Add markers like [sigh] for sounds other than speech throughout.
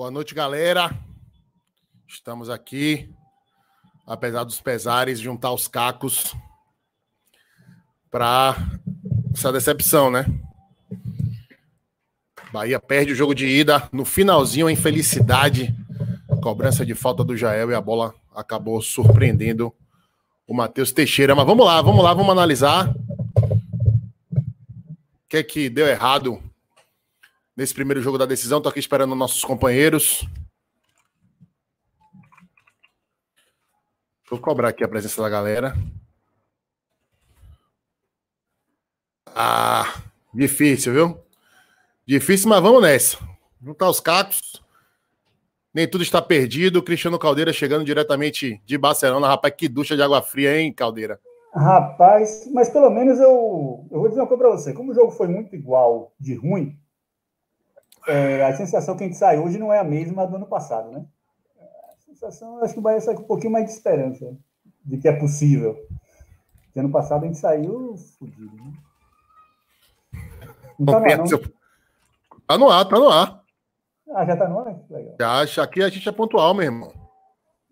Boa noite, galera. Estamos aqui, apesar dos pesares, juntar os cacos para essa decepção, né? Bahia perde o jogo de ida no finalzinho, a infelicidade, cobrança de falta do Jael e a bola acabou surpreendendo o Matheus Teixeira. Mas vamos lá, vamos lá, vamos analisar. O que é que deu errado nesse primeiro jogo da decisão? Estou aqui esperando nossos companheiros. Vou cobrar aqui a presença da galera. Ah, difícil, viu? Difícil, mas vamos nessa. Juntar os cacos. Nem tudo está perdido. Cristiano Caldeira chegando diretamente de Barcelona. Rapaz, que ducha de água fria, hein, Caldeira? Rapaz, mas pelo menos eu, eu vou dizer uma coisa para você. Como o jogo foi muito igual de ruim, é, a sensação que a gente sai hoje não é a mesma do ano passado, né? A sensação, acho que o Bahia sai com um pouquinho mais de esperança de que é possível. Porque ano passado a gente saiu fodido, né? Não tá, no ar, tá no ar, tá no ar. Ah, já tá no ar? Legal. Já, aqui a gente é pontual, meu irmão.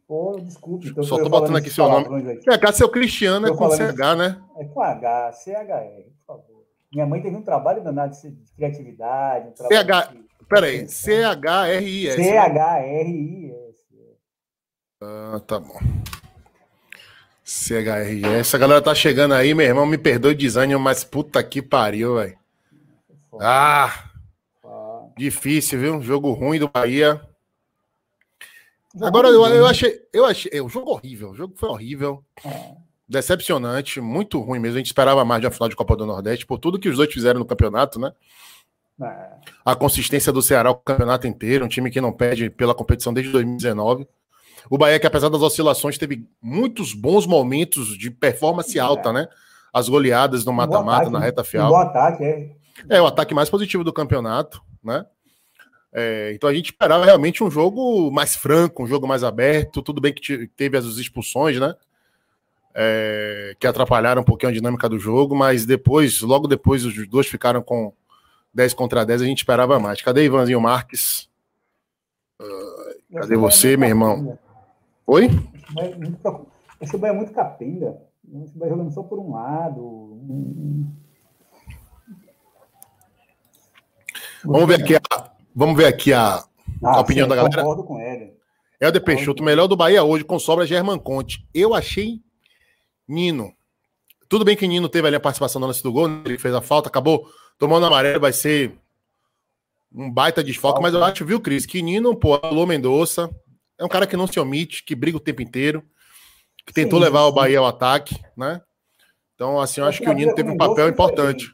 Pô, desculpe. Então Só tô botando aqui seu nome. CH, seu Cristiano é com CH, né? É com H, CHR. Minha mãe teve um trabalho danado de criatividade. Um CH, de... peraí, C-H-R-I-S. C-H-R-I-S. Ah, tá bom. C-H-R-I-S. A galera tá chegando aí, meu irmão, me perdoe o desânimo, mas puta que pariu, velho. Ah! Difícil, viu? Jogo ruim do Bahia. Agora, eu, eu achei. Eu achei. O jogo horrível. O jogo foi horrível. Decepcionante, muito ruim mesmo. A gente esperava mais de uma final de Copa do Nordeste, por tudo que os dois fizeram no campeonato, né? É. A consistência do Ceará o campeonato inteiro, um time que não perde pela competição desde 2019. O Bahia, que apesar das oscilações, teve muitos bons momentos de performance alta, é. né? As goleadas no mata-mata, na reta final. Um bom ataque, é. É o ataque mais positivo do campeonato, né? É, então a gente esperava realmente um jogo mais franco, um jogo mais aberto. Tudo bem que teve as expulsões, né? É, que atrapalharam um pouquinho a dinâmica do jogo, mas depois, logo depois, os dois ficaram com 10 contra 10, a gente esperava mais. Cadê Ivanzinho Marques? Uh, cadê você, meu irmão? Oi? Esse Bahia é muito capenga. Esse Bahia jogando só por um lado. Vamos ver aqui a, vamos ver aqui a, ah, a opinião sim, da galera. Concordo com ele. Helder Peixoto, melhor do Bahia hoje, com sobra German Conte. Eu achei Nino. Tudo bem que Nino teve ali a participação no lance do gol, né? ele fez a falta, acabou tomando amarelo, vai ser um baita desfoque, mas eu acho, viu, Cris, que Nino, pô, Alô Mendonça, é um cara que não se omite, que briga o tempo inteiro, que tentou sim, levar sim. o Bahia ao ataque, né? Então, assim, eu acho que o Nino teve um papel importante.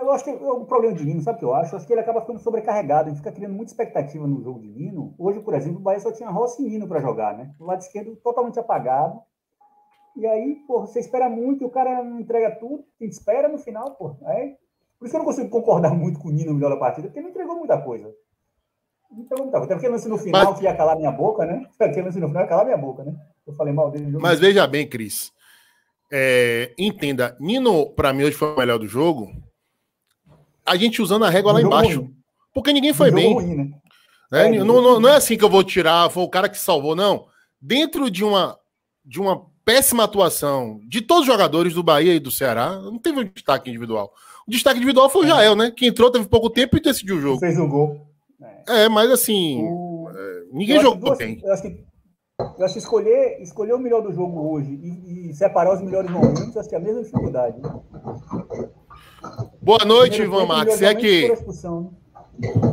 Eu acho que o problema de Nino, sabe o que eu acho? Eu acho que ele acaba ficando sobrecarregado, ele fica criando muita expectativa no jogo de Nino. Hoje, por exemplo, o Bahia só tinha Rossi e Nino para jogar, né? O lado esquerdo totalmente apagado. E aí, pô, você espera muito e o cara não entrega tudo, a gente espera no final, pô. É. Por isso que eu não consigo concordar muito com o Nino no melhor da partida, porque ele não entregou muita coisa. Não entregou muita coisa. Até porque lance no final Mas... que ia calar minha boca, né? [laughs] Aquele lance no final ia calar minha boca, né? Eu falei mal dele. Mas veja bem, Cris. É, entenda, Nino, para mim, hoje foi o melhor do jogo a gente usando a régua lá embaixo. Ruim. Porque ninguém foi bem. Ruim, né? É, é, não, não, não, é assim que eu vou tirar, foi o cara que salvou, não. Dentro de uma, de uma péssima atuação de todos os jogadores do Bahia e do Ceará, não teve um destaque individual. O destaque individual foi o é. Jael, né? Que entrou, teve pouco tempo e decidiu o jogo. Fez o gol. É, é mas assim, o... É, ninguém jogou bem. Eu acho que, eu acho que escolher, escolher o melhor do jogo hoje e, e separar os melhores momentos, acho que é a mesma dificuldade. Né? Boa noite, Ivan Max. É que.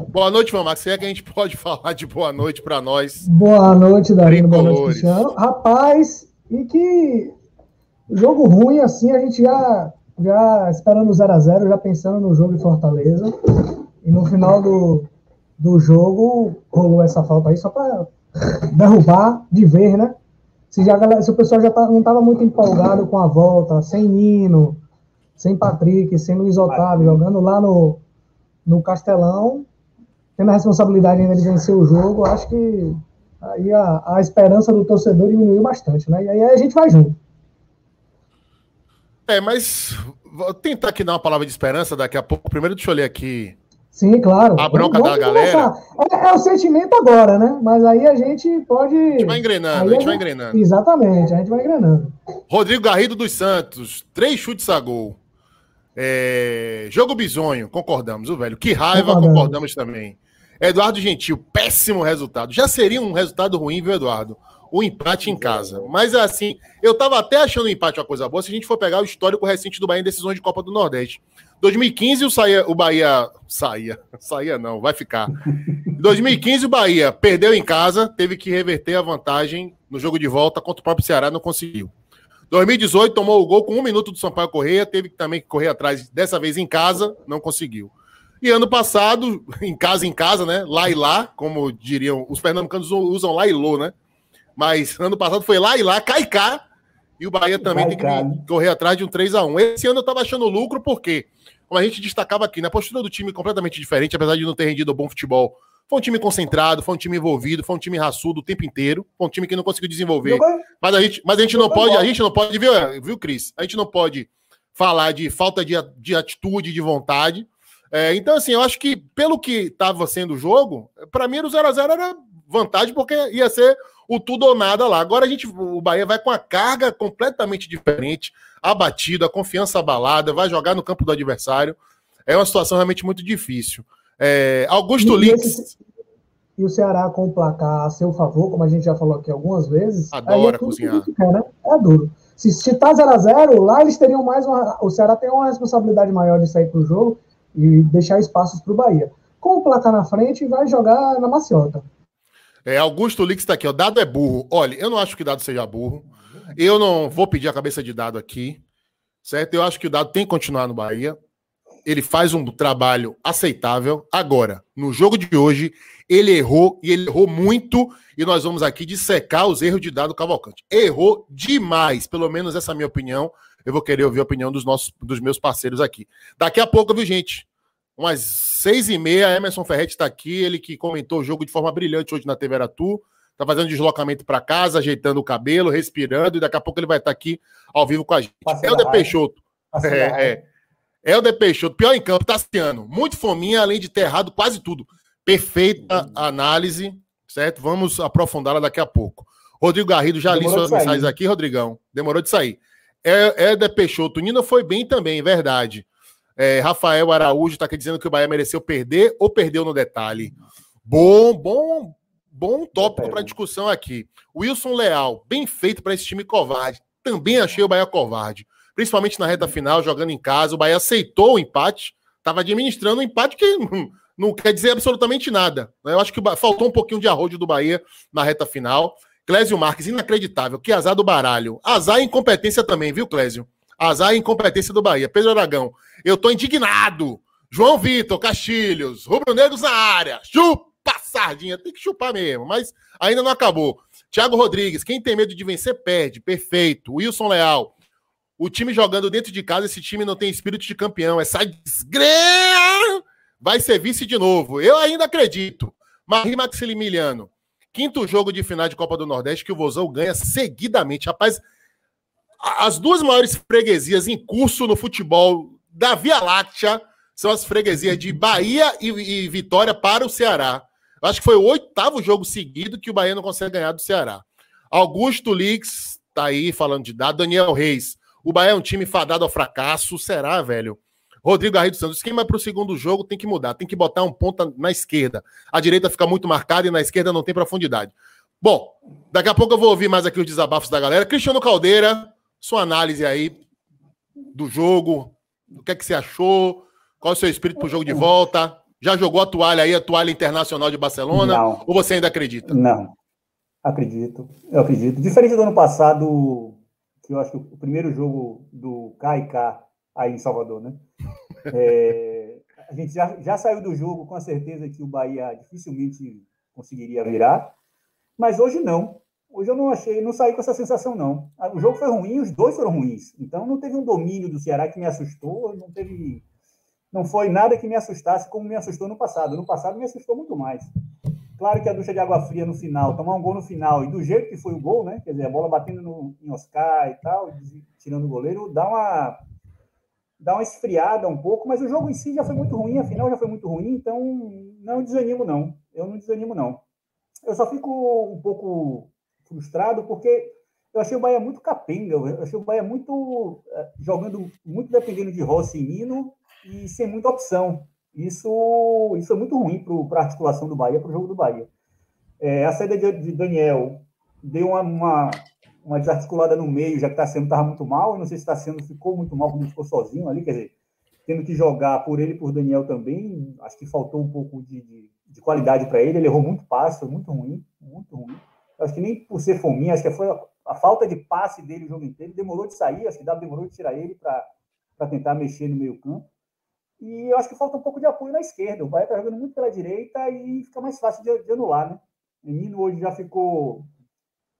Boa noite, Ivan Max. É que a gente [laughs] pode falar de boa noite para nós. Boa noite, Danilo. Boa noite, Cristiano. Rapaz, e que jogo ruim assim, a gente já, já esperando 0x0, já pensando no jogo de Fortaleza. E no final do, do jogo rolou essa falta aí só para [laughs] derrubar de vez, né? Se, já, se o pessoal já tá, não estava muito empolgado com a volta, sem Nino, sem Patrick, sem Luiz Otávio, jogando lá no, no Castelão, tendo a responsabilidade ainda de vencer o jogo, acho que aí a, a esperança do torcedor diminuiu bastante, né? E aí a gente vai junto. É, mas vou tentar aqui dar uma palavra de esperança daqui a pouco. Primeiro, deixa eu ler aqui Sim, claro. A bronca da galera. É, é, o sentimento agora, né? Mas aí a gente pode. A gente vai engrenando, a gente vai engrenando. Exatamente, a gente vai engrenando. Rodrigo Garrido dos Santos, três chutes a gol. É... Jogo bizonho, concordamos, o velho. Que raiva, concordamos. concordamos também. Eduardo Gentil, péssimo resultado. Já seria um resultado ruim, viu, Eduardo? O empate em casa. Mas assim, eu tava até achando o empate uma coisa boa se a gente for pegar o histórico recente do Bahia em decisões de Copa do Nordeste. 2015 o, saía, o Bahia saía, [laughs] saía não, vai ficar. Em 2015 o Bahia perdeu em casa, teve que reverter a vantagem no jogo de volta contra o próprio Ceará, não conseguiu. 2018 tomou o gol com um minuto do Sampaio Correia, teve também que correr atrás, dessa vez em casa, não conseguiu. E ano passado, [laughs] em casa em casa, né? Lá e lá, como diriam, os pernambucanos usam lá e lô, né? Mas ano passado foi lá e lá, cai cá, e o Bahia também tem que né? correr atrás de um 3 a 1 Esse ano eu tava achando lucro, porque como a gente destacava aqui, na postura do time completamente diferente, apesar de não ter rendido bom futebol. Foi um time concentrado, foi um time envolvido, foi um time raçudo o tempo inteiro, foi um time que não conseguiu desenvolver. Mas a gente, mas a gente não pode, a gente não pode, viu, viu, Cris? A gente não pode falar de falta de, de atitude, de vontade. É, então, assim, eu acho que pelo que estava sendo o jogo, para mim o 0x0 era vantagem, porque ia ser o tudo ou nada lá. Agora a gente, o Bahia vai com a carga completamente diferente abatido, a confiança abalada, vai jogar no campo do adversário. É uma situação realmente muito difícil. É, Augusto Lix. E o Ceará com o placar a seu favor, como a gente já falou aqui algumas vezes. Adora é cozinhar. Quer, né? É duro. Se, se tá 0x0, lá eles teriam mais uma. O Ceará tem uma responsabilidade maior de sair para o jogo e deixar espaços para o Bahia. Com o placar na frente, vai jogar na maciota. É, Augusto Lix está aqui, ó. Dado é burro. Olha, eu não acho que dado seja burro. Eu não vou pedir a cabeça de dado aqui, certo? Eu acho que o dado tem que continuar no Bahia. Ele faz um trabalho aceitável. Agora, no jogo de hoje, ele errou e ele errou muito. E nós vamos aqui dissecar os erros de dado Cavalcante. Errou demais, pelo menos essa é a minha opinião. Eu vou querer ouvir a opinião dos, nossos, dos meus parceiros aqui. Daqui a pouco, viu, gente? Umas seis e meia, Emerson Ferretti está aqui, ele que comentou o jogo de forma brilhante hoje na TV Aratu tá fazendo deslocamento para casa, ajeitando o cabelo, respirando, e daqui a pouco ele vai estar tá aqui ao vivo com a gente. Helder Peixoto. É, é. Helder Peixoto, pior em campo, Tassiano. Muito fominha, além de ter errado quase tudo. Perfeita análise, certo? Vamos aprofundá-la daqui a pouco. Rodrigo Garrido já li suas mensagens aqui, Rodrigão. Demorou de sair. Helder Peixoto, Nina foi bem também, verdade. É, Rafael Araújo está aqui dizendo que o Bahia mereceu perder ou perdeu no detalhe. Bom, bom, bom tópico para discussão aqui. Wilson Leal, bem feito para esse time covarde. Também achei o Bahia covarde. Principalmente na reta final, jogando em casa. O Bahia aceitou o empate, estava administrando um empate que não, quer dizer absolutamente nada. Eu acho que faltou um pouquinho de arrojo do Bahia na reta final. Clésio Marques, inacreditável. Que azar do baralho. Azar e incompetência também, viu, Clésio? Azar e incompetência do Bahia. Pedro Aragão, eu tô indignado. João Vitor, Castilhos, Rubro Negros na área. Chupa! sardinha, tem que chupar mesmo, mas ainda não acabou. Thiago Rodrigues, quem tem medo de vencer, perde. Perfeito. Wilson Leal. O time jogando dentro de casa, esse time não tem espírito de campeão. Essa desgraça vai ser vice de novo. Eu ainda acredito. Marie Maximiliano. Quinto jogo de final de Copa do Nordeste que o Vozão ganha seguidamente. Rapaz, as duas maiores freguesias em curso no futebol da Via Láctea são as freguesias de Bahia e, e Vitória para o Ceará. Acho que foi o oitavo jogo seguido que o Bahia não consegue ganhar do Ceará. Augusto Lix tá aí falando de dado. Daniel Reis. O Bahia é um time fadado ao fracasso. Será, velho? Rodrigo Garrido Santos. Quem vai para o segundo jogo tem que mudar. Tem que botar um ponta na esquerda. A direita fica muito marcada e na esquerda não tem profundidade. Bom, daqui a pouco eu vou ouvir mais aqui os desabafos da galera. Cristiano Caldeira, sua análise aí do jogo. O que é que você achou? Qual é o seu espírito para o jogo de volta? Já jogou a toalha aí, a toalha internacional de Barcelona? Não. Ou você ainda acredita? Não. Acredito. Eu acredito. Diferente do ano passado, que eu acho que o primeiro jogo do KK aí em Salvador, né? [laughs] É, a gente já, já saiu do jogo com a certeza que o Bahia dificilmente conseguiria virar, mas hoje não. Hoje eu não achei, não saí com essa sensação, não. O jogo foi ruim, os dois foram ruins. Então não teve um domínio do Ceará que me assustou, não teve não foi nada que me assustasse como me assustou no passado. No passado me assustou muito mais. Claro que a ducha de água fria no final, tomar um gol no final, e do jeito que foi o gol, né? Quer dizer, a bola batendo no, em Oscar e tal, tirando o goleiro, dá uma. dar uma esfriada um pouco, mas o jogo em si já foi muito ruim, a final já foi muito ruim, então não desanimo, não. Eu não desanimo, não. Eu só fico um pouco frustrado porque eu achei o Bahia muito capenga, eu achei o Bahia muito eh, jogando muito dependendo de Rossi e Nino e sem muita opção. Isso, isso é muito ruim para a articulação do Bahia, para o jogo do Bahia. É, a saída de, de, Daniel deu uma, uma, uma, desarticulada no meio, já que está sendo estava muito mal. Eu não sei se está sendo ficou muito mal quando ficou sozinho ali, quer dizer, tendo que jogar por ele e por Daniel também. Acho que faltou um pouco de, de, de qualidade para ele. Ele errou muito passe, muito ruim, muito ruim. Acho que nem por ser fominha, acho que foi a, a falta de passe dele o jogo inteiro. Demorou de sair, acho que demorou de tirar ele para tentar mexer no meio campo. E eu acho que falta um pouco de apoio na esquerda. O Bahia está jogando muito pela direita e fica mais fácil de, de anular, né? O menino hoje já ficou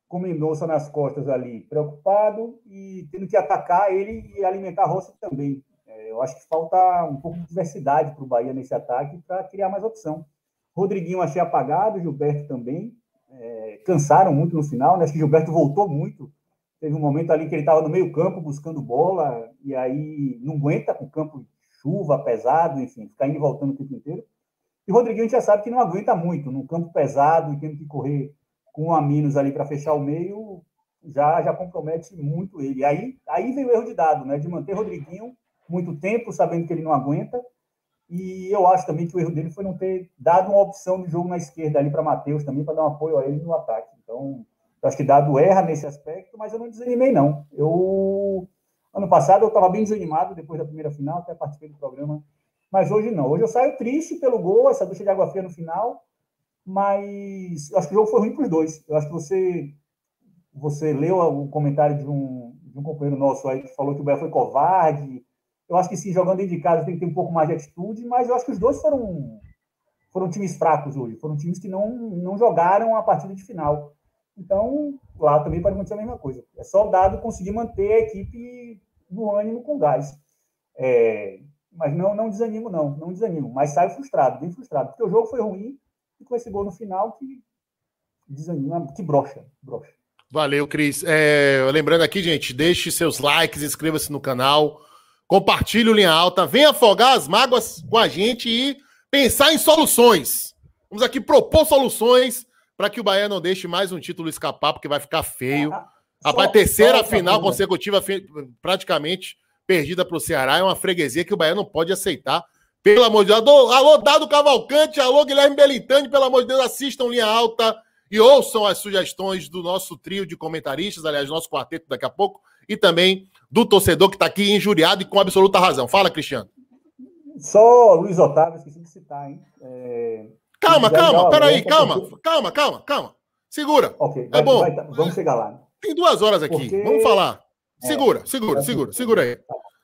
com Mendonça nas costas ali, preocupado e tendo que atacar ele e alimentar a Rossi também. É, eu acho que falta um pouco de diversidade para o Bahia nesse ataque para criar mais opção. Rodriguinho achei apagado, Gilberto também. É, cansaram muito no final, né? Acho que Gilberto voltou muito. Teve um momento ali que ele estava no meio campo buscando bola e aí não aguenta com o campo chuva, pesado, enfim, ficar indo e voltando o tempo inteiro. E o Rodriguinho a gente já sabe que não aguenta muito, num campo pesado e tendo que correr com a menos ali para fechar o meio, já, já compromete muito ele. Aí, aí veio o erro de dado, né? De manter o Rodriguinho muito tempo, sabendo que ele não aguenta. E eu acho também que o erro dele foi não ter dado uma opção de jogo na esquerda ali para Matheus também, para dar um apoio a ele no ataque. Então, acho que dado erra nesse aspecto, mas eu não desanimei, não. Eu Ano passado eu estava bem desanimado depois da primeira final, até participei do programa. Mas hoje não. Hoje eu saio triste pelo gol, essa ducha de água fria no final. Mas eu acho que o jogo foi ruim para os dois. Eu acho que você, você leu o comentário de um, de um companheiro nosso aí que falou que o Bahia foi covarde. Eu acho que sim, jogando dentro de casa tem que ter um pouco mais de atitude, mas eu acho que os dois foram, foram times fracos hoje. Foram times que não, não jogaram a partida de final. Então, lá também pode acontecer a mesma coisa. É só o dado conseguir manter a equipe no ânimo com gás. É, mas não, não desanimo, não. Não desanimo. Mas saio frustrado, bem frustrado. Porque o jogo foi ruim e com esse gol no final que desanima, que brocha. brocha. Valeu, Cris. É, lembrando aqui, gente, deixe seus likes, inscreva-se no canal, compartilhe o Linha Alta, venha afogar as mágoas com a gente e pensar em soluções. Vamos aqui propor soluções para que o Bahia não deixe mais um título escapar, porque vai ficar feio. Ah, Rapaz, terceira só, final consecutiva praticamente perdida para o Ceará é uma freguesia que o Bahia não pode aceitar. Pelo amor de Deus. Alô, alô Dado Cavalcante, alô, Guilherme Belintani, pelo amor de Deus, assistam linha alta e ouçam as sugestões do nosso trio de comentaristas, aliás, nosso quarteto daqui a pouco, e também do torcedor que está aqui injuriado e com absoluta razão. Fala, Cristiano. Só Luiz Otávio, esqueci de citar, hein? É... Calma, calma, peraí, calma, calma, calma, calma. Segura. Ok, é bom. Vai, vamos chegar lá. Tem duas horas aqui, Porque... vamos falar. É. Segura, é, segura, segura, segura aí.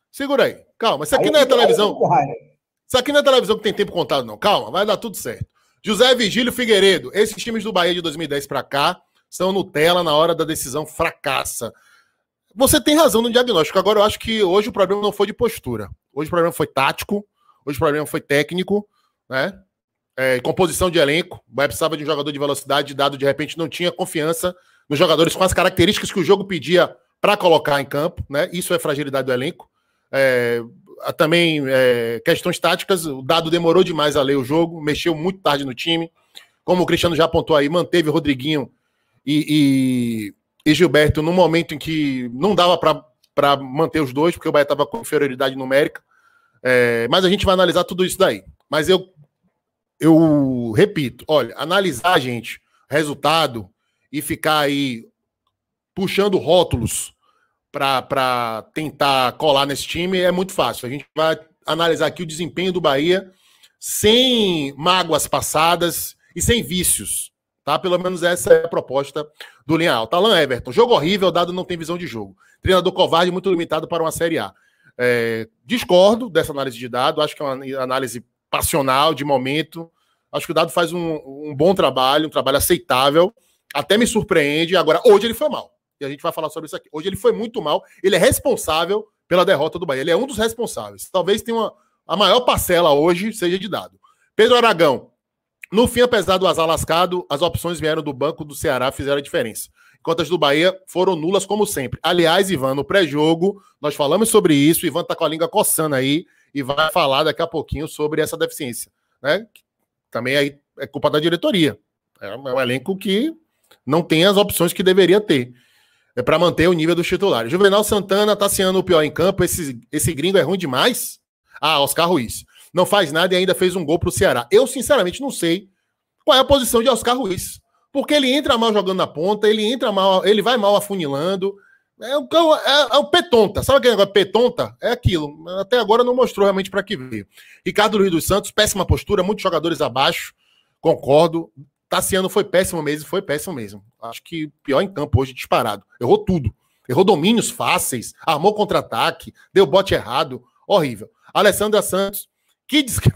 Segura aí. Calma, isso aqui aí não é televisão. Isso aqui não é televisão que tem tempo contado, não. Calma, vai dar tudo certo. José Vigílio Figueiredo, esses times do Bahia de 2010 para cá são Nutella na hora da decisão fracassa. Você tem razão no diagnóstico. Agora eu acho que hoje o problema não foi de postura. Hoje o problema foi tático, hoje o problema foi técnico, né? É, composição de elenco. O Bahia precisava de um jogador de velocidade, dado de repente não tinha confiança nos jogadores com as características que o jogo pedia para colocar em campo, né? Isso é fragilidade do elenco. É, também é, questões táticas, o Dado demorou demais a ler o jogo, mexeu muito tarde no time. Como o Cristiano já apontou aí, manteve Rodriguinho e, e, e Gilberto no momento em que não dava para manter os dois, porque o Bahia estava com inferioridade numérica. É, mas a gente vai analisar tudo isso daí. Mas eu eu repito, olha, analisar, gente, resultado e ficar aí puxando rótulos para tentar colar nesse time é muito fácil. A gente vai analisar aqui o desempenho do Bahia sem mágoas passadas e sem vícios, tá? Pelo menos essa é a proposta do Linha Alta. Alan Everton, jogo horrível, dado não tem visão de jogo. Treinador covarde muito limitado para uma Série A. É, discordo dessa análise de dado, acho que é uma análise passional, de momento. Acho que o Dado faz um, um bom trabalho, um trabalho aceitável. Até me surpreende. Agora, hoje ele foi mal. E a gente vai falar sobre isso aqui. Hoje ele foi muito mal. Ele é responsável pela derrota do Bahia. Ele é um dos responsáveis. Talvez tenha uma, a maior parcela hoje seja de Dado. Pedro Aragão. No fim, apesar do azar lascado, as opções vieram do banco do Ceará, fizeram a diferença. enquanto as do Bahia foram nulas, como sempre. Aliás, Ivan, no pré-jogo, nós falamos sobre isso, Ivan tá com a língua coçando aí e vai falar daqui a pouquinho sobre essa deficiência, né? Também aí é culpa da diretoria. É um elenco que não tem as opções que deveria ter. É para manter o nível dos titulares. Juvenal Santana tá sendo o pior em campo. Esse, esse gringo é ruim demais. Ah, Oscar Ruiz. Não faz nada e ainda fez um gol pro Ceará. Eu, sinceramente, não sei qual é a posição de Oscar Ruiz. Porque ele entra mal jogando na ponta, ele entra mal, ele vai mal afunilando. É, é, é o petonta. Sabe aquele negócio petonta? É aquilo. Até agora não mostrou realmente para que veio. Ricardo Luiz dos Santos, péssima postura, muitos jogadores abaixo. Concordo. Tassiano foi péssimo mesmo, foi péssimo mesmo. Acho que pior em campo hoje, disparado. Errou tudo. Errou domínios fáceis, armou contra-ataque, deu bote errado. Horrível. Alessandra Santos, que que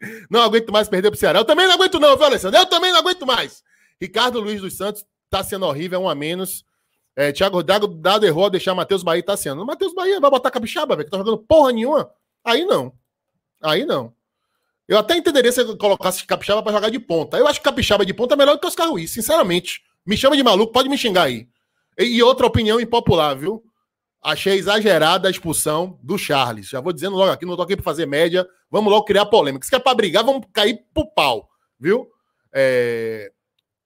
[laughs] não aguento mais perder pro Ceará. Eu também não aguento, não, viu, Alessandro? Eu também não aguento mais. Ricardo Luiz dos Santos tá sendo horrível, é um a menos. É, Thiago Dado, Dado errou a deixar Matheus Bahia tá sendo. Matheus Bahia vai botar capixaba, velho, que tá jogando porra nenhuma. Aí não. Aí não. Eu até entenderia se ele colocasse capixaba para jogar de ponta. Eu acho que capixaba de ponta é melhor do que Oscar Ruiz, sinceramente. Me chama de maluco, pode me xingar aí. E, e outra opinião impopular, viu? Achei exagerada a expulsão do Charles. Já vou dizendo logo aqui, não tô aqui para fazer média. Vamos logo criar polêmica. Se quer para brigar, vamos cair pro pau, viu? É...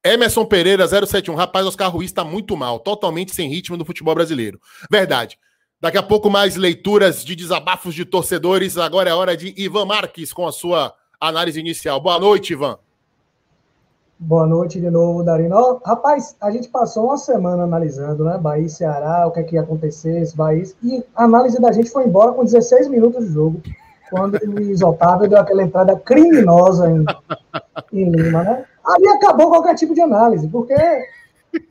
Emerson Pereira, 071. Rapaz, Oscar Ruiz está muito mal, totalmente sem ritmo no futebol brasileiro. Verdade. Daqui a pouco mais leituras de desabafos de torcedores. Agora é hora de Ivan Marques com a sua análise inicial. Boa noite, Ivan. Boa noite de novo, Darino. rapaz, a gente passou uma semana analisando, né? Bahia e Ceará, o que é que ia acontecer, esse Bahia. E a análise da gente foi embora com 16 minutos de jogo, quando o Luiz Otávio deu aquela entrada criminosa em, em Lima, né? Ali acabou qualquer tipo de análise, porque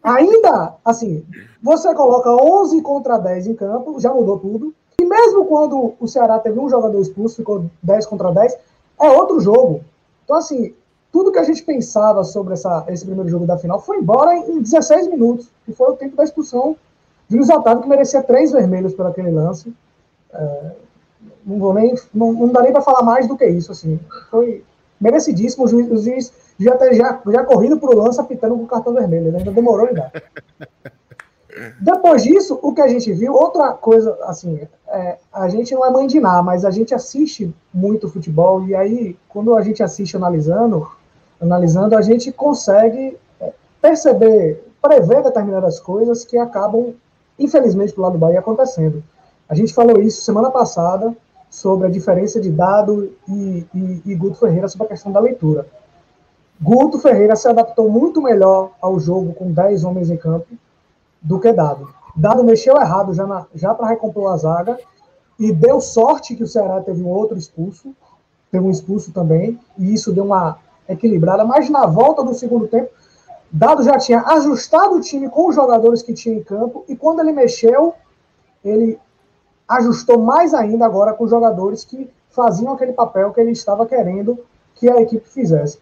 ainda, assim, você coloca 11 contra 10 em campo, já mudou tudo. E mesmo quando o Ceará teve um jogador expulso, ficou 10 contra 10, é outro jogo. Então, assim, tudo que a gente pensava sobre essa, esse primeiro jogo da final foi embora em 16 minutos, que foi o tempo da expulsão de Luiz Otávio, que merecia três vermelhos por aquele lance. É, não vou nem, não, não dá nem para falar mais do que isso, assim. Foi merecidíssimo, o juiz, o juiz já ter já, já corrido para o lance apitando com o cartão vermelho, né? ainda demorou ainda. [laughs] Depois disso, o que a gente viu, outra coisa, assim, é, a gente não é mãe de nada, mas a gente assiste muito futebol, e aí, quando a gente assiste analisando, analisando, a gente consegue é, perceber, prever determinadas coisas que acabam, infelizmente, do lado do Bahia acontecendo. A gente falou isso semana passada, sobre a diferença de Dado e, e, e Guto Ferreira sobre a questão da leitura. Guto Ferreira se adaptou muito melhor ao jogo com 10 homens em campo do que Dado. Dado mexeu errado já, já para recompor a zaga e deu sorte que o Ceará teve um outro expulso, teve um expulso também, e isso deu uma equilibrada, mas na volta do segundo tempo, Dado já tinha ajustado o time com os jogadores que tinha em campo, e quando ele mexeu, ele ajustou mais ainda agora com os jogadores que faziam aquele papel que ele estava querendo que a equipe fizesse.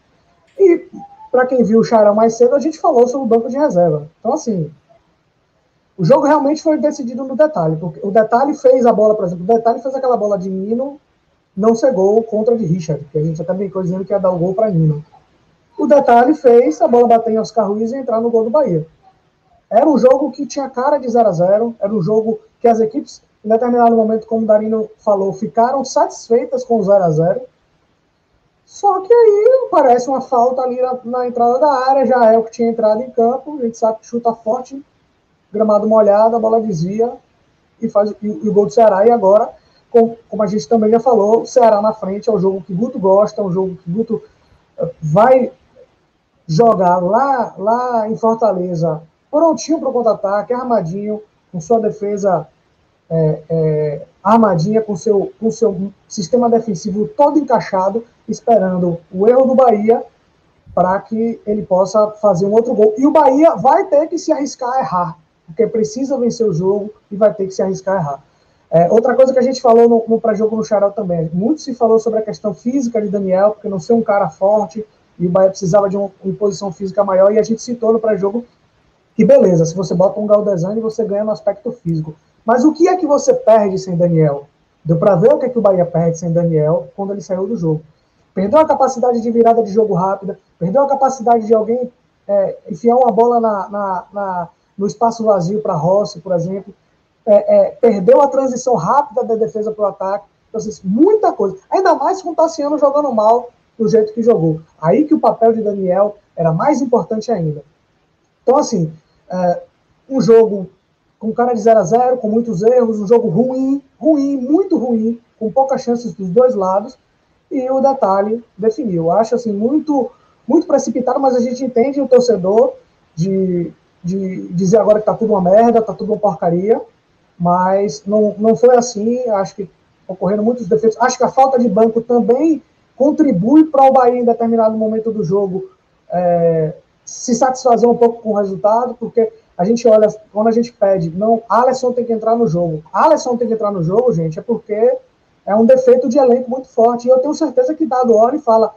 E para quem viu o Charão mais cedo, a gente falou sobre o banco de reserva. Então, assim, o jogo realmente foi decidido no detalhe, porque o detalhe fez a bola, por exemplo, o detalhe fez aquela bola de Nino não ser gol contra de Richard, que a gente até brincou dizendo que ia dar o gol para Nino. O detalhe fez a bola bater em Oscar Ruiz e entrar no gol do Bahia. Era um jogo que tinha cara de 0 a 0 era um jogo que as equipes, em determinado momento, como o Darino falou, ficaram satisfeitas com o 0 a 0 só que aí parece uma falta ali na, na, entrada da área, já é o que tinha entrado em campo, a gente sabe que chuta forte, gramado molhado, a bola desvia e faz e, e o gol do Ceará. E agora, com, como a gente também já falou, o Ceará na frente é um jogo que Guto gosta, é um jogo que Guto eh, vai jogar lá, lá em Fortaleza, prontinho para o contra-ataque, armadinho, com sua defesa é, é, armadinha, com seu, com seu sistema defensivo todo encaixado esperando o erro do Bahia para que ele possa fazer um outro gol. E o Bahia vai ter que se arriscar a errar, porque precisa vencer o jogo e vai ter que se arriscar a errar. É, outra coisa que a gente falou no, no pré-jogo no Xarel também, muito se falou sobre a questão física de Daniel, porque não ser um cara forte, e o Bahia precisava de uma imposição física maior, e a gente citou no pré-jogo que beleza, se você bota um Galdesani, você ganha no aspecto físico. Mas o que é que você perde sem Daniel? Deu para ver o que, é que o Bahia perde sem Daniel quando ele saiu do jogo. Perdeu a capacidade de virada de jogo rápida, perdeu a capacidade de alguém é, enfiar uma bola na, na, na, no espaço vazio para Rossi, por exemplo. É, é, perdeu a transição rápida da defesa para o ataque. Então, assim, muita coisa. Ainda mais com o Tassiano jogando mal do jeito que jogou. Aí que o papel de Daniel era mais importante ainda. Então, assim, é, um jogo com cara de 0 a 0 com muitos erros, um jogo ruim, ruim, muito ruim, com poucas chances dos dois lados, e o detalhe definiu. Acho assim muito muito precipitado, mas a gente entende o torcedor de, de dizer agora que tá tudo uma merda, tá tudo uma porcaria, mas não, não foi assim, acho que ocorreram muitos defeitos. Acho que a falta de banco também contribui para o Bahia em determinado momento do jogo é, se satisfazer um pouco com o resultado, porque a gente olha, quando a gente pede, não, Alisson tem que entrar no jogo. Alisson tem que entrar no jogo, gente, é porque é um defeito de elenco muito forte. E eu tenho certeza que Dado olha e fala: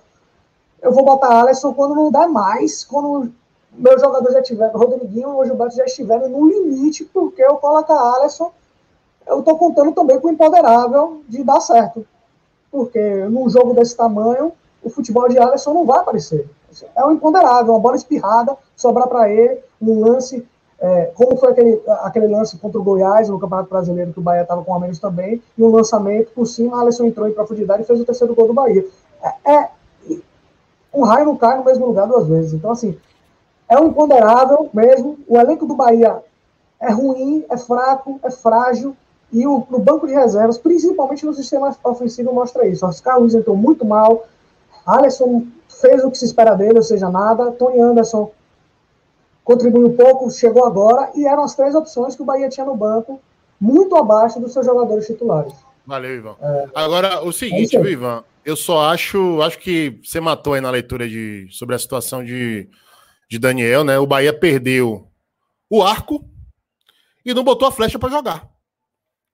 eu vou botar Alisson quando não der mais, quando meu jogador já tiver, o Rodriguinho e o Gilberto já estiverem no limite, porque eu colocar Alisson, eu estou contando também com o imponderável de dar certo. Porque num jogo desse tamanho, o futebol de Alisson não vai aparecer. É um imponderável, uma bola espirrada, sobrar para ele, um lance é, como foi aquele, aquele lance contra o Goiás no Campeonato Brasileiro, que o Bahia estava com a menos também, e um lançamento por cima, a Alisson entrou em profundidade e fez o terceiro gol do Bahia. É, é, um raio não cai no mesmo lugar duas vezes. Então, assim, é um imponderável mesmo. O elenco do Bahia é ruim, é fraco, é frágil, e o, no banco de reservas, principalmente no sistema ofensivo, mostra isso. Oscar Luiz entrou muito mal, Alisson fez o que se espera dele, ou seja, nada. Tony Anderson contribuiu pouco, chegou agora, e eram as três opções que o Bahia tinha no banco, muito abaixo dos seus jogadores titulares. Valeu, Ivan. É, agora, o seguinte, é Ivan, eu só acho, acho que você matou aí na leitura de, sobre a situação de, de Daniel, né? O Bahia perdeu o arco e não botou a flecha para jogar.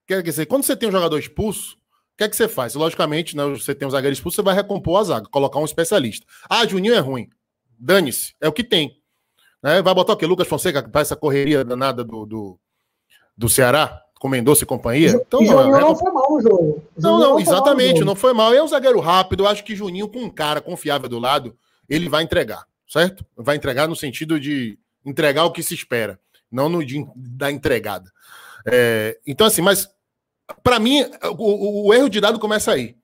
Quer dizer, quando você tem um jogador expulso, o que é que você faz? Logicamente, né, você tem um zagueiro expulso, você vai recompor a zaga, colocar um especialista. Ah, Juninho é ruim. Dane-se, é o que tem. Né? Vai botar o quê? Lucas Fonseca para essa correria danada do, do, do Ceará? Com Mendonça e companhia? Então, e não, Juninho é... não foi mal no jogo. Não, não, não exatamente, não foi mal. É um zagueiro rápido. Eu acho que Juninho, com um cara confiável do lado, ele vai entregar, certo? Vai entregar no sentido de entregar o que se espera, não no de, da entregada. É, então, assim, mas para mim, o, o, erro de dado começa aí.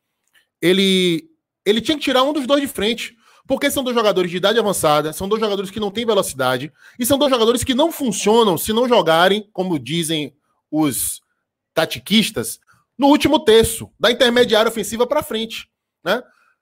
Ele, ele tinha que tirar um dos dois de frente. Porque são dois jogadores de idade avançada, são dois jogadores que não têm velocidade, e são dois jogadores que não funcionam se não jogarem, como dizem os tatiquistas, no último terço, da intermediária ofensiva para frente. Né?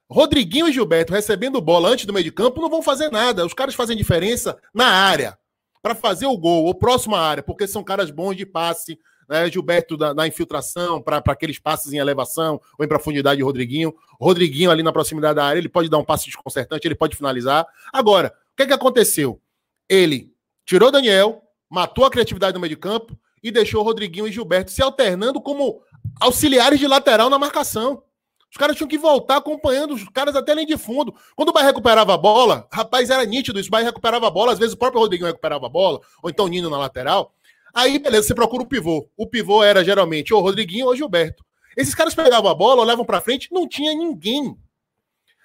Rodriguinho e Gilberto recebendo bola antes do meio de campo não vão fazer nada. Os caras fazem diferença na área, para fazer o gol, ou próxima área, porque são caras bons de passe, né? Gilberto da, na infiltração, para aqueles passes em elevação ou em profundidade, Rodriguinho. Rodriguinho ali na proximidade da área, ele pode dar um passe desconcertante, ele pode finalizar. Agora, o que, é que aconteceu? Ele tirou Daniel, matou a criatividade no meio de campo e deixou Rodriguinho e Gilberto se alternando como auxiliares de lateral na marcação. Os caras tinham que voltar acompanhando os caras até além de fundo. Quando o Bahia recuperava a bola, rapaz, era nítido isso. O Bahia recuperava a bola, às vezes o próprio Rodriguinho recuperava a bola, ou então o Nino na lateral. Aí, beleza, você procura o pivô. O pivô era geralmente ou Rodriguinho ou Gilberto. Esses caras pegavam a bola, olhavam para frente, não tinha ninguém.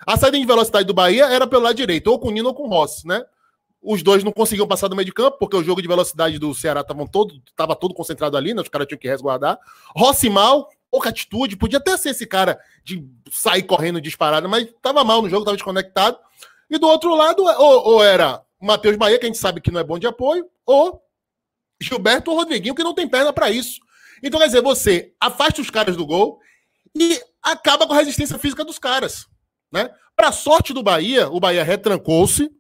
A saída de velocidade do Bahia era pelo lado direito, ou com o Nino ou com o Rossi, né? Os dois não conseguiam passar do meio de campo, porque o jogo de velocidade do Ceará estava todo, todo concentrado ali, né? Os caras tinham que resguardar. Rossi mal, pouca atitude, podia até ser esse cara de sair correndo disparado, mas estava mal no jogo, estava desconectado. E do outro lado, ou, ou era Matheus Bahia, que a gente sabe que não é bom de apoio, ou Gilberto ou Rodriguinho, que não tem perna para isso. Então, quer dizer, você afasta os caras do gol e acaba com a resistência física dos caras. Né? Para sorte do Bahia, o Bahia retrancou-se,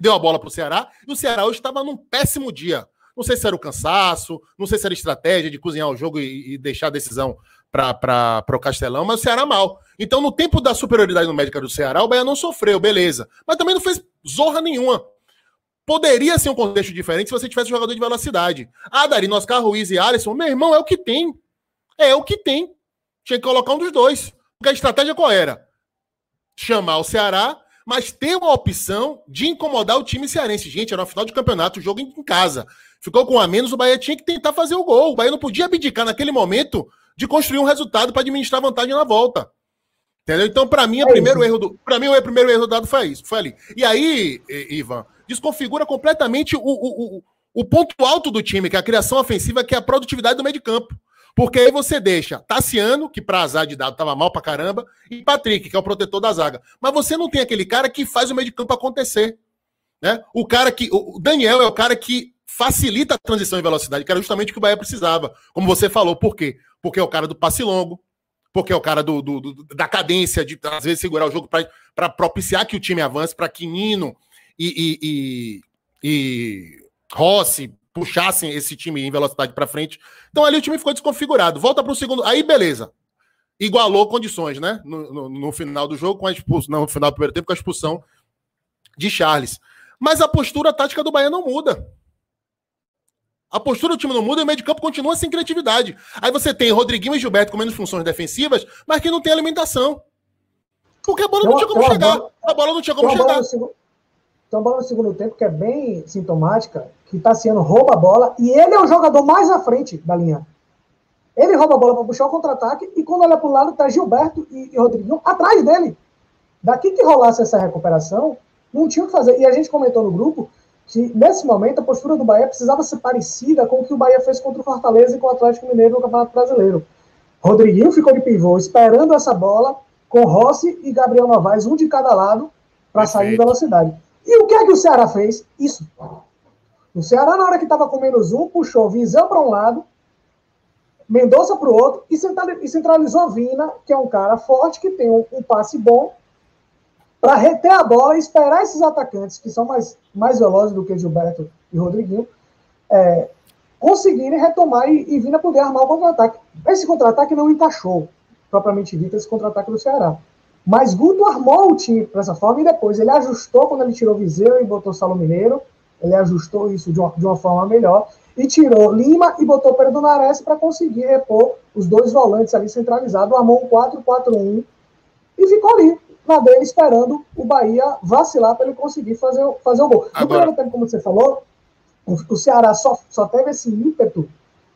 deu a bola para o Ceará, e o Ceará hoje estava num péssimo dia. Não sei se era o cansaço, não sei se era estratégia de cozinhar o jogo e, e deixar a decisão para o Castelão, mas o Ceará mal. Então, no tempo da superioridade numérica do Ceará, o Bahia não sofreu, beleza. Mas também não fez zorra nenhuma. Poderia ser um contexto diferente se você tivesse um jogador de velocidade. Ah, Dari, Oscar Ruiz e Alisson, meu irmão, é o que tem. É o que tem. Tinha que colocar um dos dois. Porque a estratégia qual era? Chamar o Ceará, mas ter uma opção de incomodar o time cearense. Gente, era uma final de campeonato, o jogo em casa. Ficou com um a menos, o Bahia tinha que tentar fazer o gol. O Bahia não podia abdicar naquele momento de construir um resultado para administrar vantagem na volta. Entendeu? Então, para mim, o é primeiro erro do, para mim, o primeiro erro dado foi isso, foi ali. E aí, Ivan, desconfigura completamente o, o, o, o ponto alto do time, que é a criação ofensiva, que é a produtividade do meio de campo. Porque aí você deixa Tassiano, que para azar de dado tava mal pra caramba, e Patrick, que é o protetor da zaga. Mas você não tem aquele cara que faz o meio de campo acontecer. Né? O cara que. O Daniel é o cara que facilita a transição em velocidade, que era justamente o que o Bahia precisava. Como você falou, por quê? Porque é o cara do passe longo, porque é o cara do, do, do da cadência, de às vezes segurar o jogo para propiciar que o time avance, para que Nino e, e, e, e Rossi puxassem esse time em velocidade para frente. Então ali o time ficou desconfigurado. Volta para o segundo. Aí beleza. Igualou condições, né? No, no, no, final do jogo, com a expulsão. No final do primeiro tempo, com a expulsão de Charles. Mas a postura tática do Bahia não muda. A postura do time não muda e o meio de campo continua sem criatividade. Aí você tem Rodriguinho e Gilberto com menos funções defensivas, mas que não tem alimentação. Porque a bola não tinha como chegar. A bola não tinha como chegar. Tem uma bola no segundo tempo que é bem sintomática, que Tassiano rouba a bola e ele é o jogador mais à frente da linha. Ele rouba a bola para puxar o contra-ataque e quando olha para o lado tá Gilberto e, e Rodriguinho atrás dele. Daqui que rolasse essa recuperação, não tinha o que fazer. E a gente comentou no grupo que nesse momento a postura do Bahia precisava ser parecida com o que o Bahia fez contra o Fortaleza e com o Atlético Mineiro no Campeonato Brasileiro. Rodriguinho ficou de pivô esperando essa bola com Rossi e Gabriel Novaes, um de cada lado, para sair em velocidade. E o que é que o Ceará fez? Isso. O Ceará, na hora que estava com menos um, puxou Visão para um lado, Mendonça para o outro e centralizou Vina, que é um cara forte, que tem um, um passe bom, para reter a bola e esperar esses atacantes, que são mais, mais velozes do que Gilberto e Rodriguinho, é, conseguirem retomar e, e Vina poder armar o contra-ataque. Esse contra-ataque não encaixou, propriamente dito, esse contra-ataque do Ceará. Mas Guto armou o time dessa forma e depois ele ajustou quando ele tirou Viseu e botou Salo Mineiro. Ele ajustou isso de uma, de uma forma melhor e tirou Lima e botou Pedro Nares para conseguir repor os dois volantes ali centralizados. Armou um 4-4-1 e ficou ali na dele esperando o Bahia vacilar para ele conseguir fazer, fazer o gol. No primeiro tempo, como você falou, o, Ceará só, só teve esse ímpeto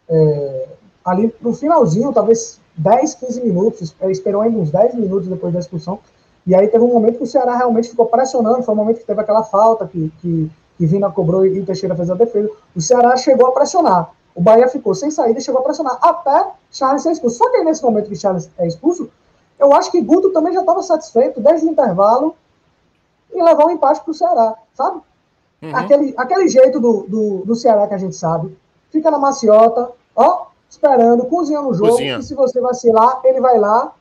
é, ali no finalzinho, talvez 10, 15 minutos, esperou ainda uns 10 minutos depois da expulsão. E aí teve um momento que o Ceará realmente ficou pressionando, foi um momento que teve aquela falta que, que, que Vina cobrou e o Teixeira fez a defesa. O Ceará chegou a pressionar. O Bahia ficou sem saída e chegou a pressionar até Charles ser expulso. Só que nesse momento que Charles é expulso, eu acho que Guto também já estava satisfeito desde o intervalo em levar um empate para o Ceará, sabe? Uhum. Aquele, aquele jeito do, do, do Ceará que a gente sabe. Fica na maciota, ó, esperando, cozinhando o jogo, Cozinha. e se você vacilar, ele vai lá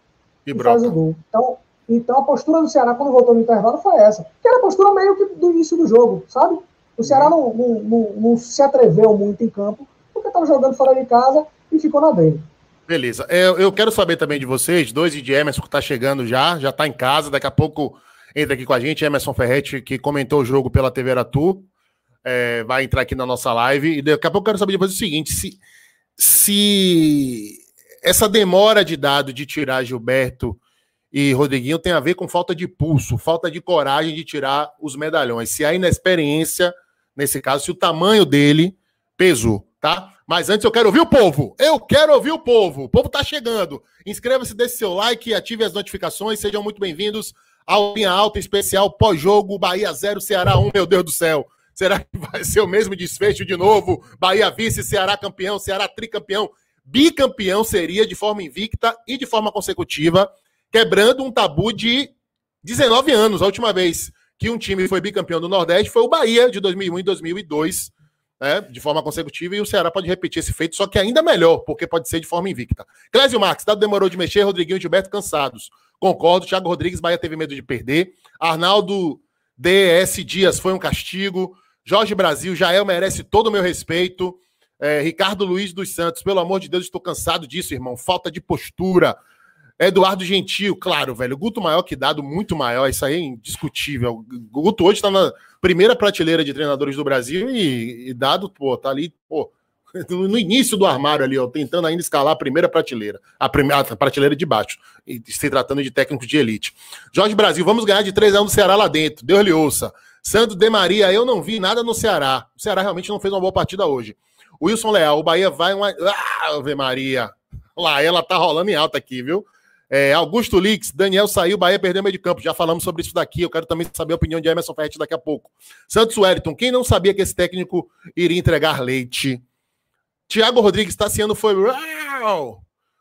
e, e faz o gol. Então, então a postura do Ceará quando voltou no intervalo foi essa. Que era a postura meio que do início do jogo, sabe? O Ceará não, não, não, não se atreveu muito em campo, porque estava jogando fora de casa e ficou na dele. Beleza. Eu, eu quero saber também de vocês, dois e de Emerson que está chegando já, já está em casa, daqui a pouco entra aqui com a gente, Emerson Ferretti, que comentou o jogo pela TV Aratu, é, vai entrar aqui na nossa live, e daqui a pouco eu quero saber de vocês o seguinte, se, se essa demora de dado de tirar Gilberto e Rodriguinho tem a ver com falta de pulso, falta de coragem de tirar os medalhões. Se a inexperiência, nesse caso, se o tamanho dele pesou, tá? Mas antes eu quero ouvir o povo. Eu quero ouvir o povo. O povo tá chegando. Inscreva-se, deixe seu like, ative as notificações. Sejam muito bem-vindos ao Linha Alta Especial pós-jogo Bahia 0, Ceará 1. Meu Deus do céu. Será que vai ser o mesmo desfecho de novo? Bahia vice, Ceará campeão, Ceará tricampeão. Bicampeão seria de forma invicta e de forma consecutiva, quebrando um tabu de 19 anos. A última vez que um time foi bicampeão do Nordeste foi o Bahia, de 2001 e 2002, né, de forma consecutiva, e o Ceará pode repetir esse feito, só que ainda melhor, porque pode ser de forma invicta. Clésio Marques, dado demorou de mexer, Rodriguinho e Gilberto cansados. Concordo, Thiago Rodrigues, Bahia teve medo de perder. Arnaldo DS Dias foi um castigo. Jorge Brasil, Jael merece todo o meu respeito. É, Ricardo Luiz dos Santos, pelo amor de Deus, estou cansado disso, irmão. Falta de postura. Eduardo Gentil, claro, velho. Guto maior que dado, muito maior. Isso aí é indiscutível. Guto hoje está na primeira prateleira de treinadores do Brasil e, e dado, pô, tá ali, pô, [laughs] no início do armário ali, ó, tentando ainda escalar a primeira prateleira, a primeira a prateleira de baixo, e se tratando de técnico de elite. Jorge Brasil, vamos ganhar de 3 a 1 do Ceará lá dentro. Deus lhe ouça. Sandro De Maria, eu não vi nada no Ceará. O Ceará realmente não fez uma boa partida hoje. Wilson Leal, o Bahia vai uma. Ah, Ave Maria. Lá, ela tá rolando em alta aqui, viu? É, Augusto Lix, Daniel saiu, Bahia perdeu meio de campo. Já falamos sobre isso daqui. Eu quero também saber a opinião de Emerson Ferretti daqui a pouco. Santos Wellington, quem não sabia que esse técnico iria entregar leite? Tiago Rodrigues, Tassiano foi.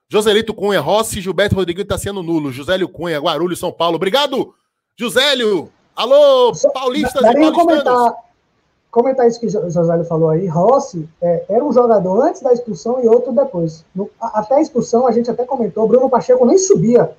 Joselito Cunha, Rossi, Gilberto Rodrigues, Tassiano nulo. Josélio Cunha, Guarulhos, São Paulo. Obrigado, Josélio. Alô, paulistas e paulistanos. Comentar, comentar isso que o Josélio falou aí. Rossi é, era um jogador antes da expulsão e outro depois. No, até a expulsão, a gente até comentou, Bruno Pacheco nem subia.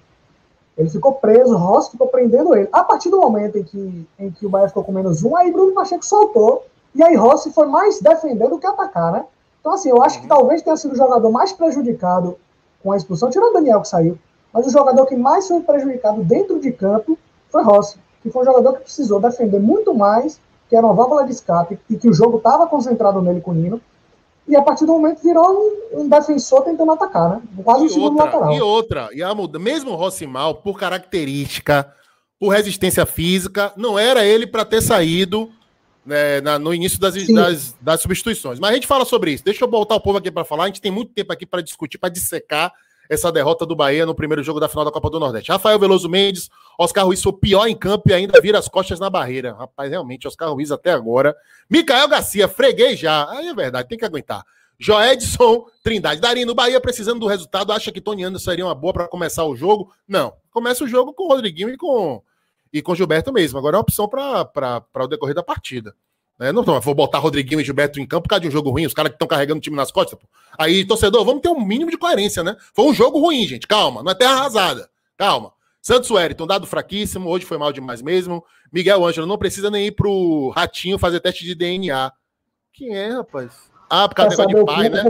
Ele ficou preso, Rossi ficou prendendo ele. A partir do momento em que, em que o Bahia ficou com menos um, aí Bruno Pacheco soltou. E aí Rossi foi mais defender do que atacar, né? Então, assim, eu acho que uhum. talvez tenha sido o jogador mais prejudicado com a expulsão, tirando o Daniel que saiu. Mas o jogador que mais foi prejudicado dentro de campo foi Rossi que foi um jogador que precisou defender muito mais, que era uma válvula de escape, e que o jogo estava concentrado nele com o Nino, e a partir do momento virou um, um defensor tentando atacar, né? Quase um segundo outra, lateral. E outra, e a muda, mesmo o Rossi mal, por característica, por resistência física, não era ele para ter saído né, na, no início das, das, das, substituições. Mas a gente fala sobre isso. Deixa eu voltar o povo aqui para falar. A gente tem muito tempo aqui para discutir, para dissecar essa derrota do Bahia no primeiro jogo da final da Copa do Nordeste. Rafael Veloso Mendes, Oscar Ruiz foi pior em campo e ainda vira as costas na barreira. Rapaz, realmente, Oscar Ruiz até agora. Micael Garcia, freguei já. Aí é verdade, tem que aguentar. Joedson Trindade. Darino, Bahia precisando do resultado, acha que Tony Anderson seria uma boa para começar o jogo? Não. Começa o jogo com o Rodriguinho e com, e com Gilberto mesmo. Agora é uma opção para o decorrer da partida. É, não vou botar Rodriguinho e Gilberto em campo por causa de um jogo ruim, os caras que estão carregando o time nas costas. Pô. Aí, torcedor, vamos ter um mínimo de coerência, né? Foi um jogo ruim, gente. Calma, não é terra arrasada. Calma. Santos Wellington, dado fraquíssimo, hoje foi mal demais mesmo. Miguel Ângelo, não precisa nem ir pro Ratinho fazer teste de DNA. Quem é, rapaz? Ah, por causa do de pai, né?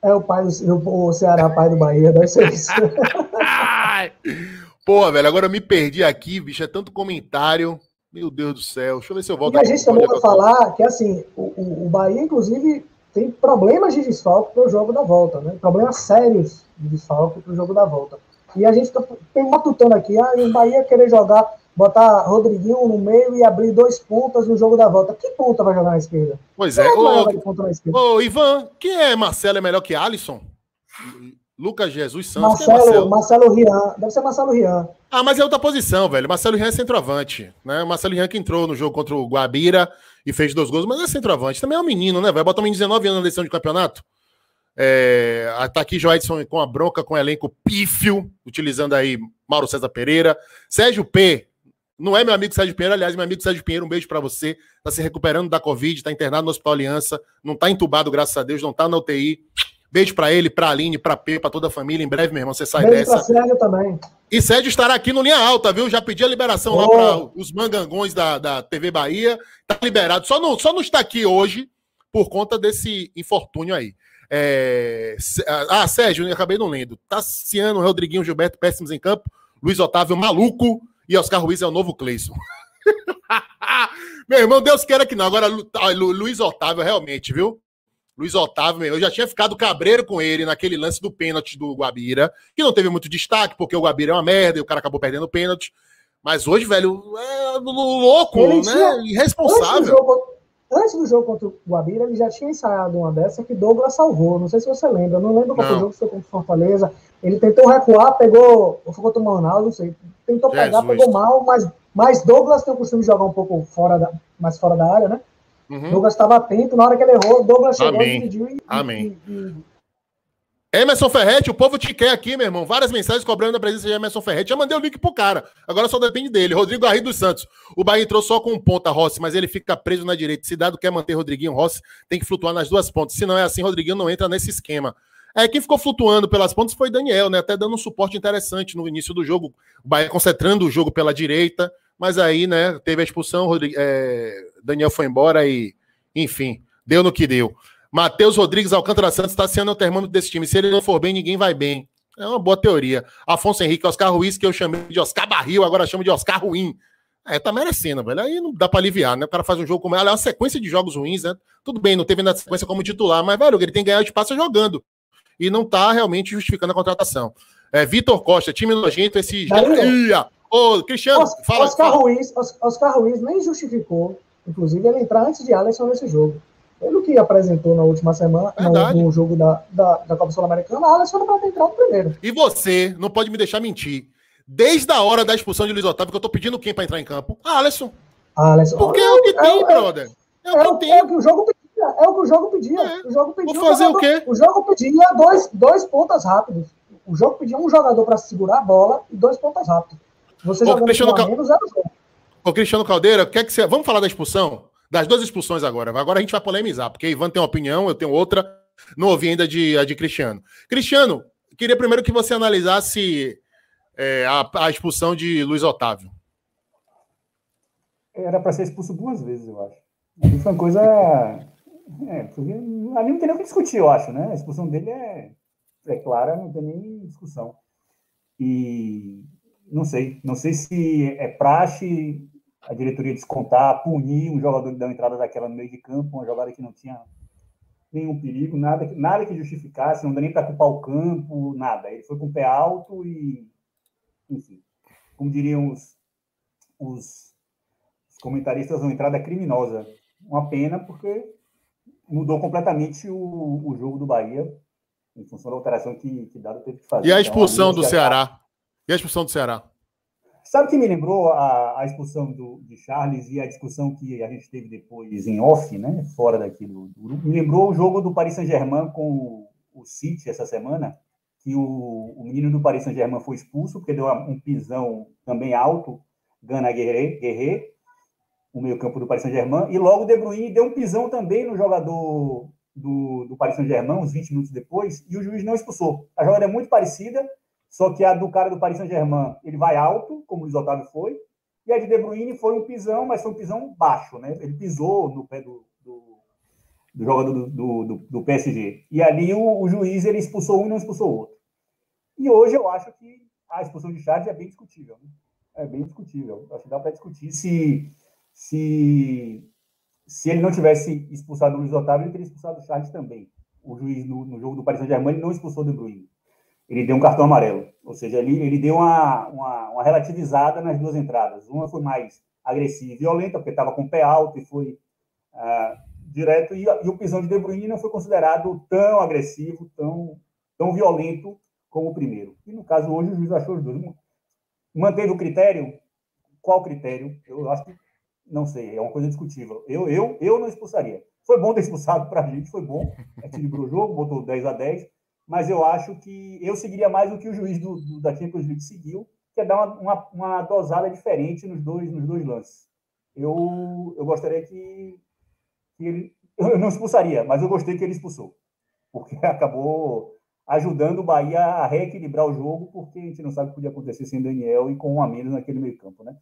É o pai do o Ceará, pai do Bahia, deve ser isso. [laughs] Pô, velho, agora eu me perdi aqui, bicho. É tanto comentário. Meu Deus do céu. Deixa eu ver se eu volto. E a gente também vai falar que, assim, o, o Bahia, inclusive, tem problemas de desfalque para o jogo da volta, né? Problemas sérios de desfalque para o jogo da volta. E a gente está matutando aqui, ah, o Bahia querer jogar, botar Rodriguinho no meio e abrir dois pontas no jogo da volta. Que ponta vai jogar na esquerda? Pois é. Ô, ô, Ivan, quem é Marcelo é melhor que Alisson? Lucas Jesus Santos. Marcelo, é Marcelo? Marcelo Rian. Deve ser Marcelo Rian. Ah, mas é outra posição, velho. Marcelo Rian é centroavante. Né? Marcelo Rian que entrou no jogo contra o Guabira e fez dois gols, mas é centroavante. Também é um menino, né? Vai botar um menino de 19 anos na decisão de campeonato. É, tá aqui Joedson com a bronca, com o elenco pífio, utilizando aí Mauro César Pereira. Sérgio P. Não é meu amigo Sérgio Pinheiro, aliás, meu amigo Sérgio Pinheiro, um beijo para você. Tá se recuperando da Covid, tá internado no Hospital Aliança, não tá entubado, graças a Deus, não tá na UTI. Beijo para ele, para Aline, para P, para toda a família. Em breve, meu irmão, você sai Beijo dessa. Pra Sérgio também. E Sérgio estará aqui no Linha Alta, viu? Já pedi a liberação oh. lá para os mangangões da, da TV Bahia. Tá liberado. Só não, só não está aqui hoje por conta desse infortúnio aí. É... Ah, Sérgio, eu acabei não lendo. Tassiano, Rodriguinho, Gilberto, péssimos em campo. Luiz Otávio, maluco. E Oscar Ruiz é o novo Cleison. [laughs] Meu irmão, Deus queira que não. Agora, Luiz Otávio, realmente, viu? Luiz Otávio, eu já tinha ficado cabreiro com ele naquele lance do pênalti do Guabira, que não teve muito destaque, porque o Guabira é uma merda e o cara acabou perdendo o pênalti. Mas hoje, velho, é louco, ele né? Tinha... Irresponsável. Antes do, jogo, antes do, jogo, contra o Guabira, ele já tinha ensaiado uma dessa que Douglas salvou. Não sei se você lembra. não lembro qual foi o jogo que foi contra o Fortaleza. Ele tentou recuar, pegou. Ou foi contra o Manaus, não sei. Tentou Jesus. pegar, pegou mal, mas, mas Douglas tem o costume de jogar um pouco fora da, mais fora da área, né? Uhum. Douglas estava atento, na hora que ele errou, Douglas chegou Amém. e dividiu. E, Amém. E, e... Emerson Ferretti, o povo te quer aqui, meu irmão. Várias mensagens cobrando a presença de Emerson Ferretti. Já mandei o link pro cara. Agora só depende dele. Rodrigo Arri dos Santos. O Bahia entrou só com um ponta Rossi, mas ele fica preso na direita. Se dado quer manter Rodriguinho Rossi, tem que flutuar nas duas pontas. Se não é assim, Rodriguinho não entra nesse esquema. É, quem ficou flutuando pelas pontas foi Daniel, né? Até dando um suporte interessante no início do jogo. O Bahia concentrando o jogo pela direita, mas aí, né, teve a expulsão, Rodrigo, é, Daniel foi embora e enfim, deu no que deu. Matheus Rodrigues Alcântara Santos está sendo o termômetro desse time. Se ele não for bem, ninguém vai bem. É uma boa teoria. Afonso Henrique, Oscar Ruiz, que eu chamei de Oscar Barril, agora chamo de Oscar Ruim. É, tá merecendo, velho. Aí não dá pra aliviar, né? O cara faz um jogo como ela, é uma sequência de jogos ruins, né? Tudo bem, não teve na sequência como titular, mas, velho, ele tem que ganhar espaço jogando. E não tá realmente justificando a contratação. É, Vitor Costa, time nojento, esse. Ia! Ô, Cristiano, Oscar, fala. Oscar Ruiz, Oscar Ruiz nem justificou Inclusive, ele entrar antes de Alisson nesse jogo. Pelo que apresentou na última semana, no, no, jogo da, da, da Copa Sul-Americana, a Alisson para ter entrado primeiro. E você não pode me deixar mentir. Desde a hora da expulsão de Luiz Otávio, que eu tô pedindo quem para entrar em campo? A Alisson. Alisson. Porque é o que tem, é, brother. É, é, o que é, o que o jogo pedia. É o que o jogo pedia. É. O jogo pedia Vou fazer o, jogador, o quê? O jogo pedia dois, dois pontas rápidos. O jogo pedia um jogador para segurar a bola e dois pontas rápidos. Você Ô, Cristiano Cal... menos, era o jogo. Ô, Cristiano Caldeira, quer que você... vamos falar da expulsão? Das duas expulsões agora. Agora a gente vai polemizar, porque Ivan tem uma opinião, eu tenho outra. Não ouvi ainda de, a de Cristiano. Cristiano, queria primeiro que você analisasse é, a, a, expulsão de Luiz Otávio. Era para ser expulso duas vezes, eu acho. Ali foi uma coisa. É, ali não tem nem o que discutir, eu acho, né? A expulsão dele é, é clara, não tem nem discussão. E não sei, não sei se é praxe a diretoria descontar, punir um jogador que deu entrada daquela no meio de campo, uma jogada que não tinha nenhum perigo, nada, nada que justificasse, não dá nem para culpar o campo, nada. Ele foi com o pé alto e, enfim, como diriam os, os, os comentaristas, uma entrada criminosa. Uma pena, porque mudou completamente o, o jogo do Bahia, em função da alteração que, que Dado teve que fazer. E a então, expulsão então, a do Ceará? E a expulsão do Ceará? Sabe que me lembrou a, a expulsão do, de Charles e a discussão que a gente teve depois em off, né, fora daqui do, do grupo? Me lembrou o jogo do Paris Saint-Germain com o, o City essa semana, que o, o menino do Paris Saint-Germain foi expulso porque deu um pisão também alto, Gana Guerre, o meio-campo do Paris Saint-Germain, e logo o De Bruyne deu um pisão também no jogador do, do Paris Saint-Germain, uns 20 minutos depois, e o juiz não expulsou. A jogada é muito parecida, só que a do cara do Paris Saint-Germain, ele vai alto, como o Luiz Otávio foi, e a de De Bruyne foi um pisão, mas foi um pisão baixo, né? Ele pisou no pé do, do, do jogador do, do, do, PSG. E ali o, o, juiz ele expulsou um e não expulsou o outro. E hoje eu acho que a expulsão de Charles é bem discutível. Né? É bem discutível. Acho que dá para discutir se, se, se ele não tivesse expulsado o Luiz Otávio, ele teria expulsado o Charles também. O juiz no, no jogo do Paris Saint-Germain não expulsou o De Bruyne ele deu um cartão amarelo. Ou seja, ele, ele deu uma, uma, uma relativizada nas duas entradas. Uma foi mais agressiva e violenta, porque estava com o pé alto e foi uh, direto, e, e, o pisão de De Bruyne não foi considerado tão agressivo, tão, tão violento como o primeiro. E no caso, hoje, o juiz achou os dois. Manteve o critério? Qual critério? Eu acho que não sei, é uma coisa discutível. Eu, eu, eu não expulsaria. Foi bom ter expulsado para a gente, foi bom. Equilibrou o jogo, botou 10 a 10 mas eu acho que eu seguiria mais do que o juiz do, do, da Champions League seguiu, que é dar uma, uma, uma, dosada diferente nos dois, nos dois lances. Eu, eu gostaria que, que ele. Eu não expulsaria, mas eu gostei que ele expulsou, porque [laughs] acabou ajudando o Bahia a reequilibrar o jogo, porque a gente não sabe o que podia acontecer sem Daniel e com um menos naquele meio campo, né?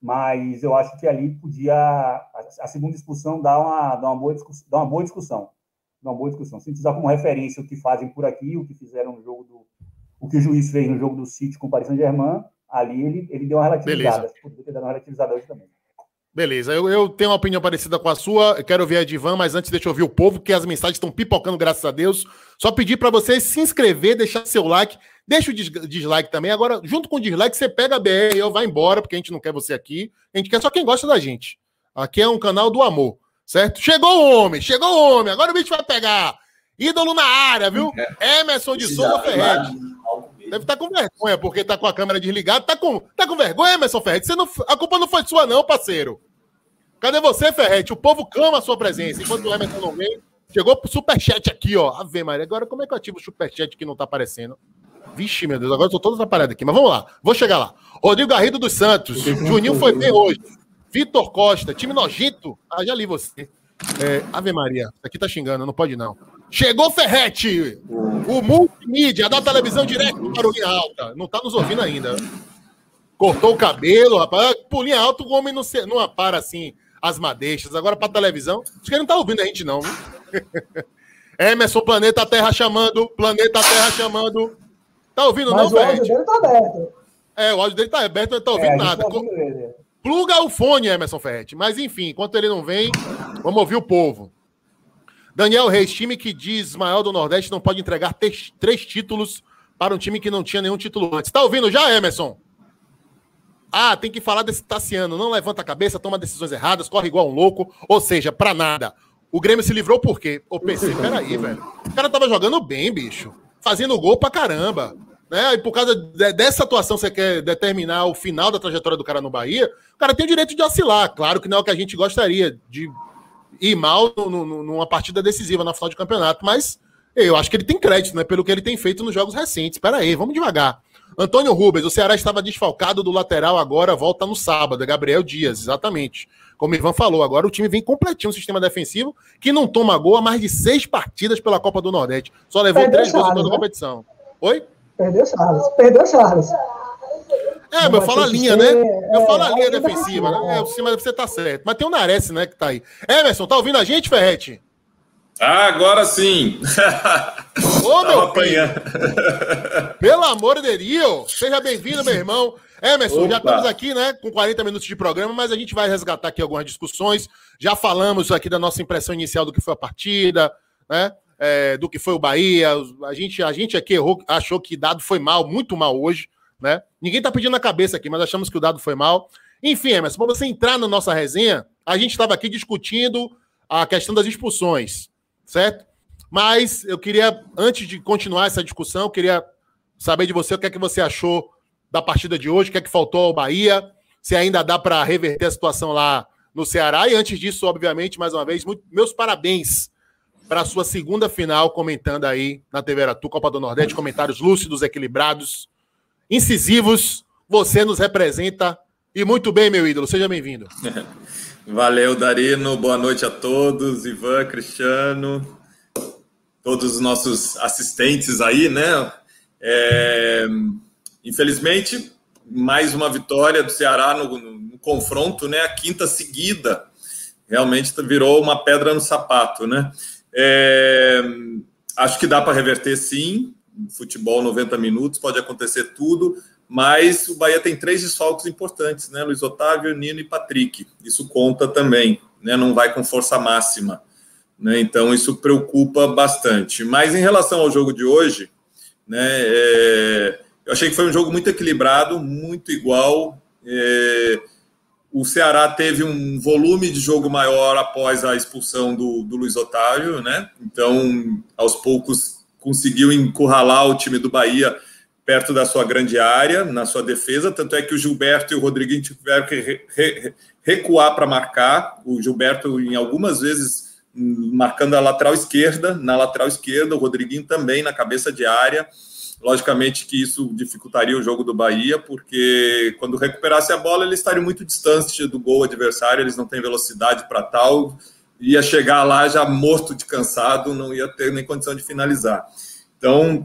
Mas eu acho que ali podia a, a segunda expulsão dar uma, dar uma, boa, discussão, dar uma boa discussão uma boa discussão. Se a gente usar como referência o que fazem por aqui, o que fizeram no jogo do. O que o juiz fez no jogo do City com o Paris Saint-Germain, ali ele, ele deu uma relativizada. Poderia ter dado uma relativizada hoje também. Beleza, eu, eu, tenho uma opinião parecida com a sua, eu quero ouvir a Divan, mas antes deixa eu ouvir o povo, que as mensagens estão pipocando, graças a Deus. Só pedir para vocês se inscrever, deixar seu like, deixa o dislike também. Agora, junto com o dislike, você pega a BR e vai embora, porque a gente não quer você aqui, a gente quer só quem gosta da gente. Aqui é um canal do amor. Certo? Chegou o homem, chegou o homem. Agora o bicho vai pegar. Ídolo na área, viu? É. Emerson de Souza Ferretti. Deve estar tá com vergonha, porque tá com a câmera desligada. Tá com, tá com vergonha, Emerson Ferretti? Você não, a culpa não foi sua, não, parceiro. Cadê você, Ferretti? O povo clama a sua presença. Enquanto o Emerson não vem, chegou pro superchat aqui, ó. Ave Maria. Agora, como é que eu ativo o superchat que não tá aparecendo? Vixe, meu Deus, agora eu tô todo atrapalhado aqui. Mas vamos lá, vou chegar lá. Rodrigo Garrido dos Santos. Juninho foi bem hoje. Vitor Costa, time nojento. Ah, já li você. É, Ave Maria, aqui tá xingando, não pode não. Chegou Ferrete, o multimídia da televisão direto para o linha alta. Não tá nos ouvindo ainda. Cortou o cabelo, rapaz. Por linha alta, o homem não, se, não apara assim as madeixas. Agora para televisão, acho que ele não tá ouvindo a gente, não. [laughs] Emerson, Planeta Terra chamando. Planeta Terra chamando. Tá ouvindo, Mas não, Ferrete? O áudio dele tá aberto. É, o áudio dele tá aberto, não tá ouvindo é, nada. Tá ouvindo. Pluga o fone, Emerson Ferretti. Mas enfim, enquanto ele não vem, vamos ouvir o povo. Daniel Reis, time que diz maior do Nordeste não pode entregar três títulos para um time que não tinha nenhum título antes. Tá ouvindo já, Emerson? Ah, tem que falar desse Tassiano. Não levanta a cabeça, toma decisões erradas, corre igual um louco. Ou seja, para nada. O Grêmio se livrou por quê? Ô, PC, peraí, velho. O cara tava jogando bem, bicho. Fazendo gol pra caramba. Né? E por causa dessa atuação, você quer determinar o final da trajetória do cara no Bahia, o cara tem o direito de oscilar. Claro que não é o que a gente gostaria, de ir mal numa partida decisiva na final de campeonato, mas eu acho que ele tem crédito, né? Pelo que ele tem feito nos jogos recentes. Pera aí, vamos devagar. Antônio Rubens, o Ceará estava desfalcado do lateral, agora volta no sábado. É Gabriel Dias, exatamente. Como o Ivan falou, agora o time vem completinho no sistema defensivo, que não toma gol há mais de seis partidas pela Copa do Nordeste. Só levou três gols em toda a né? competição. Oi? Perdeu Charles. Perdeu Charles. É, mas eu falo a linha, né? Eu falo a linha defensiva, né? É, cima você tá certo. Mas tem o Nares, né, que tá aí. Emerson, tá ouvindo a gente, Ferrete? Ah, agora sim. Ô, [laughs] meu apanhando. Pelo amor de Deus. Seja bem-vindo, meu irmão. Emerson, Opa. já estamos aqui, né, com 40 minutos de programa, mas a gente vai resgatar aqui algumas discussões. Já falamos aqui da nossa impressão inicial do que foi a partida, né? É, do que foi o Bahia. A gente, a gente aqui errou, achou que dado foi mal, muito mal hoje, né? Ninguém tá pedindo a cabeça aqui, mas achamos que o dado foi mal. Enfim, Emerson, para você entrar na nossa resenha, a gente estava aqui discutindo a questão das expulsões, certo? Mas eu queria, antes de continuar essa discussão, eu queria saber de você o que é que você achou da partida de hoje, o que é que faltou ao Bahia, se ainda dá para reverter a situação lá no Ceará. E antes disso, obviamente, mais uma vez, muito, meus parabéns para a sua segunda final, comentando aí na TV Aratu, Copa do Nordeste, comentários lúcidos, equilibrados, incisivos. Você nos representa e muito bem, meu ídolo. Seja bem-vindo. [laughs] Valeu, Darino. Boa noite a todos. Ivan, Cristiano, todos os nossos assistentes aí, né? É... Infelizmente, mais uma vitória do Ceará no, no, no confronto, né? A quinta seguida. Realmente virou uma pedra no sapato, né? É, acho que dá para reverter sim. Futebol 90 minutos, pode acontecer tudo, mas o Bahia tem três desfalques importantes, né? Luiz Otávio, Nino e Patrick. Isso conta também, né? Não vai com força máxima. Né? Então isso preocupa bastante. Mas em relação ao jogo de hoje, né? É, eu achei que foi um jogo muito equilibrado, muito igual. É, o Ceará teve um volume de jogo maior após a expulsão do, do Luiz Otávio, né? Então, aos poucos, conseguiu encurralar o time do Bahia perto da sua grande área, na sua defesa. Tanto é que o Gilberto e o Rodriguinho tiveram que re, re, recuar para marcar. O Gilberto, em algumas vezes, marcando a lateral esquerda, na lateral esquerda, o Rodriguinho também na cabeça de área. Logicamente que isso dificultaria o jogo do Bahia, porque quando recuperasse a bola, ele estaria muito distante do gol adversário, eles não têm velocidade para tal, ia chegar lá já morto de cansado, não ia ter nem condição de finalizar. Então,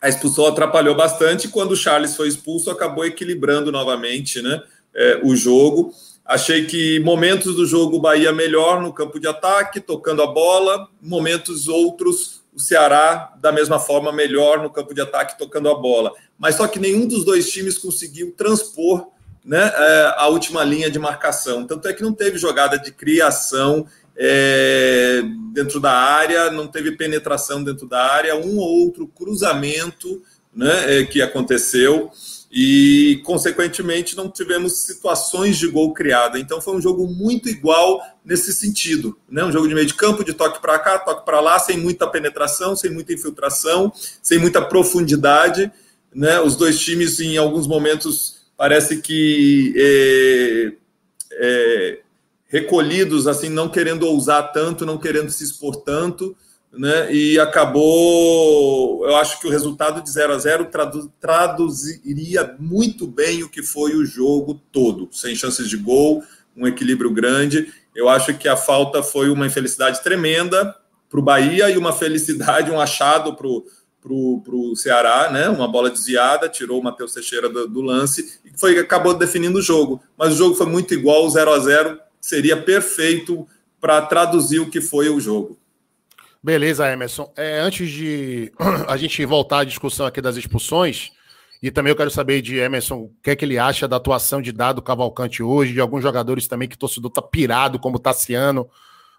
a expulsão atrapalhou bastante. Quando o Charles foi expulso, acabou equilibrando novamente né, é, o jogo. Achei que momentos do jogo Bahia melhor no campo de ataque, tocando a bola, momentos outros o Ceará, da mesma forma, melhor no campo de ataque, tocando a bola. Mas só que nenhum dos dois times conseguiu transpor né, é, a última linha de marcação. Tanto é que não teve jogada de criação é, dentro da área, não teve penetração dentro da área, um ou outro cruzamento né, é, que aconteceu e, consequentemente, não tivemos situações de gol criada. Então, foi um jogo muito igual nesse sentido. Né? Um jogo de meio de campo, de toque para cá, toque para lá, sem muita penetração, sem muita infiltração, sem muita profundidade. Né? Os dois times, em alguns momentos, parece que é, é, recolhidos, assim, não querendo ousar tanto, não querendo se expor tanto né? E acabou, eu acho que o resultado de 0 a 0 tradu traduziria muito bem o que foi o jogo todo, sem chances de gol, um equilíbrio grande. Eu acho que a falta foi uma infelicidade tremenda para o Bahia e uma felicidade, um achado para o Ceará, né? Uma bola desviada, tirou o Matheus Teixeira do, do, lance e foi acabou definindo o jogo. Mas o jogo foi muito igual, 0 a 0 seria perfeito para traduzir o que foi o jogo. Beleza, Emerson. É, antes de [clears throat] a gente voltar à discussão aqui das expulsões, e também eu quero saber de Emerson o que é que ele acha da atuação de Dado Cavalcante hoje, de alguns jogadores também que o torcedor tá pirado, como Tassiano,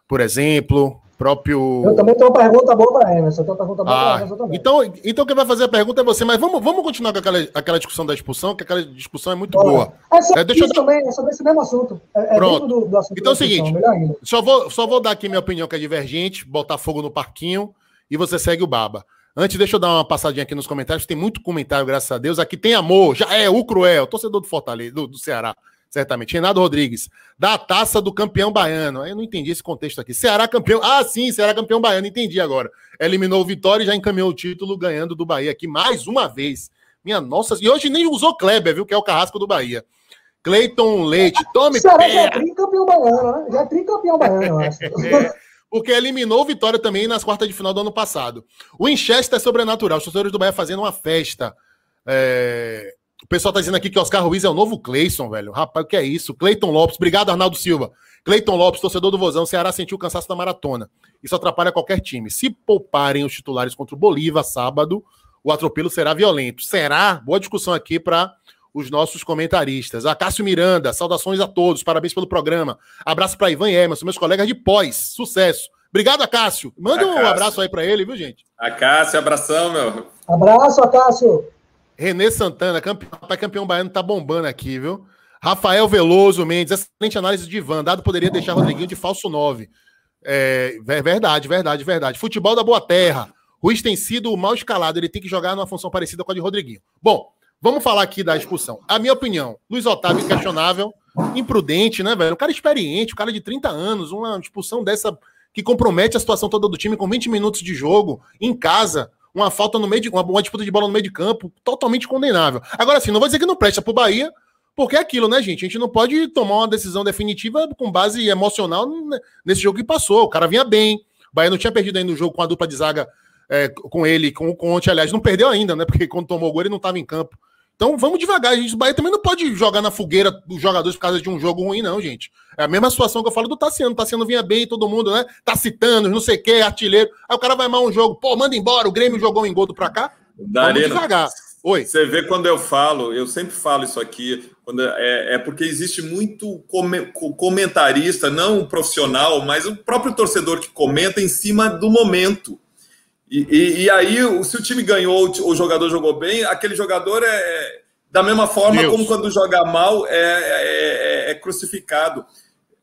por exemplo próprio. Eu também tenho uma pergunta boa para Emerson. Tenho uma pergunta boa ah, Emerson também. Então, então quem vai fazer a pergunta é você, mas vamos, vamos continuar com aquela, aquela discussão da expulsão, que aquela discussão é muito boa. É sobre é, deixa isso eu... também, é sobre esse mesmo assunto. É, é Pronto. Do, do assunto então é o seguinte, só vou, só vou dar aqui minha opinião que é divergente, botar fogo no parquinho e você segue o baba. Antes, deixa eu dar uma passadinha aqui nos comentários. Tem muito comentário, graças a Deus. Aqui tem amor, já é o cruel, torcedor do Fortaleza, do, do Ceará certamente. Renato Rodrigues, da taça do campeão baiano. Eu não entendi esse contexto aqui. Ceará campeão. Ah, sim, Ceará campeão baiano, entendi agora. Eliminou o Vitória e já encaminhou o título, ganhando do Bahia aqui mais uma vez. Minha nossa, e hoje nem usou Kleber, viu? Que é o carrasco do Bahia. Cleiton Leite, tome Ceará já é tricampeão baiano, né? Já é tricampeão baiano, eu acho. [laughs] é, porque eliminou o Vitória também nas quartas de final do ano passado. O Winchester é sobrenatural. Os torcedores do Bahia fazendo uma festa. É, o pessoal tá dizendo aqui que Oscar Ruiz é o novo Cleison, velho. Rapaz, o que é isso? Cleiton Lopes, obrigado, Arnaldo Silva. Cleiton Lopes, torcedor do Vozão, Ceará sentiu o cansaço da maratona. Isso atrapalha qualquer time. Se pouparem os titulares contra o Bolívar sábado, o atropelo será violento. Será? Boa discussão aqui para os nossos comentaristas. Acácio Miranda, saudações a todos, parabéns pelo programa. Abraço para Ivan e Emerson, meus colegas de pós. Sucesso. Obrigado, Acácio. Manda Acácio. um abraço aí para ele, viu, gente? Acácio, abração, meu. Abraço, Acácio. René Santana, campeão, campeão baiano, tá bombando aqui, viu? Rafael Veloso Mendes, excelente análise de Ivan. Dado poderia deixar Rodriguinho de falso 9. É, verdade, verdade, verdade. Futebol da Boa Terra. Ruiz tem sido mal escalado, ele tem que jogar numa função parecida com a de Rodriguinho. Bom, vamos falar aqui da expulsão. A minha opinião, Luiz Otávio questionável, imprudente, né, velho? Um cara experiente, um cara de 30 anos, uma expulsão dessa que compromete a situação toda do time com 20 minutos de jogo, em casa, uma falta no meio de uma, uma, disputa de bola no meio de campo, totalmente condenável. Agora, assim, não vou dizer que não presta pro Bahia, porque é aquilo, né, gente? A gente não pode tomar uma decisão definitiva com base emocional nesse jogo que passou. O cara vinha bem, o Bahia não tinha perdido ainda o jogo com a dupla de zaga é, com ele, com o Conte, aliás, não perdeu ainda, né? Porque quando tomou o gol ele não estava em campo. Então vamos devagar, gente. O Bahia também não pode jogar na fogueira dos jogadores por causa de um jogo ruim, não, gente. É a mesma situação que eu falo do Tassiano. O Tassiano vinha bem, todo mundo, né? Tá citando, não sei o quê, artilheiro. Aí o cara vai mal um jogo, pô, manda embora, o Grêmio jogou um engodo pra cá. Darino, vamos devagar. Oi. Você vê quando eu falo, eu sempre falo isso aqui, quando é, é porque existe muito comentarista, não profissional, mas o próprio torcedor que comenta em cima do momento. E, e, e, aí, se o time ganhou, o jogador jogou bem, aquele jogador é. Da mesma forma Deus. como quando joga mal é, é, é, crucificado.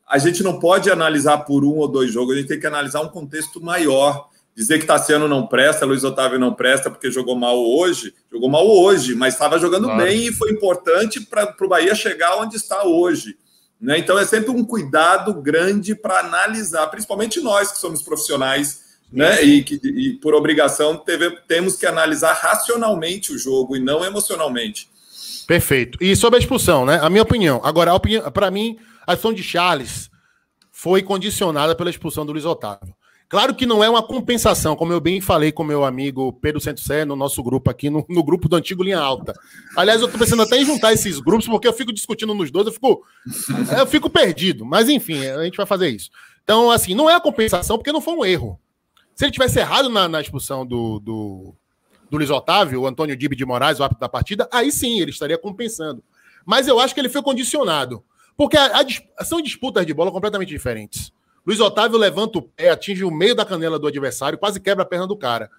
A gente não pode analisar por um ou dois jogos, a gente tem que analisar um contexto maior. Dizer que Tassiano não presta, Luiz Otávio não presta porque jogou mal hoje, jogou mal hoje, mas estava jogando claro. bem e foi importante para o Bahia chegar onde está hoje. Né? Então é sempre um cuidado grande para analisar, principalmente nós que somos profissionais né? E, que, e por obrigação teve, temos que analisar racionalmente o jogo e não emocionalmente. Perfeito. E sobre a expulsão, né? A minha opinião. Agora, a opinião, para mim, a ação de Charles foi condicionada pela expulsão do Luiz Otávio. Claro que não é uma compensação, como eu bem falei com meu amigo Pedro Sé no nosso grupo aqui, no, no, grupo do Antigo Linha Alta. Aliás, eu tô pensando até em juntar esses grupos, porque eu fico discutindo nos dois, eu fico, eu fico perdido. Mas enfim, a gente vai fazer isso. Então, assim, não é a compensação, porque não foi um erro. Se ele tivesse errado na, na expulsão do, do, do Luiz Otávio, o Antônio Dibe de Moraes, o árbitro da partida, aí sim ele estaria compensando. Mas eu acho que ele foi condicionado. Porque a, a, são disputas de bola completamente diferentes. Luiz Otávio levanta o pé, atinge o meio da canela do adversário, quase quebra a perna do cara.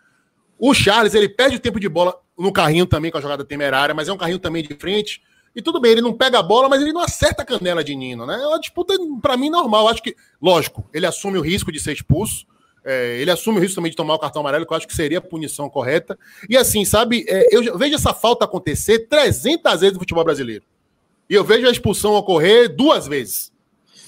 O Charles, ele perde o tempo de bola no carrinho também, com a jogada temerária, mas é um carrinho também de frente. E tudo bem, ele não pega a bola, mas ele não acerta a canela de Nino, né? É uma disputa, para mim, normal. Acho que, lógico, ele assume o risco de ser expulso. É, ele assume o risco também de tomar o cartão amarelo, que eu acho que seria a punição correta. E assim, sabe, é, eu vejo essa falta acontecer 300 vezes no futebol brasileiro. E eu vejo a expulsão ocorrer duas vezes.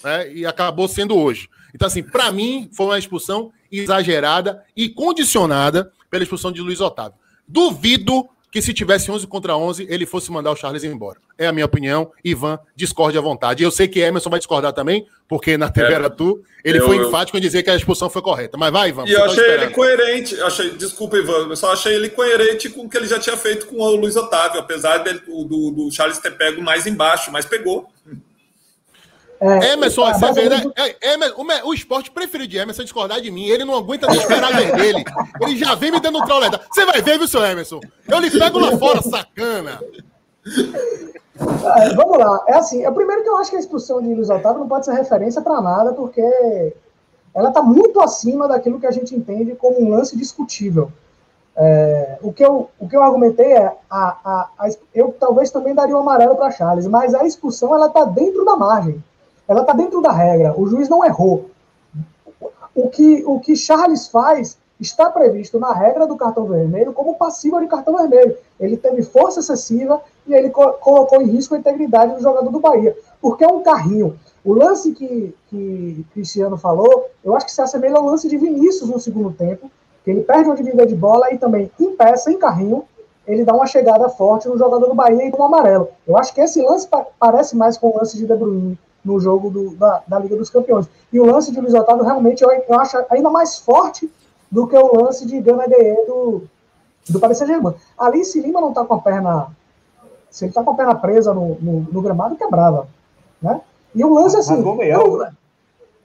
Né, e acabou sendo hoje. Então, assim, para mim, foi uma expulsão exagerada e condicionada pela expulsão de Luiz Otávio. Duvido que se tivesse 11 contra 11, ele fosse mandar o Charles embora. É a minha opinião. Ivan discorde à vontade. Eu sei que Emerson vai discordar também, porque na TV é, ele eu, foi enfático em dizer que a expulsão foi correta. Mas vai, Ivan. E eu tá achei ele coerente. Achei, desculpa, Ivan, eu só achei ele coerente com o que ele já tinha feito com o Luiz Otávio, apesar dele, do, do Charles ter pego mais embaixo, mas pegou. É, Emerson, é, você vê, né? É, Emerson, o, o esporte preferido de Emerson é discordar de mim. Ele não aguenta nem esperar ver dele. Ele já vem me dando um troleta. Você vai ver, viu, seu Emerson? Eu lhe pego lá fora, sacana. É, vamos lá. É assim, é o primeiro que eu acho que a expulsão de Luiz Otávio não pode ser referência para nada, porque ela está muito acima daquilo que a gente entende como um lance discutível. É, o, que eu, o que eu argumentei é, a, a, a eu talvez também daria um amarelo para Charles, mas a expulsão ela está dentro da margem, ela está dentro da regra, o juiz não errou. O que, o que Charles faz está previsto na regra do cartão vermelho como passiva de cartão vermelho. Ele teve força excessiva e ele co colocou em risco a integridade do jogador do Bahia, porque é um carrinho. O lance que, que Cristiano falou, eu acho que se assemelha ao lance de Vinícius no segundo tempo, que ele perde uma dividida de bola e também em peça, em carrinho, ele dá uma chegada forte no jogador do Bahia e com um amarelo. Eu acho que esse lance parece mais com o lance de De Bruyne no jogo do, da, da, Liga dos Campeões. E o lance de Luiz Otávio realmente eu, eu acho ainda mais forte do que o lance de Gana Gueye do, do Paris Saint-Germain. Ali, se Lima não está com a perna. Se ele está com a perna presa no, no, no gramado, quebrava. Né? E o lance assim. Eu,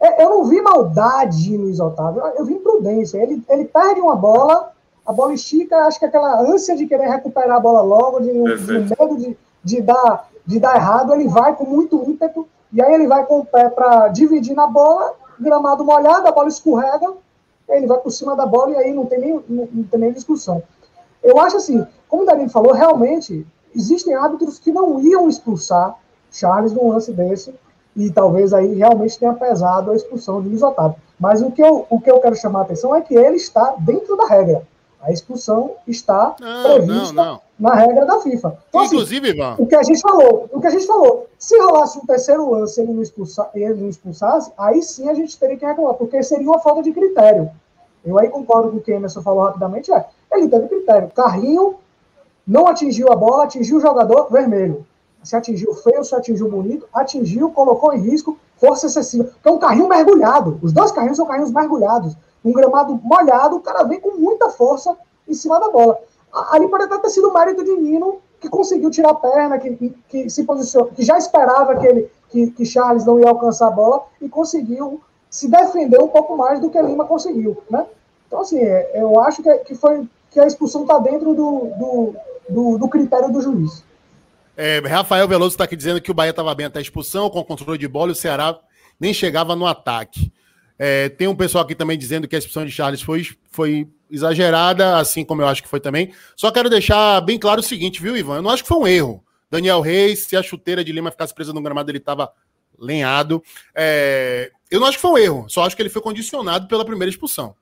é, eu não vi maldade Luiz Otávio, eu vi imprudência. Ele, ele perde uma bola, a bola estica, acho que aquela ânsia de querer recuperar a bola logo, de, de medo de, de, dar, de dar errado, ele vai com muito ímpeto, e aí ele vai com o pé para dividir na bola, gramado molhado, a bola escorrega, ele vai por cima da bola e aí não tem nem, não, não tem nem discussão. Eu acho assim, como o Danilo falou, realmente existem árbitros que não iam expulsar Charles num lance desse, e talvez aí realmente tenha pesado a expulsão de Luiz Otávio. Mas o que, eu, o que eu quero chamar a atenção é que ele está dentro da regra. A expulsão está não, prevista não, não. Na regra da FIFA. Então, assim, Inclusive, assim, Ivan. O que a gente falou, o que a gente falou, se rolasse um terceiro lance e ele não, expulsa, ele não expulsasse, aí sim a gente teria que reclamar, porque seria uma falta de critério. Eu aí concordo com o que o Emerson falou rapidamente, é, ele teve critério. Carrinho não atingiu a bola, atingiu o jogador, vermelho se atingiu feio, se atingiu bonito, atingiu, colocou em risco, força excessiva. Que é um carrinho mergulhado. Os dois carrinhos são carrinhos mergulhados. Um gramado molhado, o cara vem com muita força em cima da bola. Ali pode até ter sido o mérito de Nino, que conseguiu tirar a perna, que, que, que se posicionou, que já esperava que, ele, que, que Charles não ia alcançar a bola e conseguiu se defender um pouco mais do que Lima conseguiu, né? Então, assim, é, eu acho que, que, foi, que a expulsão está dentro do, do, do, do critério do juiz. É, Rafael Veloso está aqui dizendo que o Bahia estava bem até a expulsão, com controle de bola, e o Ceará nem chegava no ataque. É, tem um pessoal aqui também dizendo que a expulsão de Charles foi, foi exagerada, assim como eu acho que foi também. Só quero deixar bem claro o seguinte, viu, Ivan? Eu não acho que foi um erro. Daniel Reis, se a chuteira de Lima ficasse presa no gramado, ele estava lenhado. É, eu não acho que foi um erro, só acho que ele foi condicionado pela primeira expulsão.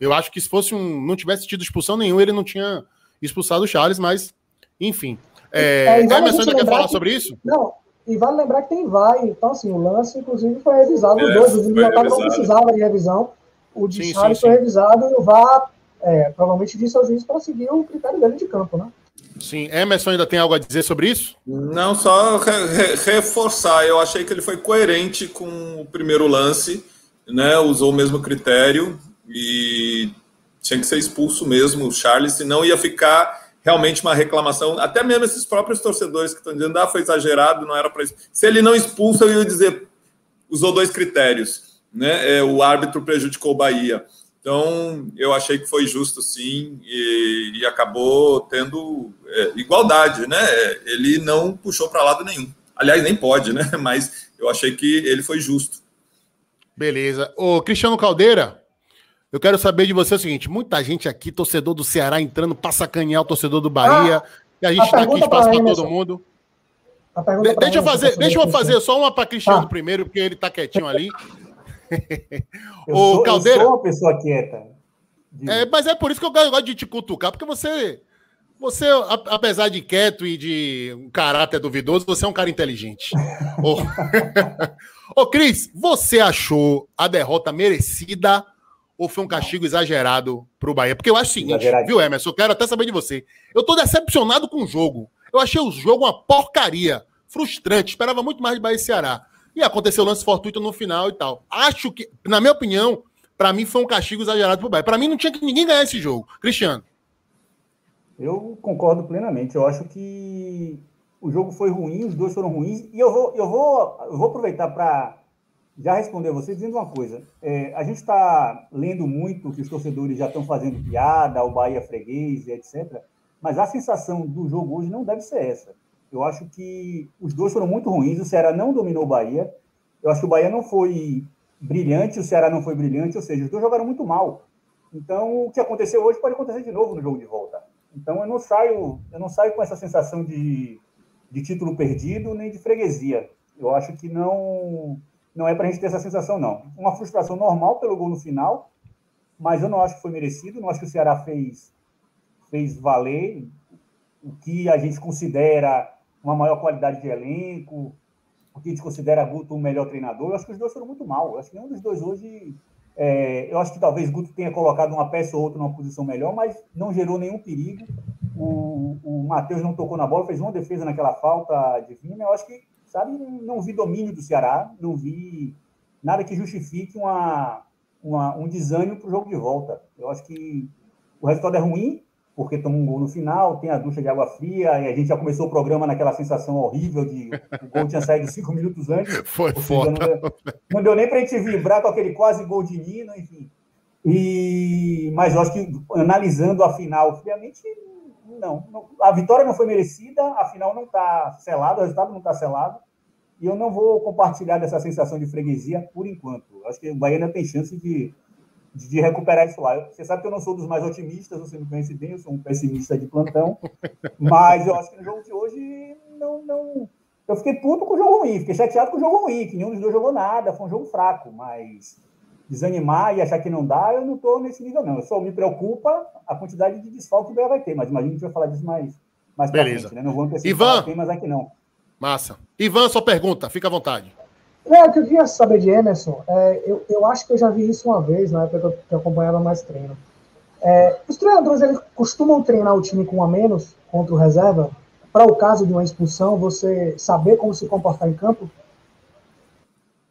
Eu acho que se fosse um. não tivesse tido expulsão nenhuma, ele não tinha expulsado o Charles, mas, enfim. É, é, Emerson ainda quer falar que, sobre isso? Não, e vale lembrar que tem vai. Então, assim, o lance, inclusive, foi revisado. Os é, dois, o não precisava de revisão. O de sim, sim, foi sim. revisado e o VAR é, provavelmente disse ao juiz para seguir o critério dele de campo, né? Sim, Emerson ainda tem algo a dizer sobre isso? Não, só re reforçar. Eu achei que ele foi coerente com o primeiro lance, né? Usou o mesmo critério e tinha que ser expulso mesmo o Charles, senão ia ficar realmente uma reclamação, até mesmo esses próprios torcedores que estão dizendo, ah, foi exagerado, não era para isso. Se ele não expulsa, eu ia dizer, usou dois critérios, né? É, o árbitro prejudicou o Bahia. Então, eu achei que foi justo, sim, e, e acabou tendo é, igualdade, né? Ele não puxou para lado nenhum. Aliás, nem pode, né? [laughs] Mas eu achei que ele foi justo. Beleza. Ô, Cristiano Caldeira, eu quero saber de você o seguinte: muita gente aqui, torcedor do Ceará, entrando para sacanear o torcedor do Bahia. Ah, e a gente está aqui espaço para todo mundo. De, deixa eu fazer, deixa eu fazer só uma para Cristiano ah. primeiro, porque ele está quietinho ali. [laughs] eu, o sou, Caldeira, eu sou uma pessoa quieta. É, mas é por isso que eu gosto de te cutucar, porque você, você, apesar de quieto e de um caráter duvidoso, você é um cara inteligente. [laughs] [laughs] Ô, Cris, você achou a derrota merecida? ou foi um castigo exagerado para o Bahia? Porque eu acho o seguinte, viu, Emerson? Eu quero até saber de você. Eu tô decepcionado com o jogo. Eu achei o jogo uma porcaria, frustrante. Esperava muito mais de Bahia e Ceará. E aconteceu o lance fortuito no final e tal. Acho que, na minha opinião, para mim foi um castigo exagerado para o Bahia. Para mim não tinha que ninguém ganhar esse jogo. Cristiano. Eu concordo plenamente. Eu acho que o jogo foi ruim, os dois foram ruins. E eu vou, eu vou, eu vou aproveitar para já responder a você dizendo uma coisa. É, a gente está lendo muito que os torcedores já estão fazendo piada, o Bahia freguês, etc. Mas a sensação do jogo hoje não deve ser essa. Eu acho que os dois foram muito ruins. O Ceará não dominou o Bahia. Eu acho que o Bahia não foi brilhante, o Ceará não foi brilhante, ou seja, os dois jogaram muito mal. Então, o que aconteceu hoje pode acontecer de novo no jogo de volta. Então, eu não saio, eu não saio com essa sensação de, de título perdido nem de freguesia. Eu acho que não não é para a gente ter essa sensação, não. Uma frustração normal pelo gol no final, mas eu não acho que foi merecido. Não acho que o Ceará fez, fez valer o que a gente considera uma maior qualidade de elenco, o que gente considera Guto o melhor treinador. Eu acho que os dois foram muito mal. Eu acho que nenhum dos dois hoje. É, eu acho que talvez Guto tenha colocado uma peça ou outra numa posição melhor, mas não gerou nenhum perigo. O, o Matheus não tocou na bola, fez uma defesa naquela falta divina. Eu acho que sabe? Não vi domínio do Ceará, não vi nada que justifique uma, uma um desânimo para o jogo de volta. Eu acho que o resultado é ruim, porque tomou um gol no final, tem a ducha de água fria, e a gente já começou o programa naquela sensação horrível de o gol tinha saído [laughs] cinco minutos antes. Foi foda. Não, deu, não deu nem para a gente vibrar com aquele quase gol de Nino, enfim. E, mas eu acho que, analisando a final friamente, não, não, a vitória não foi merecida, a final não está selado, o resultado não está selado, e eu não vou compartilhar dessa sensação de freguesia por enquanto. Acho que o Bahia ainda tem chance de, de, recuperar isso lá. Você sabe que eu não sou dos mais otimistas, você me conhece bem, eu sou um pessimista de plantão, [laughs] mas eu acho que no jogo de hoje não, não... Eu fiquei puto com o jogo ruim, fiquei chateado com o jogo ruim, que nenhum dos dois jogou nada, foi um jogo fraco, mas desanimar e achar que não dá, eu não estou nesse nível, não. Eu só me preocupa a quantidade de desfalque que o Bahia vai ter, mas imagino que a gente vai falar disso mais, mais Beleza. frente, né? Não vou antecipar Ivan, temas aqui, não. Massa. Ivan, sua pergunta, fica à vontade. É, o que eu queria saber de Emerson, é, eu, eu acho que eu já vi isso uma vez, na época que eu acompanhava mais treino. É, os treinadores eles costumam treinar o time com a menos contra o reserva, para o caso de uma expulsão, você saber como se comportar em campo?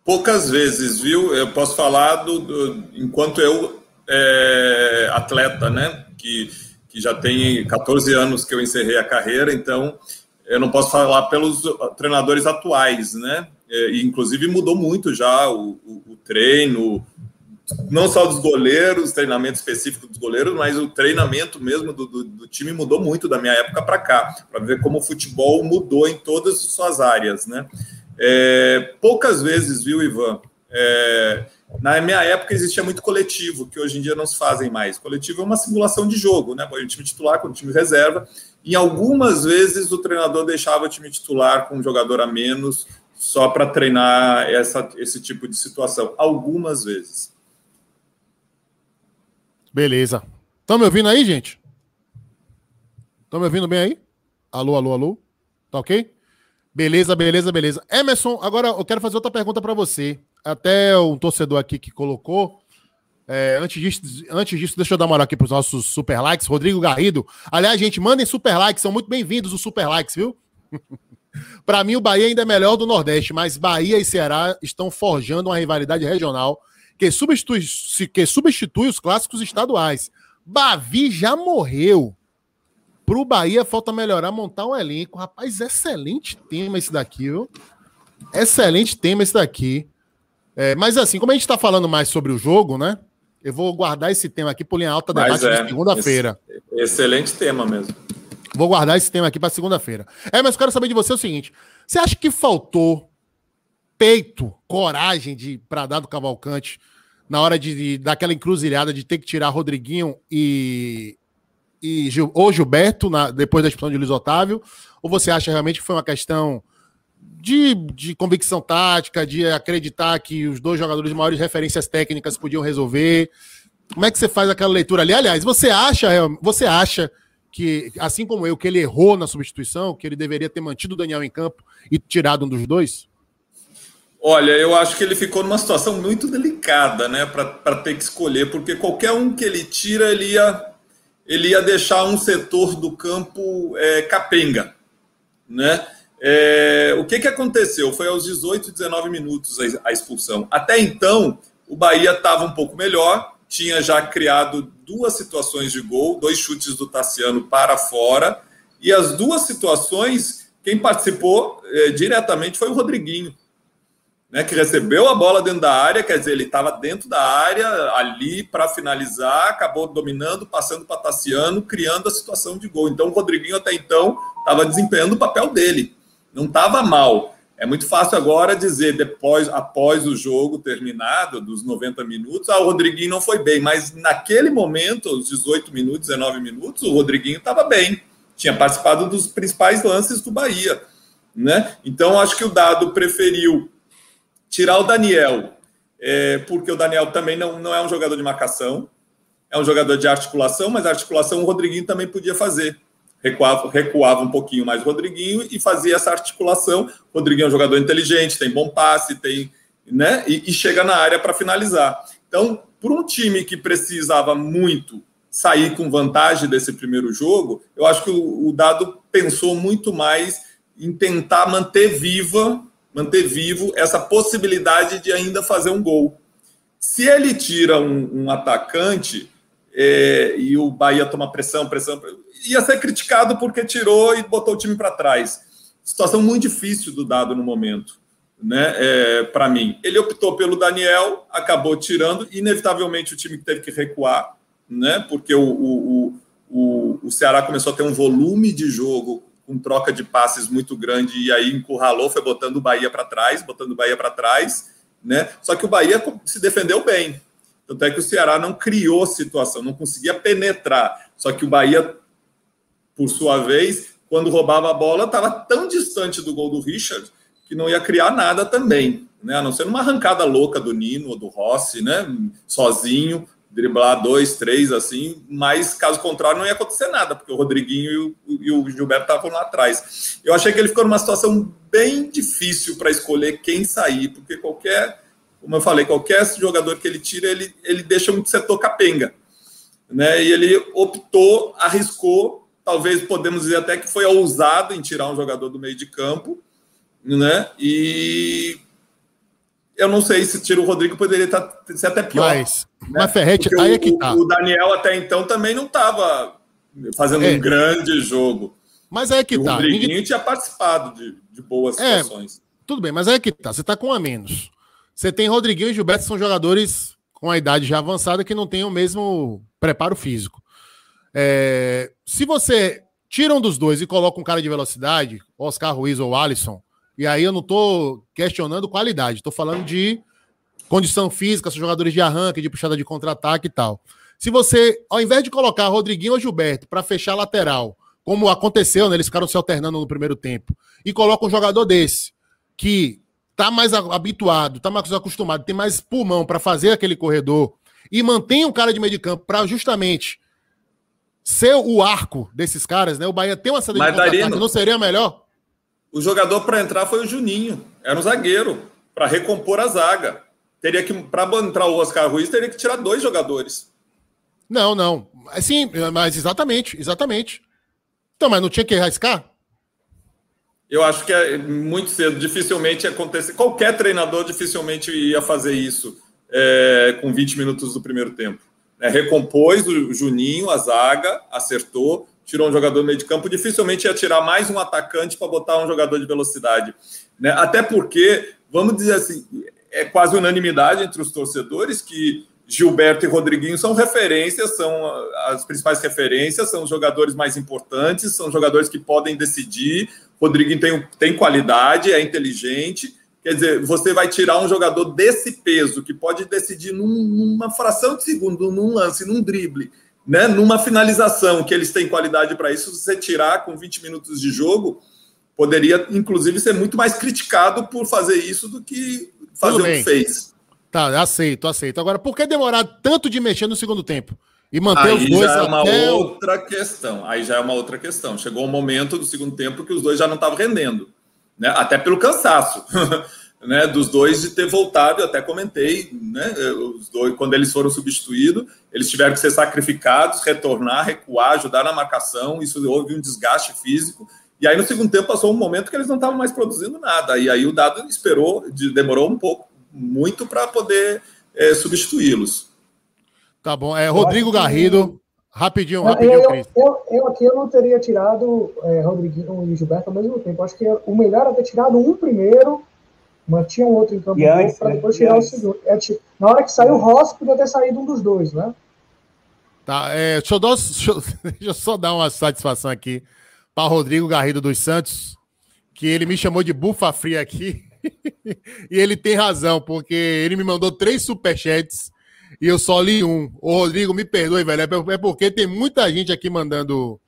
Poucas vezes, viu? Eu posso falar do, do enquanto eu é, atleta, né? Que, que já tem 14 anos que eu encerrei a carreira, então eu não posso falar pelos treinadores atuais, né? É, inclusive mudou muito já o, o, o, treino, não só dos goleiros, treinamento específico dos goleiros, mas o treinamento mesmo do, do, do time mudou muito da minha época para cá, para ver como o futebol mudou em todas as suas áreas, né? É, poucas vezes, viu, Ivan? É, na minha época existia muito coletivo, que hoje em dia não se fazem mais. Coletivo é uma simulação de jogo, né? O time titular com o time reserva. E algumas vezes o treinador deixava o time titular com um jogador a menos só para treinar essa, esse tipo de situação. Algumas vezes. Beleza. Estão me ouvindo aí, gente? Estão me ouvindo bem aí? Alô, alô, alô? Tá ok? Beleza, beleza, beleza. Emerson, agora eu quero fazer outra pergunta para você. Até um torcedor aqui que colocou. É, antes, disso, antes disso, deixa eu dar uma moral aqui para os nossos super likes. Rodrigo Garrido. Aliás, gente, mandem super likes, são muito bem-vindos os super likes, viu? [laughs] para mim, o Bahia ainda é melhor do Nordeste, mas Bahia e Ceará estão forjando uma rivalidade regional que substitui, que substitui os clássicos estaduais. Bavi já morreu. Pro Bahia falta melhorar, montar um elenco. Rapaz, excelente tema esse daqui, viu? Excelente tema esse daqui. É, mas assim, como a gente está falando mais sobre o jogo, né? Eu vou guardar esse tema aqui por linha alta debate é, de segunda-feira. Excelente tema mesmo. Vou guardar esse tema aqui para segunda-feira. É, mas eu quero saber de você o seguinte: você acha que faltou peito, coragem de para dar do Cavalcante na hora de, de daquela encruzilhada de ter que tirar Rodriguinho e e ou Gilberto, na, depois da expulsão de Luiz Otávio? Ou você acha realmente que foi uma questão de, de convicção tática, de acreditar que os dois jogadores de maiores referências técnicas podiam resolver? Como é que você faz aquela leitura ali? Aliás, você acha, você acha que, assim como eu, que ele errou na substituição, que ele deveria ter mantido o Daniel em campo e tirado um dos dois? Olha, eu acho que ele ficou numa situação muito delicada, né, para ter que escolher, porque qualquer um que ele tira, ele ia ele ia deixar um setor do campo é, capenga, né? É, o que, que aconteceu? Foi aos 18, 19 minutos a, a expulsão. Até então, o Bahia estava um pouco melhor, tinha já criado duas situações de gol, dois chutes do Tassiano para fora, e as duas situações, quem participou é, diretamente foi o Rodriguinho né, que recebeu a bola dentro da área, quer dizer, ele estava dentro da área ali para finalizar, acabou dominando, passando para Tassiano, criando a situação de gol. Então, o Rodriguinho até então estava desempenhando o papel dele, não estava mal. É muito fácil agora dizer, depois, após o jogo terminado, dos 90 minutos, ah, o Rodriguinho não foi bem, mas naquele momento, os 18 minutos, 19 minutos, o Rodriguinho estava bem, tinha participado dos principais lances do Bahia. Né? Então, acho que o Dado preferiu tirar o Daniel, é, porque o Daniel também não, não é um jogador de marcação, é um jogador de articulação, mas a articulação o Rodriguinho também podia fazer recuava, recuava um pouquinho mais o Rodriguinho e fazia essa articulação. O Rodriguinho é um jogador inteligente, tem bom passe, tem, né? E, e chega na área para finalizar. Então, para um time que precisava muito sair com vantagem desse primeiro jogo, eu acho que o, o Dado pensou muito mais em tentar manter viva, manter vivo essa possibilidade de ainda fazer um gol. Se ele tira um, um atacante é, e o Bahia toma pressão, pressão, ia ser criticado porque tirou e botou o time para trás. Situação muito difícil do dado no momento, né? É, para mim, ele optou pelo Daniel, acabou tirando, inevitavelmente o time teve que recuar, né? Porque o, o, o, o Ceará começou a ter um volume de jogo com troca de passes muito grande e aí encurralou, foi botando o Bahia para trás, botando o Bahia para trás, né? Só que o Bahia se defendeu bem. Tanto é que o Ceará não criou situação, não conseguia penetrar. Só que o Bahia por sua vez, quando roubava a bola, estava tão distante do gol do Richard que não ia criar nada também, né? A não ser uma arrancada louca do Nino ou do Rossi, né? Sozinho, driblar dois, três, assim, mas caso contrário não ia acontecer nada, porque o Rodriguinho e o, Gilberto estavam lá atrás. Eu achei que ele ficou numa situação bem difícil para escolher quem sair, porque qualquer, como eu falei, qualquer jogador que ele tira, ele, ele deixa um setor capenga. Né? E ele optou, arriscou talvez podemos dizer até que foi ousado em tirar um jogador do meio de campo, né? E eu não sei se tira o Rodrigo poderia estar tá, ser até pior. Mas, né? mas Ferretti, aí é que tá. O Daniel até então também não estava fazendo é. um grande jogo. Mas aí é que o tá. O Rodriguinho Ninguém... tinha participado de, de boas é, situações. Tudo bem, mas aí é que tá. Você tá com um a menos. Você tem Rodriguinho e Gilberto, são jogadores com a idade já avançada que não têm o mesmo preparo físico. É, se você tira um dos dois e coloca um cara de velocidade, Oscar Ruiz ou Alisson, e aí eu não estou questionando qualidade, estou falando de condição física, são jogadores de arranque, de puxada de contra-ataque e tal. Se você, ao invés de colocar Rodriguinho ou Gilberto para fechar lateral, como aconteceu, né, eles ficaram se alternando no primeiro tempo, e coloca um jogador desse, que tá mais habituado, tá mais acostumado, tem mais pulmão para fazer aquele corredor, e mantém um cara de meio de campo para justamente ser o arco desses caras, né? O Bahia tem uma saída Mas, de Darino, não seria melhor? O jogador para entrar foi o Juninho, era um zagueiro, para recompor a zaga. Teria que, para entrar o Oscar Ruiz, teria que tirar dois jogadores. Não, não. Sim, mas exatamente, exatamente. Então, mas não tinha que arriscar? Eu acho que é muito cedo, dificilmente acontecer. Qualquer treinador dificilmente ia fazer isso é, com 20 minutos do primeiro tempo. Né? Recompôs o Juninho, a zaga, acertou, tirou um jogador meio de campo. Dificilmente ia tirar mais um atacante para botar um jogador de velocidade. Né? Até porque, vamos dizer assim, é quase unanimidade entre os torcedores que Gilberto e Rodriguinho são referências, são as principais referências, são os jogadores mais importantes, são jogadores que podem decidir. Rodriguinho tem, tem qualidade, é inteligente Quer dizer, você vai tirar um jogador desse peso, que pode decidir num, numa fração de segundo, num lance, num drible, né? numa finalização, que eles têm qualidade para isso, você tirar com 20 minutos de jogo, poderia, inclusive, ser muito mais criticado por fazer isso do que fazer o que fez. Tá, aceito, aceito. Agora, por que demorar tanto de mexer no segundo tempo? E manter Aí os dois já é uma outra questão. Aí já é uma outra questão. Chegou um momento do segundo tempo que os dois já não estavam rendendo né? até pelo cansaço. [laughs] né, dos dois de ter voltado, eu até comentei, né, os dois, quando eles foram substituídos, eles tiveram que ser sacrificados, retornar, recuar, ajudar na marcação, isso houve um desgaste físico, e aí no segundo tempo passou um momento que eles não estavam mais produzindo nada, e aí o Dado esperou, demorou um pouco, muito para poder é, substituí-los. Tá bom, é Rodrigo Garrido, Rapidinho, rapidinho, eu, eu, eu, eu, aqui eu não teria tirado é, Rodriguinho e Gilberto ao mesmo tempo. Acho que o melhor era ter tirado um primeiro, mantinha um outro em campo para depois tirar o segundo. É, na hora que saiu o Ross, podia ter saído um dos dois, né? Tá, é, deixa, eu dar, [laughs] deixa, deixa eu só dar uma satisfação aqui para Rodrigo Garrido dos Santos, que ele me chamou de bufa fria aqui. [laughs] e ele tem razão, porque ele me mandou três superchats e eu só li um. Ô, Rodrigo, me perdoe, velho. É, é porque tem muita gente aqui mandando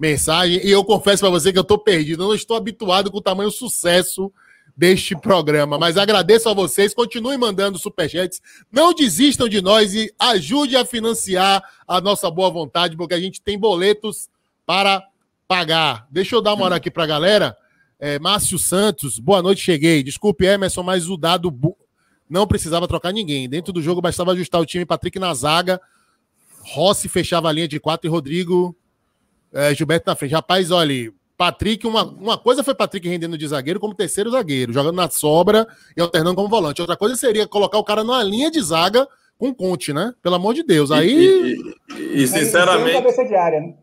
mensagem e eu confesso para você que eu tô perdido. Eu não estou habituado com o tamanho sucesso deste programa. Mas agradeço a vocês, continuem mandando superchats, não desistam de nós e ajude a financiar a nossa boa vontade, porque a gente tem boletos para pagar. Deixa eu dar uma hora aqui para a galera. É, Márcio Santos, boa noite, cheguei. Desculpe, Emerson, mas o dado. Não precisava trocar ninguém. Dentro do jogo bastava ajustar o time Patrick na zaga, Rossi fechava a linha de quatro e Rodrigo é, Gilberto na frente. Rapaz, olha, Patrick, uma, uma coisa foi Patrick rendendo de zagueiro como terceiro zagueiro, jogando na sobra e alternando como volante. Outra coisa seria colocar o cara numa linha de zaga com Conte, né? Pelo amor de Deus. Aí. E, e, e sinceramente. Né?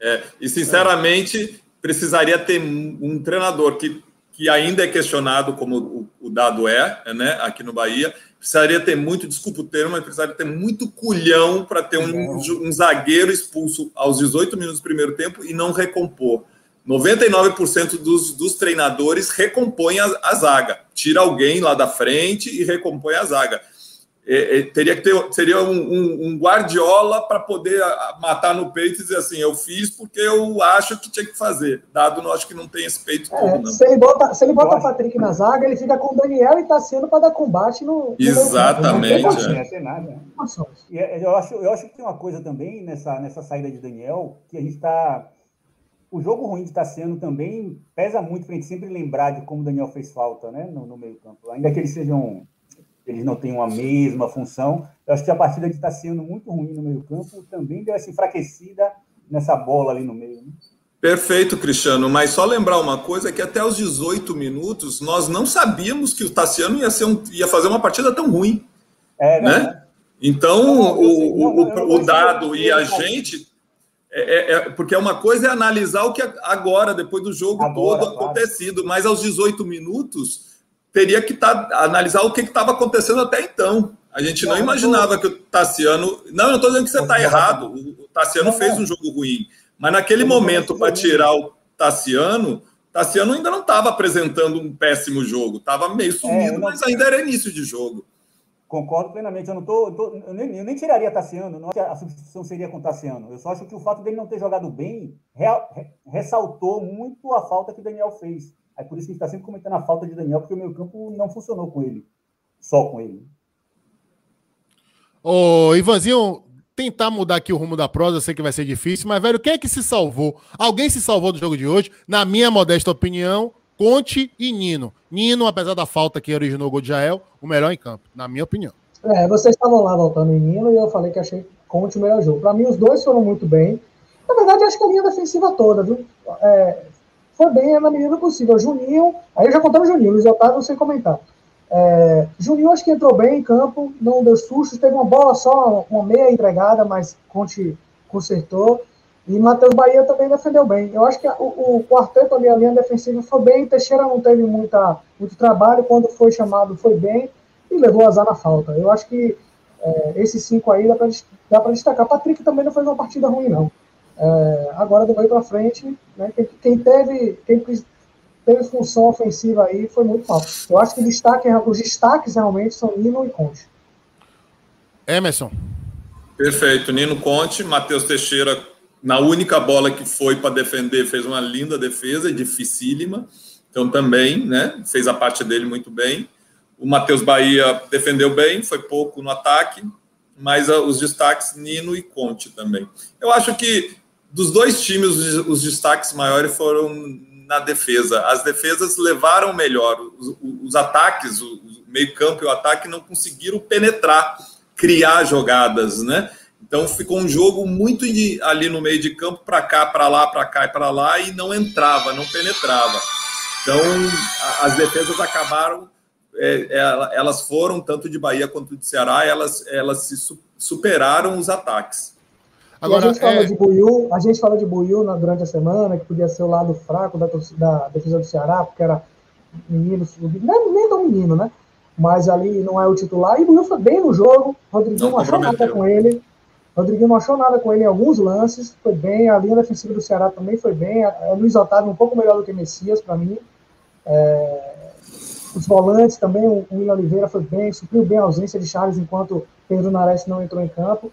É, e sinceramente, precisaria ter um treinador que, que ainda é questionado, como o, o dado é, né? Aqui no Bahia. Precisaria ter muito, desculpa o termo, mas precisaria ter muito culhão para ter um, um zagueiro expulso aos 18 minutos do primeiro tempo e não recompor. 99% dos, dos treinadores recompõem a, a, zaga. Tira alguém lá da frente e recompõe a zaga. É, é, teria que ter seria um, um, um Guardiola para poder matar no peito e dizer assim: eu fiz porque eu acho que tinha que fazer. Dado, não acho que não tem esse peito é, todo, não. Se ele bota, se ele bota o Patrick na zaga, ele fica com o Daniel e Tassiano para dar combate no. Exatamente. No não tem nada. É. Eu acho, eu acho que tem uma coisa também nessa, nessa saída de Daniel que a gente está o jogo ruim de Tassiano também pesa muito para a gente sempre lembrar de como o Daniel fez falta né, no, no meio campo. Ainda que eles sejam, eles não tenham a mesma função, eu acho que a partida de Tassiano muito ruim no meio campo também deu essa enfraquecida nessa bola ali no meio. Né? Perfeito, Cristiano. Mas só lembrar uma coisa que até os 18 minutos nós não sabíamos que o Tassiano ia, ser um, ia fazer uma partida tão ruim. É, né? né? Então, não, o, não, o, o dado e a gente é, é, é, porque é uma coisa é analisar o que agora, depois do jogo agora, todo claro. acontecido, mas aos 18 minutos teria que tá, analisar o que estava acontecendo até então. A gente não, não imaginava que o Tassiano. Não, eu não estou dizendo que você está errado. O Tassiano não, fez um jogo ruim. Mas naquele momento, para tirar o Tassiano, Tassiano ainda não estava apresentando um péssimo jogo. Estava meio é, sumido, é, mas ainda era início de jogo. Concordo plenamente. Eu não tô, eu, tô, eu, nem, eu nem, tiraria Tassiano, não acho que a substituição seria com Tassiano. Eu só acho que o fato dele não ter jogado bem real, ressaltou muito a falta que o Daniel fez. É por isso que a gente está sempre comentando a falta de Daniel, porque o meio campo não funcionou com ele. Só com ele. Ô, Ivanzinho, tentar mudar aqui o rumo da prosa, eu sei que vai ser difícil, mas, velho, quem é que se salvou? Alguém se salvou do jogo de hoje? Na minha modesta opinião, Conte e Nino. Nino, apesar da falta que originou o gol de Jael, o melhor em campo, na minha opinião. É, vocês estavam lá voltando em Nino e eu falei que achei Conte o melhor jogo. Para mim, os dois foram muito bem. Na verdade, acho que a linha defensiva toda, viu? É, foi bem na medida possível. Juninho, aí eu já contamos Juninho, Luiz Otávio sem comentar. É, Juninho acho que entrou bem em campo, não deu sustos, teve uma bola só, uma meia entregada, mas Conte consertou. E Matheus Bahia também defendeu bem. Eu acho que o, o quarteto ali, a linha defensiva foi bem. Teixeira não teve muita, muito trabalho. Quando foi chamado, foi bem. E levou azar na falta. Eu acho que é, esses cinco aí dá para destacar. Patrick também não fez uma partida ruim, não. É, agora, do meio para frente, né, quem, quem, teve, quem teve função ofensiva aí foi muito mal. Eu acho que destaque, os destaques realmente são Nino e Conte. Emerson. Perfeito. Nino Conte, Matheus Teixeira na única bola que foi para defender, fez uma linda defesa, dificílima. Então também, né, fez a parte dele muito bem. O Matheus Bahia defendeu bem, foi pouco no ataque, mas ah, os destaques Nino e Conte também. Eu acho que dos dois times os, destaques maiores foram na defesa. As defesas levaram melhor, os, os ataques, o, meio-campo e o ataque não conseguiram penetrar, criar jogadas, né? Então ficou um jogo muito ali no meio de campo, para cá, para lá, para cá e para lá, e não entrava, não penetrava. Então as defesas acabaram, é, é, elas foram, tanto de Bahia quanto de Ceará, elas, elas se su, superaram os ataques. Agora, a gente fala é... de Buiu, a gente fala de Buiu na, durante a semana, que podia ser o lado fraco da, da defesa do Ceará, porque era menino, nem, nem tão menino, né? Mas ali não é o titular, e o Buiu foi bem no jogo, Rodriguinho não achou nada com ele. Rodriguinho não achou nada com ele em alguns lances, foi bem. A linha defensiva do Ceará também foi bem. A Luiz Otávio um pouco melhor do que Messias, para mim. É, os volantes também, o William Oliveira foi bem, supriu bem a ausência de Charles enquanto Pedro Nares não entrou em campo.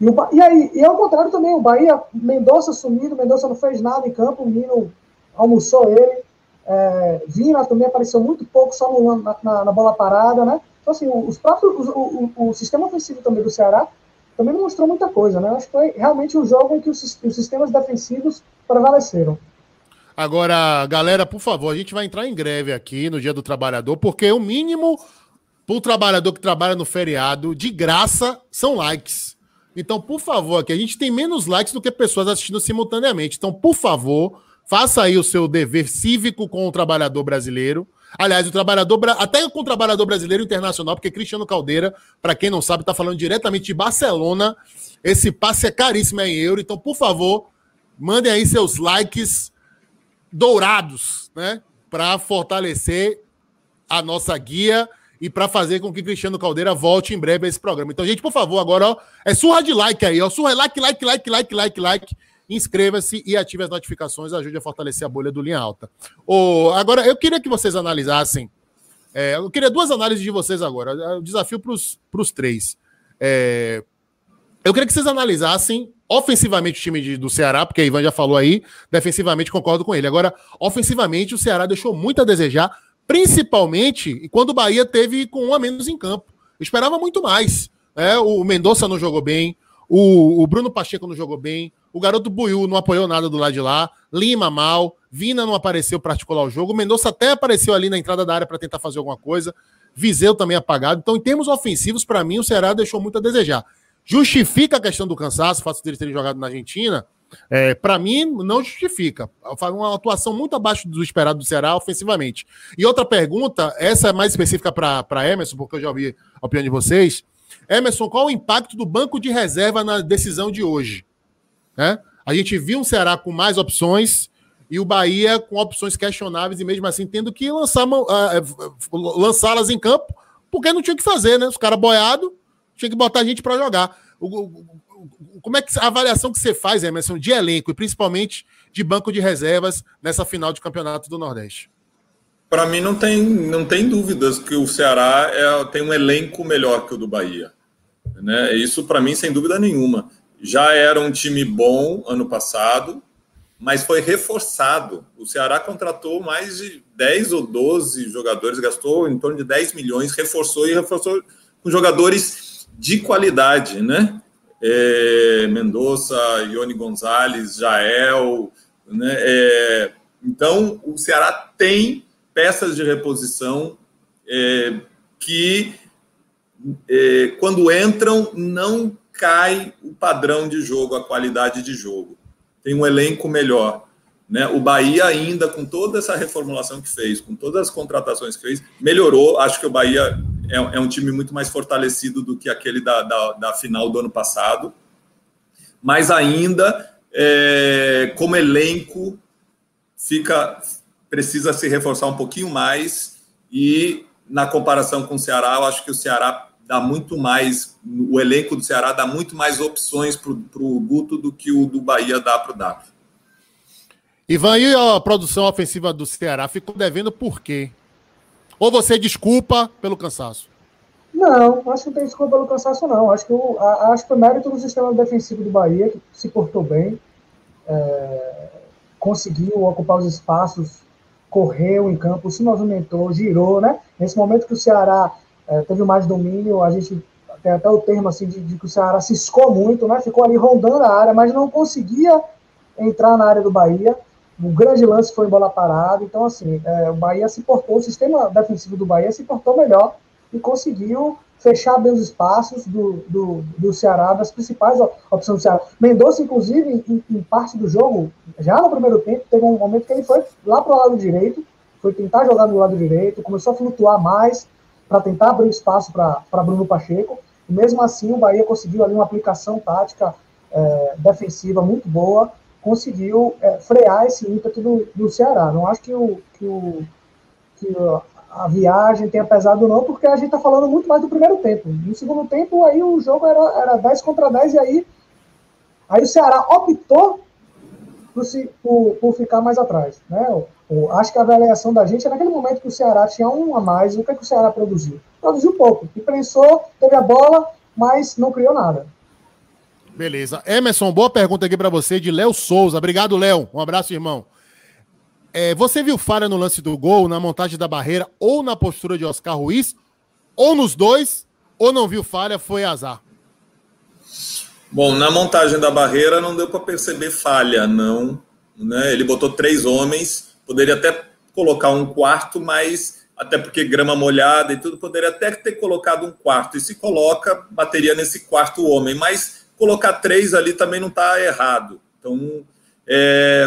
E, o, e aí, e ao contrário também, o Bahia, Mendonça sumido, Mendonça não fez nada em campo, o Nino almoçou ele. É, Vina também apareceu muito pouco, só no, na, na, bola parada, né? Então, assim, os próprios, o, o, o, sistema ofensivo também do Ceará também não mostrou muita coisa, né? Acho que foi realmente um jogo em que os, os sistemas defensivos prevaleceram. Agora, galera, por favor, a gente vai entrar em greve aqui no Dia do Trabalhador, porque o mínimo para o trabalhador que trabalha no feriado, de graça, são likes. Então, por favor, aqui a gente tem menos likes do que pessoas assistindo simultaneamente. Então, por favor, faça aí o seu dever cívico com o trabalhador brasileiro. Aliás, o trabalhador até com o trabalhador brasileiro internacional, porque Cristiano Caldeira, para quem não sabe, está falando diretamente de Barcelona. Esse passe é caríssimo é em euro. Então, por favor, mandem aí seus likes dourados, né, para fortalecer a nossa guia e para fazer com que Cristiano Caldeira volte em breve a esse programa. Então, gente, por favor, agora ó, é surra de like aí, ó, surra like, like, like, like, like, like. Inscreva-se e ative as notificações, ajude a fortalecer a bolha do Linha Alta. Oh, agora, eu queria que vocês analisassem. É, eu queria duas análises de vocês agora. O desafio para os três. É, eu queria que vocês analisassem ofensivamente o time de, do Ceará, porque a Ivan já falou aí, defensivamente concordo com ele. Agora, ofensivamente, o Ceará deixou muito a desejar, Principalmente quando o Bahia teve com um a menos em campo. Eu esperava muito mais. É, o Mendonça não jogou bem, o, o, Bruno Pacheco não jogou bem, o garoto Buiu não apoiou nada do lado de lá, Lima mal, Vina não apareceu para articular o jogo, o Mendonça até apareceu ali na entrada da área para tentar fazer alguma coisa, Viseu também apagado. Então, em termos ofensivos, para mim, o Ceará deixou muito a desejar. Justifica a questão do cansaço, o fato de ele ter jogado na Argentina, é, para mim, não justifica. Uma atuação muito abaixo do esperado do Ceará ofensivamente. E outra pergunta, essa é mais específica para Emerson, porque eu já ouvi a opinião de vocês. Emerson, qual o impacto do banco de reserva na decisão de hoje? É? A gente viu um Ceará com mais opções e o Bahia com opções questionáveis e mesmo assim tendo que lançar, uh, lançá-las em campo, porque não tinha o que fazer, né? Os caras boiados, tinha que botar a gente para jogar. Como é que a avaliação que você faz, Emerson, de elenco e principalmente de banco de reservas nessa final de campeonato do Nordeste? Para mim não tem, não tem dúvidas que o Ceará é, tem um elenco melhor que o do Bahia. Né? Isso para mim sem dúvida nenhuma. Já era um time bom ano passado, mas foi reforçado. O Ceará contratou mais de 10 ou 12 jogadores, gastou em torno de 10 milhões, reforçou e reforçou com jogadores de qualidade, né? É, Mendonça, Ione Gonzalez, Jael. Né? É, então, o Ceará tem peças de reposição é, que, é, quando entram, não cai o padrão de jogo, a qualidade de jogo. Tem um elenco melhor. Né? O Bahia, ainda com toda essa reformulação que fez, com todas as contratações que fez, melhorou. Acho que o Bahia é, é um time muito mais fortalecido do que aquele da, da, da final do ano passado. Mas ainda, é, como elenco, fica precisa se reforçar um pouquinho mais. E na comparação com o Ceará, eu acho que o Ceará dá muito mais, o elenco do Ceará dá muito mais opções para o Guto do que o do Bahia dá para o Dado. Ivan, e a produção ofensiva do Ceará ficou devendo por quê? Ou você desculpa pelo cansaço? Não, acho que não tem desculpa pelo cansaço, não. Acho que, o, a, acho que o mérito do sistema defensivo do Bahia, que se portou bem, é, conseguiu ocupar os espaços, correu em campo, se movimentou, girou, né? Nesse momento que o Ceará é, teve mais domínio, a gente tem até o termo assim de, de que o Ceará ciscou muito, né? Ficou ali rondando a área, mas não conseguia entrar na área do Bahia. O grande lance foi em bola parada. Então, assim, é, o Bahia se portou, o sistema defensivo do Bahia se portou melhor e conseguiu fechar bem os espaços do, do, do Ceará, das principais opções do Ceará. Mendonça, inclusive, em, em, parte do jogo, já no primeiro tempo, teve um momento que ele foi lá para o lado direito, foi tentar jogar do lado direito, começou a flutuar mais para tentar abrir espaço para Bruno Pacheco. E mesmo assim, o Bahia conseguiu ali uma aplicação tática é, defensiva muito boa conseguiu é, frear esse ímpeto do, do Ceará. Não acho que, o, que, o, que a viagem tenha pesado, não, porque a gente está falando muito mais do primeiro tempo. No segundo tempo, aí o jogo era, era 10 contra 10, e aí, aí o Ceará optou por, por, por ficar mais atrás. Né? acho que a avaliação da gente é naquele momento que o Ceará tinha um a mais, o que, é que o Ceará produziu? Produziu pouco. E prensou, teve a bola, mas não criou nada. Beleza. Emerson, boa pergunta aqui para você de Léo Souza. Obrigado, Léo. Um abraço, irmão. É, você viu falha no lance do gol, na montagem da barreira ou na postura de Oscar Ruiz? Ou nos dois? Ou não viu falha, foi azar? Bom, na montagem da barreira não deu para perceber falha, não. Né? Ele botou três homens, poderia até colocar um quarto, mas até porque grama molhada e tudo, poderia até ter colocado um quarto. E se coloca, bateria nesse quarto homem. Mas colocar três ali também não está errado. Então, é,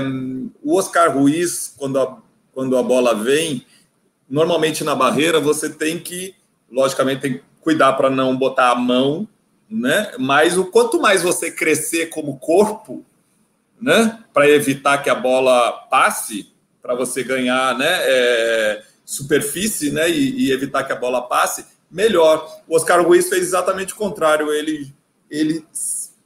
o Oscar Ruiz, quando a, quando a bola vem, normalmente na barreira você tem que, logicamente, tem que cuidar para não botar a mão né? Mas o quanto mais você crescer como corpo, né, para evitar que a bola passe, para você ganhar, né, é, superfície, né, e, e, evitar que a bola passe, melhor. O Oscar Ruiz fez exatamente o contrário. Ele ele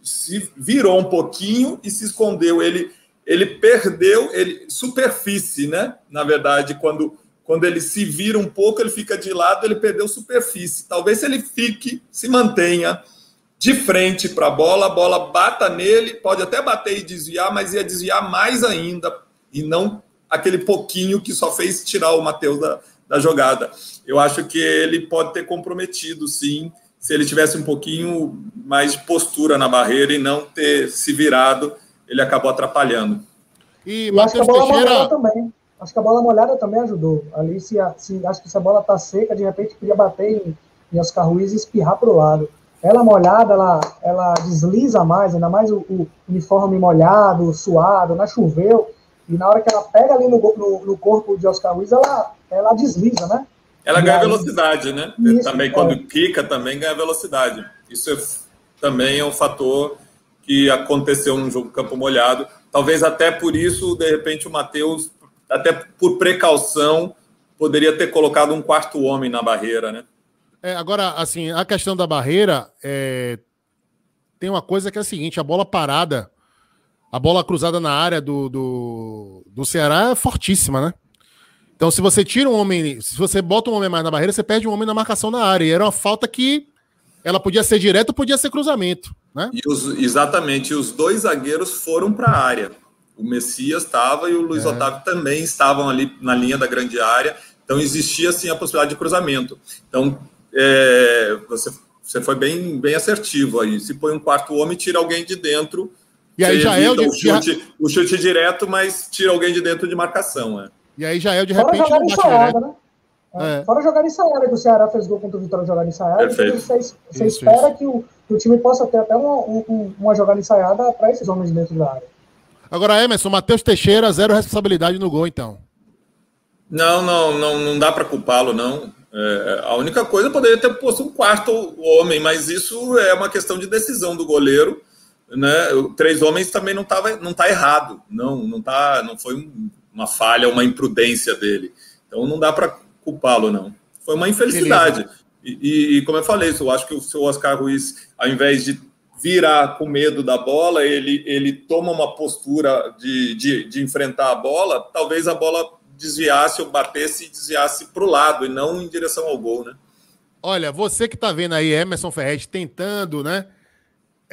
se virou um pouquinho e se escondeu. Ele ele perdeu ele superfície, né? Na verdade, quando quando ele se vira um pouco, ele fica de lado, ele perdeu superfície. Talvez se ele fique, se mantenha de frente para a bola, a bola bata nele, pode até bater e desviar, mas ia desviar mais ainda, e não aquele pouquinho que só fez tirar o Matheus da, da jogada. Eu acho que ele pode ter comprometido, sim, se ele tivesse um pouquinho mais de postura na barreira e não ter se virado, ele acabou atrapalhando. E, acho que a bola Teixeira... molhada também. Acho que a bola molhada também ajudou. Ali, se, se acho que se a bola tá seca, de repente podia bater em, em Oscar Ruiz e espirrar para o lado. Ela molhada, ela, ela desliza mais, ainda mais o, o uniforme molhado, suado, na né, choveu, e na hora que ela pega ali no, no, no corpo de Oscar Ruiz, ela, ela desliza, né? Ela ganha velocidade, né? Isso, também quando é. quica, também ganha velocidade. Isso é, também é um fator que aconteceu no jogo campo molhado. Talvez até por isso, de repente, o Matheus, até por precaução, poderia ter colocado um quarto homem na barreira, né? É, agora, assim, a questão da barreira é... tem uma coisa que é a seguinte: a bola parada, a bola cruzada na área do, do, do Ceará é fortíssima, né? Então, se você tira um homem, se você bota um homem mais na barreira, você perde um homem na marcação na área. E era uma falta que ela podia ser direta, podia ser cruzamento, né? E os, exatamente, os dois zagueiros foram para a área. O Messias estava e o Luiz é. Otávio também estavam ali na linha da grande área. Então existia sim a possibilidade de cruzamento. Então é, você, você foi bem, bem assertivo aí. Se põe um quarto homem, tira alguém de dentro. E aí já é o, de, o, chute, o chute direto, mas tira alguém de dentro de marcação. É. E aí já é de repente Fora jogar ensaiada, né? É. Fora jogar ensaiada, que o Ceará fez gol contra o Vitória jogar ensaiada. Você, você isso, espera isso. Que, o, que o time possa ter até uma, um, uma jogada ensaiada para esses homens dentro da área. Agora, Emerson, Matheus Teixeira, zero responsabilidade no gol, então. Não, não, não, não dá para culpá-lo, não. É, a única coisa poderia ter posto um quarto homem, mas isso é uma questão de decisão do goleiro. Né? Três homens também não estava não tá errado, não não tá, não foi uma falha, uma imprudência dele. Então não dá para culpá-lo não. Foi uma infelicidade. E, e, como eu falei, eu acho que o seu Oscar Ruiz, ao invés de virar com medo da bola, ele, ele toma uma postura de, de, de enfrentar a bola, talvez a bola desviasse ou batesse e desviasse para o lado e não em direção ao gol, né? Olha, você que está vendo aí Emerson Ferretti tentando, né?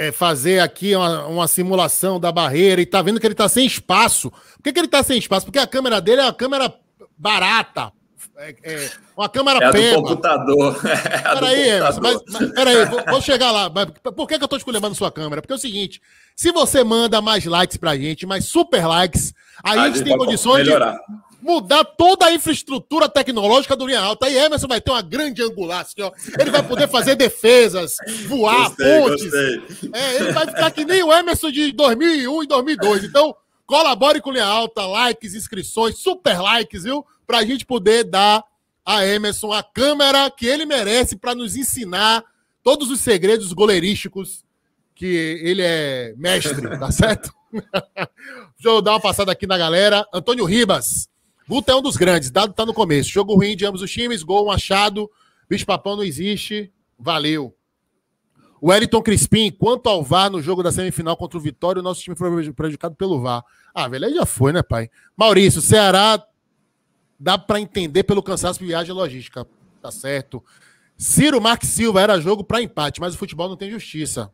É, fazer aqui uma, uma, simulação da barreira e tá vendo que ele tá sem espaço. Por que, que ele tá sem espaço? Porque a câmera dele é uma câmera barata. É, é uma câmera é pema. do computador. [laughs] É peraí, Emerson, mas, mas peraí, vou, vou, chegar lá. Mas por que, que eu tô escolhendo sua câmera? Porque é o seguinte: se você manda mais likes pra gente, mais super likes, a, a gente tem condições melhorar. de mudar toda a infraestrutura tecnológica do linha alta. Aí Emerson vai ter uma grande angular, assim, ó. Ele vai poder fazer defesas, voar, gostei, pontes. Gostei. É, ele vai ficar que nem o Emerson de 2001 e 2002. Então, colabore com linha alta, likes, inscrições, super likes, viu? Pra gente poder dar a Emerson a câmera que ele merece para nos ensinar todos os segredos goleirísticos que ele é mestre, tá certo? [laughs] Deixa eu dar uma passada aqui na galera. Antônio Ribas, Guto é um dos grandes, dado tá no começo. Jogo ruim de ambos os times, gol, um achado. Bicho papão não existe. Valeu. O Wellington Crispim, quanto ao VAR no jogo da semifinal contra o Vitória, o nosso time foi prejudicado pelo VAR. Ah, velho, aí já foi, né, pai? Maurício, Ceará dá para entender pelo cansaço de viagem logística. Tá certo. Ciro Marques Silva era jogo para empate, mas o futebol não tem justiça.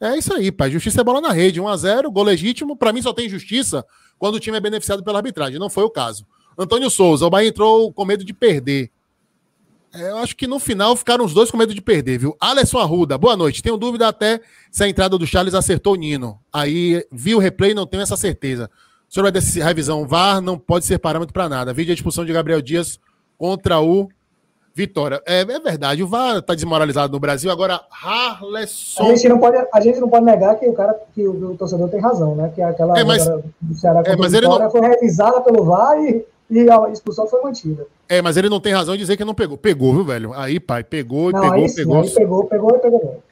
É isso aí, pai. Justiça é bola na rede. 1x0, gol legítimo. Para mim só tem justiça quando o time é beneficiado pela arbitragem. Não foi o caso. Antônio Souza, o Bahia entrou com medo de perder. É, eu acho que no final ficaram os dois com medo de perder, viu? Alisson Arruda, boa noite. Tenho dúvida até se a entrada do Charles acertou o Nino. Aí vi o replay não tenho essa certeza. O senhor vai dessa revisão. VAR não pode ser parâmetro para nada. Vídeo a expulsão de Gabriel Dias contra o Vitória. É, é, verdade, o VAR está desmoralizado no Brasil. Agora, Harlesson. A gente, não pode, a gente não pode negar que o cara, que o, o torcedor tem razão, né? Que aquela é, mas, do Ceará é, mas ele não... foi revisada pelo VAR e, e a expulsão foi mantida. É, mas ele não tem razão em dizer que não pegou. Pegou, viu, velho? Aí, pai, pegou, não, pegou, sim, pegou. Aí pegou, pegou e pegou.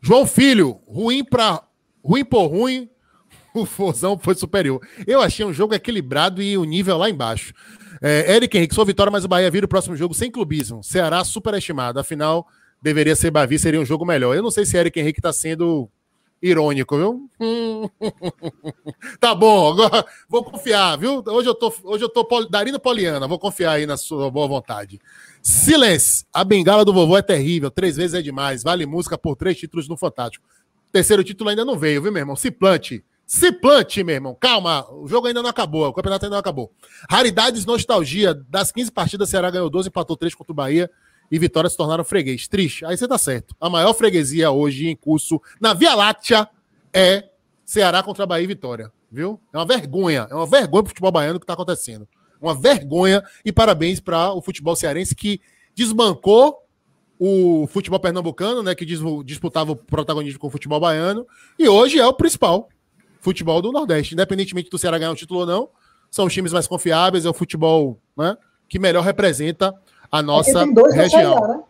João Filho, ruim para ruim por ruim, [laughs] o Fozão foi superior. Eu achei um jogo equilibrado e o nível lá embaixo. É, Eric Henrique, sua vitória, mas o Bahia vira o próximo jogo sem clubismo. Ceará superestimado. Afinal, deveria ser Bavi, seria um jogo melhor. Eu não sei se Eric Henrique está sendo irônico, viu? tá bom, agora vou confiar, viu? Hoje eu tô, hoje eu tô pol, Darino Poliana, vou confiar aí na sua boa vontade. Silêncio, a bengala do vovô é terrível, três vezes é demais, vale música por três títulos no Fantástico. Terceiro título ainda não veio, viu, meu irmão? Se plante. Se plante, meu irmão. Calma, o jogo ainda não acabou, o campeonato ainda não acabou. Raridades, nostalgia. Das 15 partidas, Ceará ganhou 12, empatou 3 contra o Bahia e Vitória se tornaram freguês. Triste. Aí você tá certo. A maior freguesia hoje em curso na Via Láctea é Ceará contra Bahia e Vitória. Viu? É uma vergonha. É uma vergonha pro futebol baiano que tá acontecendo. Uma vergonha e parabéns para o futebol cearense que desbancou o futebol pernambucano, né, que disputava o protagonismo com o futebol baiano, e hoje é o principal futebol do Nordeste. Independentemente do Ceará ganhar um título ou não, são os times mais confiáveis, é o futebol né, que melhor representa a nossa é região. né?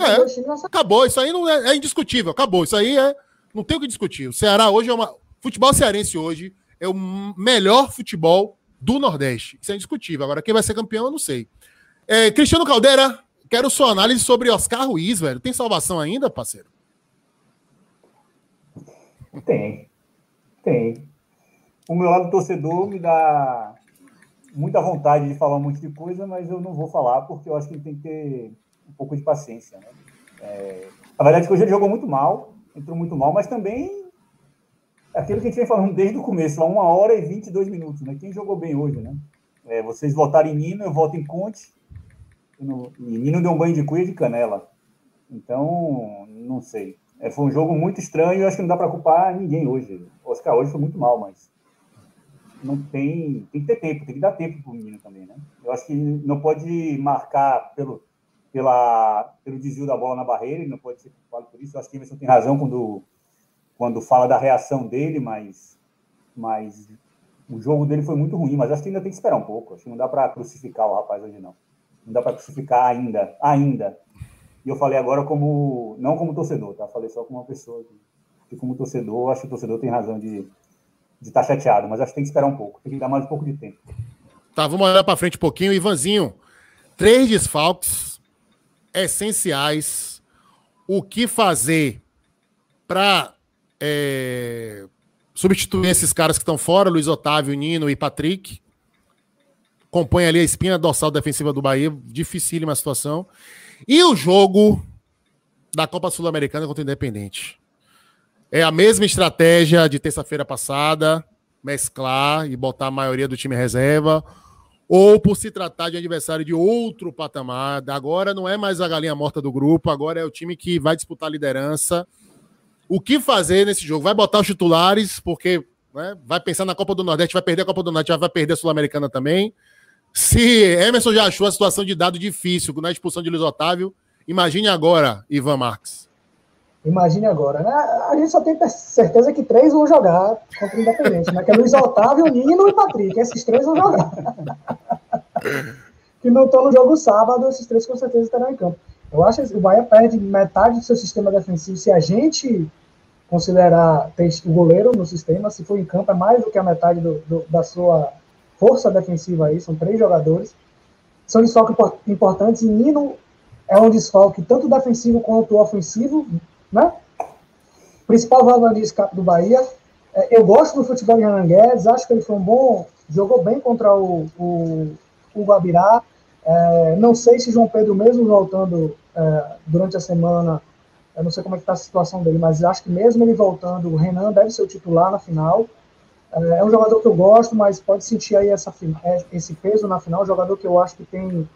é, acabou, isso aí não é, é, indiscutível, acabou. Isso aí é. Não tem o que discutir. O Ceará hoje é uma. Futebol cearense hoje é o melhor futebol do Nordeste. Isso é indiscutível. Agora, quem vai ser campeão, eu não sei. É, Cristiano Caldeira, quero sua análise sobre Oscar Ruiz, velho. Tem salvação ainda, parceiro? Tem. Tem. O meu lado torcedor me dá muita vontade de falar um monte de coisa, mas eu não vou falar porque eu acho que ele tem que ter um pouco de paciência. Né? É, a verdade é que hoje ele jogou muito mal, entrou muito mal, mas também aquilo que a gente vem falando desde o começo, lá uma hora e 22 minutos. Né? Quem jogou bem hoje, né? É, vocês votaram em Nino, eu voto em Conte. E Nino deu um banho de cuia de canela. Então, não sei. É, foi um jogo muito estranho e acho que não dá para culpar ninguém hoje. Oscar hoje foi muito mal, mas não tem, tem que ter tempo, tem que dar tempo para o menino também, né? Eu acho que não pode marcar pelo, pela, pelo desvio da bola na barreira, ele não pode ser culpado por isso. Eu acho que o Emerson tem razão quando, quando fala da reação dele, mas, mas o jogo dele foi muito ruim, mas acho que ainda tem que esperar um pouco. Acho que não dá para crucificar o rapaz hoje, não. Não dá para crucificar ainda, ainda. E eu falei agora como, não como torcedor, tá? Falei só como uma pessoa que, como torcedor, acho que o torcedor tem razão de de estar tá chateado, mas acho que tem que esperar um pouco, tem que dar mais um pouco de tempo. Tá, vamos olhar para frente um pouquinho. Ivanzinho, três desfalques essenciais. O que fazer para é, substituir esses caras que estão fora, Luiz Otávio, Nino e Patrick? Compõe ali a espinha dorsal defensiva do Bahia, dificílima situação. E o jogo da Copa Sul-Americana contra o Independente. É a mesma estratégia de terça-feira passada, mesclar e botar a maioria do time reserva, ou por se tratar de adversário de outro patamar. Agora não é mais a galinha morta do grupo, agora é o time que vai disputar a liderança. O que fazer nesse jogo? Vai botar os titulares, porque né, vai pensar na Copa do Nordeste, vai perder a Copa do Nordeste, vai perder a Sul-Americana também. Se Emerson já achou a situação de dado difícil na expulsão de Luiz Otávio, imagine agora, Ivan Marques. Imagine agora, né? A gente só tem certeza que três vão jogar contra o Independente, né? Que é Luiz Otávio, Nino e Patrick. Esses três vão jogar. que não estão no jogo sábado, esses três com certeza estarão em campo. Eu acho que o Bahia perde metade do seu sistema defensivo. Se a gente considerar o goleiro no sistema, se for em campo, é mais do que a metade do, do, da sua força defensiva aí. São três jogadores. São desfalques importantes e Nino é um desfalque tanto defensivo quanto ofensivo né? principal válvula de escape do Bahia. É, eu gosto do futebol de Renan Guedes, acho que ele foi um bom, jogou bem contra o, o, o Guabirá. É, não sei se João Pedro, mesmo voltando é, durante a semana, eu não sei como é está a situação dele, mas acho que mesmo ele voltando, o Renan deve ser o titular na final. É, é um jogador que eu gosto, mas pode sentir aí essa, é, esse peso na final. Um jogador que eu acho que tem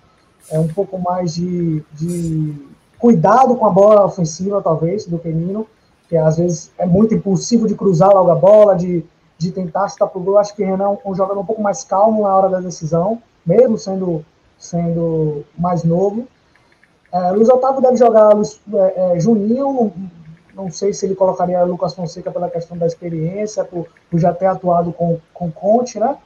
é, um pouco mais de, de cuidado com a bola ofensiva, talvez, do que Nino, que às vezes é muito impulsivo de cruzar logo a bola, de, de tentar chutar para o gol. Acho que Renan é um jogador um pouco mais calmo na hora da decisão, mesmo sendo sendo mais novo. É, Luiz Otávio deve jogar é, é, Juninho, não, não, sei se ele colocaria Lucas Fonseca pela questão da experiência, por, por já ter atuado com, com Conte, né?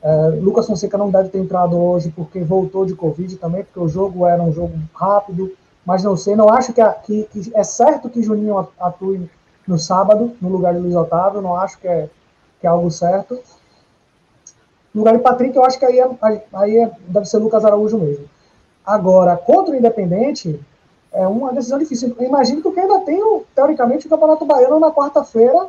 É, Lucas Fonseca não deve ter entrado hoje porque voltou de Covid também, porque o jogo era um jogo rápido, mas não sei, não acho que, que, que é certo que Juninho atue no sábado, no lugar de Luiz Otávio, não acho que é, que é algo certo. No lugar de Patrick, eu acho que aí, é, aí é, deve ser Lucas Araújo mesmo. Agora, contra o Independente, é uma decisão difícil. Imagino que ainda tem, teoricamente, o Campeonato Baiano na quarta-feira,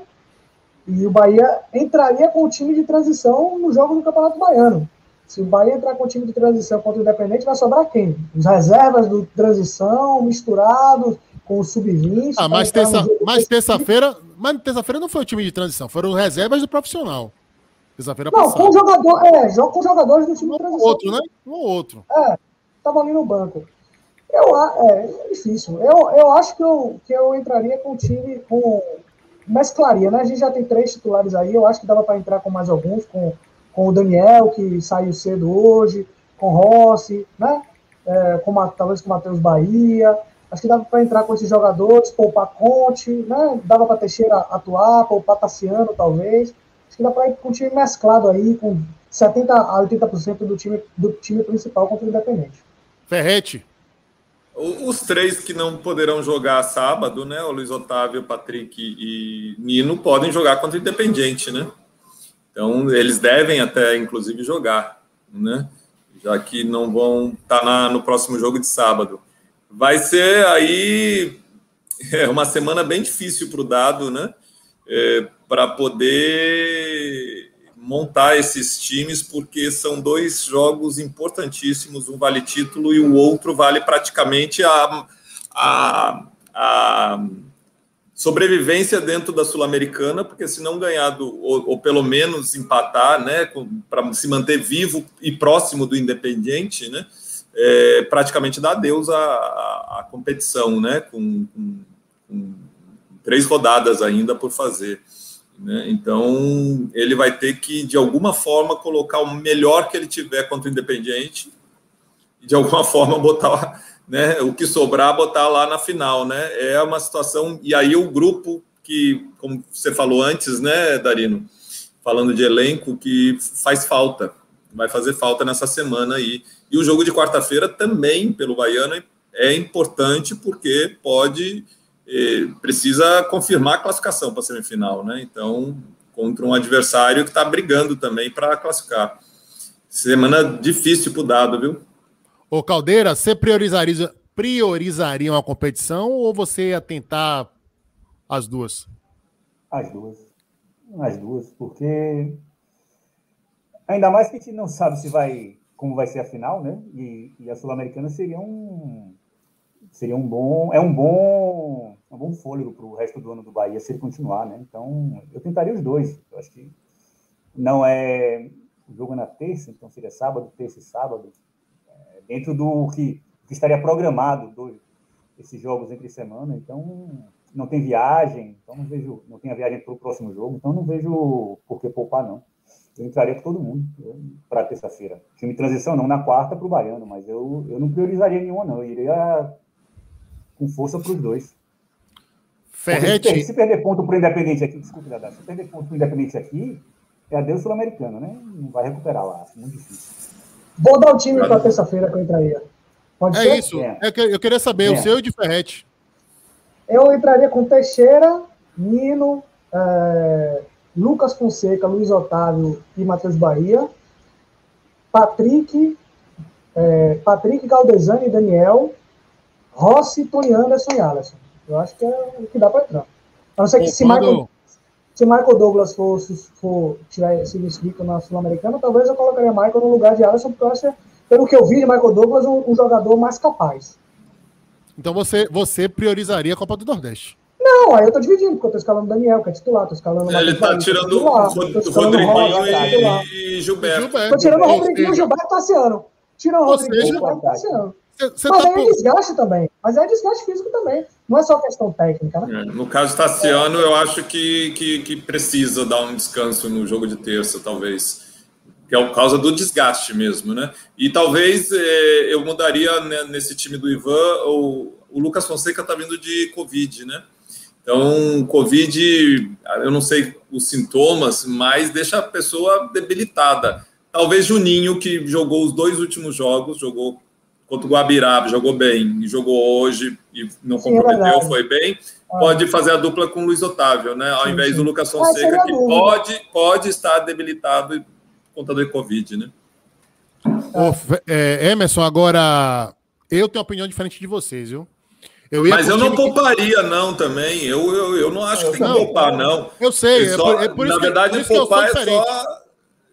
e o Bahia entraria com o time de transição no jogo do Campeonato Baiano. Se o Bahia entrar com o time de transição contra o Independente, vai sobrar quem? Os reservas do transição, misturados com o sub-20. Ah, mas terça-feira. Terça mas terça-feira não foi o time de transição, foram reservas do profissional. Terça-feira Não, passada. com jogador, é, jogo com jogadores do time de transição. Outro, né? Um outro. É, tava ali no banco. Eu, é, é difícil. Eu, eu acho que eu, que eu entraria com o time com mesclaria, né? A gente já tem três titulares aí, eu acho que dava para entrar com mais alguns, com, com o Daniel, que saiu cedo hoje, com Rossi, né? É, com, talvez com o Matheus Bahia. Acho que dava para entrar com esses jogadores, poupar Conte, né? Dava para Teixeira atuar, poupar Tassiano, talvez que dá para ir com um time mesclado aí, com 70% a 80% do time, do time principal contra o Independente. Ferrete. Os três que não poderão jogar sábado, né? O Luiz Otávio, Patrick e Nino podem jogar contra o Independente, né? Então eles devem até, inclusive, jogar, né? Já que não vão estar tá no próximo jogo de sábado. Vai ser aí [laughs] é uma semana bem difícil para o dado, né? É, para poder montar esses times, porque são dois jogos importantíssimos, um vale título e o outro vale praticamente a, a, a sobrevivência dentro da Sul-Americana, porque se não ganhar do, ou, ou, pelo menos empatar, né, para se manter vivo e próximo do Independiente, né, é, praticamente dá adeus à, à, à competição, né, com, com, com três rodadas ainda por fazer. Né? Então, ele vai ter que, de alguma forma, colocar o melhor que ele tiver contra o Independiente e, de alguma [laughs] forma, botar né, o que sobrar, botar lá na final. Né? É uma situação. E aí, o grupo que, como você falou antes, né, Darino, falando de elenco, que faz falta, vai fazer falta nessa semana aí. E o jogo de quarta-feira também, pelo Baiano, é importante porque pode precisa confirmar a classificação para a semifinal, né? Então, contra um adversário que está brigando também para classificar. Semana difícil para o dado, viu? Ô Caldeira, você priorizaria, priorizaria uma competição ou você ia tentar as duas? As duas. As duas, porque ainda mais que a gente não sabe se vai como vai ser a final, né? E, e a Sul-Americana seria um seria um bom é um bom um bom fôlego para o resto do ano do Bahia se ele continuar, né? Então, eu tentaria os dois. Eu acho que não é o jogo é na terça, então seria sábado, terça e sábado, dentro do que, que estaria programado do, esses jogos entre semana. Então, não tem viagem, então não vejo, não tem a viagem para o próximo jogo, então não vejo por que poupar não. Eu entraria com todo mundo para terça-feira. Time de transição não na quarta para o baiano, mas eu, eu não priorizaria nenhuma não. Eu iria com força para os dois. Ferrete. Se perder ponto para o Independente aqui, desculpe, Dada, se perder ponto para o Independente aqui, é adeus sul-americano, né? Não vai recuperar lá, acho muito difícil. Vou dar o time para terça-feira que eu entraria. Pode é ser? isso. É. É que eu queria saber é. o seu e de Ferrete. Eu entraria com Teixeira, Nino, é, Lucas Fonseca, Luiz Otávio e Matheus Bahia. Patrick, é, Patrick Galdesani e Daniel. Rossi, Tony Anderson e Alisson. Eu acho que é o que dá para entrar. A não ser que se Michael, se Michael Douglas for, for tiver sido inscrito na Sul-Americana, talvez eu colocaria Michael no lugar de Alisson, porque eu acho, pelo que eu vi de Michael Douglas, um, um jogador mais capaz. Então você, você priorizaria a Copa do Nordeste? Não, aí eu tô dividindo, porque eu tô escalando o Daniel, que é titular, tô escalando Ele tá tirando o Rodriguinho e Gilberto. Gilberto. Tô tirando o Rodriguinho, Gilberto e Tassiano. Tirando o Rodriguinho, Gilberto e Tassiano. Cê, mas tá aí é desgaste também. Mas é desgaste físico também. Não é só questão técnica, né? É, no caso Tassiano, eu acho que, que, que, precisa dar um descanso no jogo de terça, talvez. Que é por causa do desgaste mesmo, né? E talvez é, eu mudaria né, nesse time do Ivan. O, o Lucas Fonseca tá vindo de Covid, né? Então, Covid, eu não sei os sintomas, mas deixa a pessoa debilitada. Talvez Juninho, que jogou os dois últimos jogos, jogou contra o Guabiraba, jogou bem, e jogou hoje e não é comprometeu, é foi bem, ah. pode fazer a dupla com o Luiz Otávio, né? Ao sim, invés sim. do Lucas Fonseca, que pode, pode estar debilitado por conta do Covid, né? Ô, é, Emerson, agora eu tenho uma opinião diferente de vocês, viu? Eu Mas eu não pouparia, que... não, também. Eu, eu, eu não acho que tem que poupar, não. Eu sei. É só, é por, é por na verdade, poupar é só,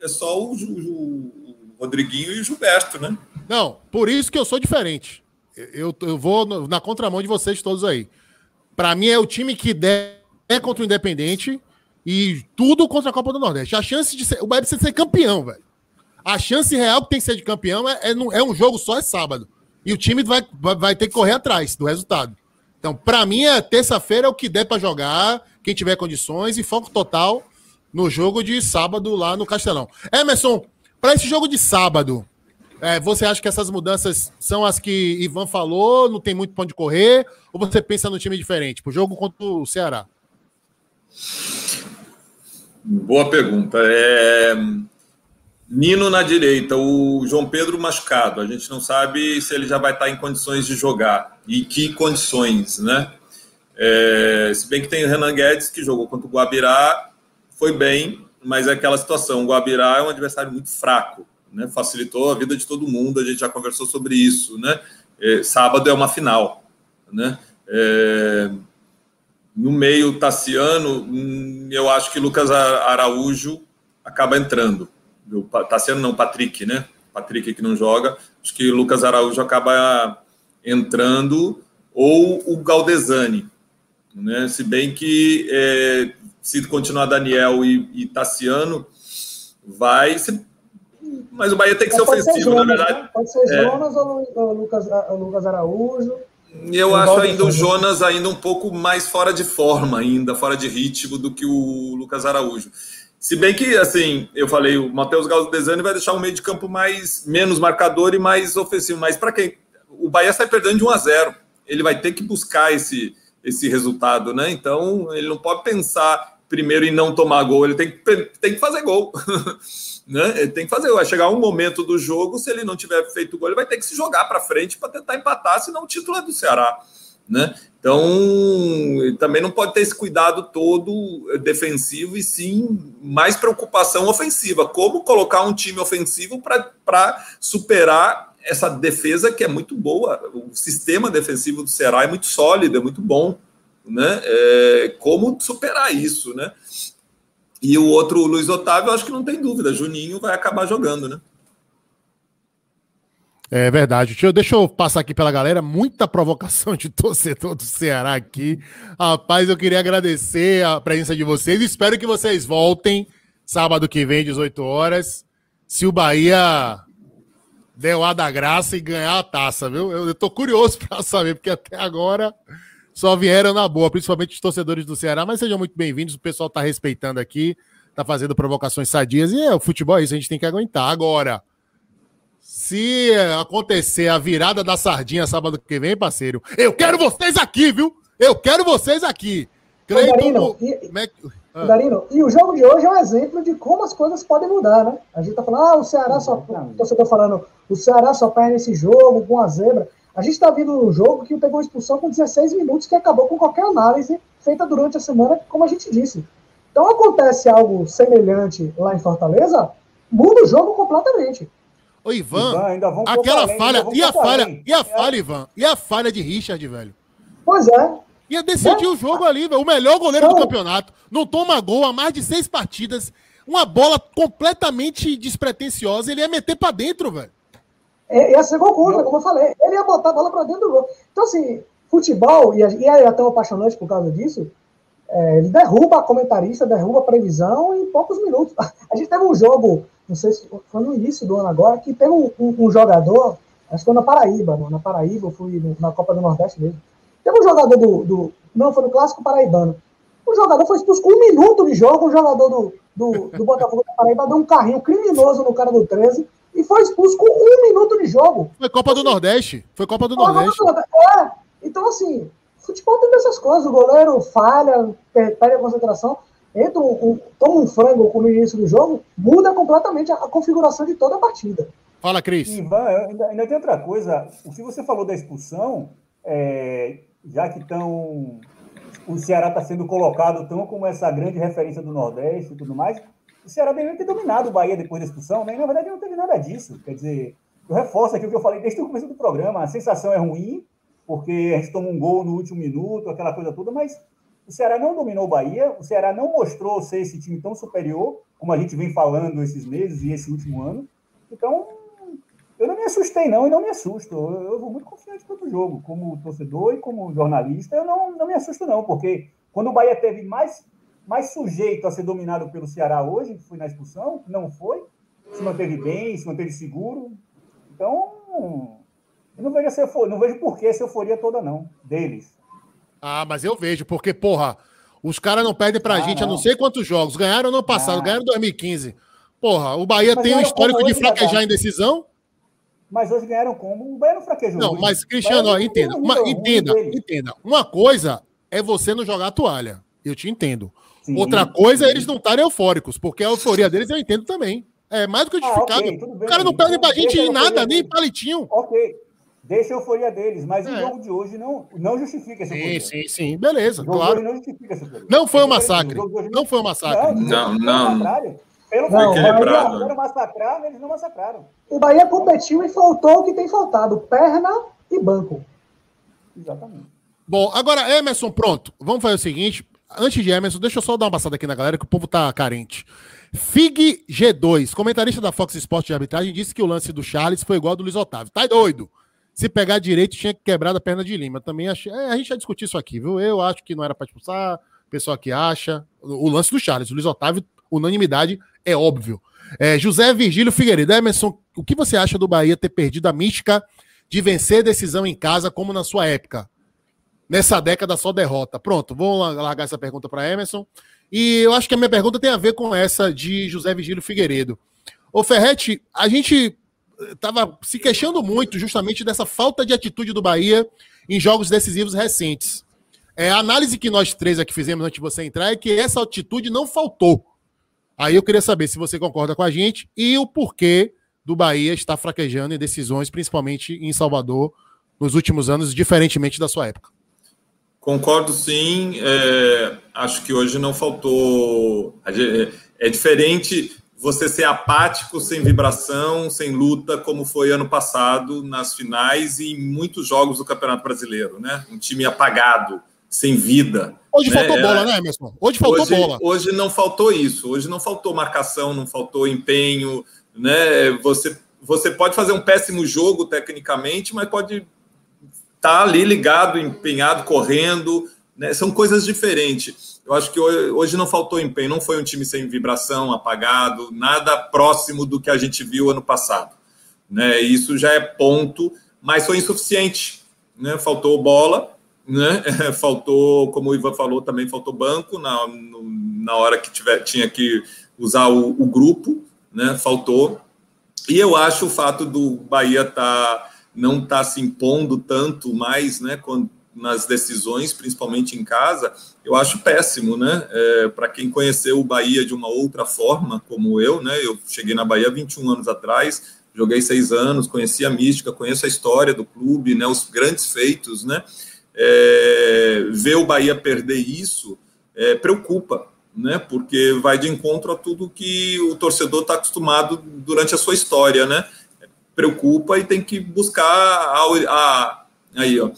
é só o, o, o, Rodriguinho e o Gilberto, né? Não, por isso que eu sou diferente. Eu, eu vou na contramão de vocês todos aí. Para mim, é o time que der é contra o Independente e tudo contra a Copa do Nordeste. A chance de ser. O Bahia precisa ser campeão, velho. A chance real que tem que ser de campeão é, é, é um jogo só, é sábado. E o time vai, vai ter que correr atrás do resultado. Então, para mim, é terça-feira é o que der para jogar, quem tiver condições, e foco total no jogo de sábado lá no Castelão. Emerson, para esse jogo de sábado, é, você acha que essas mudanças são as que Ivan falou, não tem muito ponto de correr, ou você pensa no time diferente? Pro jogo contra o Ceará? Boa pergunta. É... Nino na direita, o João Pedro machucado. A gente não sabe se ele já vai estar em condições de jogar e que condições, né? É, se bem que tem o Renan Guedes que jogou contra o Guabirá, foi bem, mas é aquela situação. O Guabirá é um adversário muito fraco, né? Facilitou a vida de todo mundo. A gente já conversou sobre isso, né? É, sábado é uma final, né? É, no meio Tassiano, hum, eu acho que Lucas Araújo acaba entrando sendo não, Patrick, né? Patrick que não joga. Acho que Lucas Araújo acaba entrando, ou o Galdesani, né? Se bem que é, se continuar Daniel e, e Tassiano, vai mas o Bahia tem que ser ofensivo, Jonas, na verdade. Né? Pode ser é. Jonas ou o Lucas, Lucas Araújo. Eu acho ainda o Jonas ainda um pouco mais fora de forma, ainda fora de ritmo do que o Lucas Araújo. Se bem que, assim, eu falei, o Matheus Galo Desani vai deixar o meio de campo mais menos marcador e mais ofensivo. Mas para quem? O Bahia sai perdendo de 1 a 0. Ele vai ter que buscar esse, esse resultado, né? Então, ele não pode pensar primeiro em não tomar gol, ele tem que, tem que fazer gol. [laughs] né? Ele tem que fazer. Vai chegar um momento do jogo, se ele não tiver feito gol, ele vai ter que se jogar para frente para tentar empatar, senão o título é do Ceará. Né? Então, também não pode ter esse cuidado todo defensivo e sim mais preocupação ofensiva. Como colocar um time ofensivo para superar essa defesa que é muito boa. O sistema defensivo do Ceará é muito sólido, é muito bom. Né? É, como superar isso, né? E o outro, o Luiz Otávio, acho que não tem dúvida. Juninho vai acabar jogando, né? É verdade. Deixa eu, deixa eu, passar aqui pela galera. Muita provocação de torcedor do Ceará aqui. Rapaz, eu queria agradecer a presença de vocês. Espero que vocês voltem sábado que vem, 18 horas. Se o Bahia der o A da graça e ganhar a taça, viu? Eu, eu tô curioso [laughs] para saber, porque até agora só vieram na boa, principalmente os torcedores do Ceará. Mas sejam muito bem-vindos. O pessoal tá respeitando aqui, tá fazendo provocações sadias. E é, o futebol é isso, a gente tem que aguentar. Agora se acontecer a virada da sardinha sábado que vem, parceiro, eu quero vocês aqui, viu? Eu quero vocês aqui. Cleiton, Darino, e, é ah. Darino, e o jogo de hoje é um exemplo de como as coisas podem mudar, né? A gente tá falando, ah, o Ceará só. O torcedor falando, o Ceará só perde nesse jogo com a zebra. A gente está vindo um jogo que teve uma expulsão com 16 minutos que acabou com qualquer análise feita durante a semana, como a gente disse. Então acontece algo semelhante lá em Fortaleza, muda o jogo completamente. Ô, Ivan, Ivan aquela além, falha. E a falha, além. e a falha, é. Ivan? E a falha de Richard, velho? Pois é. Ia decidir o jogo ali, velho. O melhor goleiro do campeonato. Não toma gol há mais de seis partidas. Uma bola completamente despretensiosa. Ele ia meter pra dentro, velho. É, ia ser gol contra, como eu falei. Ele ia botar a bola pra dentro do gol. Então, assim, futebol, e, e é tão apaixonante por causa disso, é, ele derruba a comentarista, derruba a previsão em poucos minutos. [laughs] A gente teve um jogo, não sei se foi no início do ano agora, que teve um, um, um jogador, acho que foi na Paraíba, não, na Paraíba, eu fui na Copa do Nordeste mesmo. Teve um jogador do, do. Não, foi no Clássico Paraibano. O jogador foi expulso com um minuto de jogo, um jogador do, do, do Botafogo da Paraíba deu um carrinho criminoso no cara do 13 e foi expulso com um minuto de jogo. Foi Copa do Nordeste. Foi Copa do Nordeste. É, então assim, futebol tem dessas coisas, o goleiro falha, perde a concentração, entra um, um, toma um frango no início do jogo, muda completamente a, a configuração de toda a partida. Fala, Cris. Ivan, ainda, ainda, tem outra coisa. O que você falou da expulsão, é, já que estão. O Ceará está sendo colocado tão como essa grande referência do Nordeste e tudo mais. O Ceará deveria ter dominado o Bahia depois da expulsão, né? E, na verdade, não teve nada disso. Quer dizer, eu reforço aqui o que eu falei desde o começo do programa. A sensação é ruim, porque a gente toma um gol no último minuto, aquela coisa toda, mas o Ceará não dominou o Bahia, o Ceará não mostrou ser esse time tão superior, como a gente vem falando esses meses e esse último ano. Então, eu não me assustei, não, e não me assusto. Eu, eu vou muito confiante para o jogo, como torcedor e como jornalista, eu não, não me assusto, não, porque quando o Bahia teve mais, mais sujeito a ser dominado pelo Ceará hoje, que foi na expulsão, não foi, se manteve bem, se manteve seguro. Então, eu não vejo, essa euforia, não vejo por que essa euforia toda, não, deles. Ah, mas eu vejo, porque, porra, os caras não perdem pra ah, gente não. a não sei quantos jogos. Ganharam no passado, ah. ganharam em 2015. Porra, o Bahia mas tem um histórico de fraquejar em decisão. Mas hoje ganharam como? O Bahia não fraquejou. Não, hoje. mas, Cristiano, ó, entenda. Uma, entenda, entenda. Uma coisa é você não jogar a toalha. Eu te entendo. Sim, Outra coisa sim. é eles não estarem eufóricos, porque a euforia deles eu entendo também. É mais do que justificado. Ah, okay, o cara não perde pra gente em nada, nem palitinho. Ok. Deixa a euforia deles, mas é. o jogo de hoje não, não justifica essa euforia. Sim, sim, sim. Beleza, claro. não justifica essa euforia. Não foi um massacre. Não foi um massacre. Não, não. não. Pelo não, Bahia, massacrar, eles não massacraram. O Bahia competiu e faltou o que tem faltado: perna e banco. Exatamente. Bom, agora, Emerson, pronto. Vamos fazer o seguinte. Antes de Emerson, deixa eu só dar uma passada aqui na galera, que o povo tá carente. Fig G2, comentarista da Fox Sports de arbitragem, disse que o lance do Charles foi igual ao do Luiz Otávio. Tá doido? Se pegar direito, tinha que quebrar a perna de Lima. Também achei. É, a gente já discutiu isso aqui, viu? Eu acho que não era para expulsar, o pessoal que acha. O, o, lance do Charles, o Luiz Otávio, unanimidade, é óbvio. É, José Virgílio Figueiredo, Emerson, o que você acha do Bahia ter perdido a mística de vencer decisão em casa, como na sua época? Nessa década só derrota. Pronto, vou largar essa pergunta para Emerson. E eu acho que a minha pergunta tem a ver com essa de José Virgílio Figueiredo. Ô Ferretti, a gente estava se queixando muito justamente dessa falta de atitude do Bahia em jogos decisivos recentes. É, a análise que nós três aqui fizemos antes de você entrar é que essa atitude não faltou. Aí eu queria saber se você concorda com a gente e o porquê do Bahia estar fraquejando em decisões, principalmente em Salvador, nos últimos anos, diferentemente da sua época. Concordo sim. É, acho que hoje não faltou. É diferente você ser apático, sem vibração, sem luta, como foi ano passado nas finais e em muitos jogos do Campeonato Brasileiro, né? Um time apagado, sem vida. Hoje né? faltou bola, né, Emerson? Hoje faltou hoje, bola. Hoje não faltou isso. Hoje não faltou marcação, não faltou empenho, né? Você, você pode fazer um péssimo jogo tecnicamente, mas pode estar tá ali ligado, empenhado, correndo, né? São coisas diferentes. Eu acho que hoje não faltou empenho, não foi um time sem vibração, apagado, nada próximo do que a gente viu ano passado. Né? Isso já é ponto, mas foi insuficiente. Né? Faltou bola, né? [laughs] faltou, como o Ivan falou, também faltou banco na, na hora que tiver, tinha que usar o, o grupo, né? faltou. E eu acho o fato do Bahia tá, não estar tá se impondo tanto mais, né? Quando, nas decisões, principalmente em casa, eu acho péssimo, né? É, Para quem conheceu o Bahia de uma outra forma, como eu, né? Eu cheguei na Bahia 21 anos atrás, joguei seis anos, conheci a mística, conheço a história do clube, né? Os grandes feitos, né? É, ver o Bahia perder isso é, preocupa, né? Porque vai de encontro a tudo que o torcedor está acostumado durante a sua história, né? Preocupa e tem que buscar a, a aí, ó,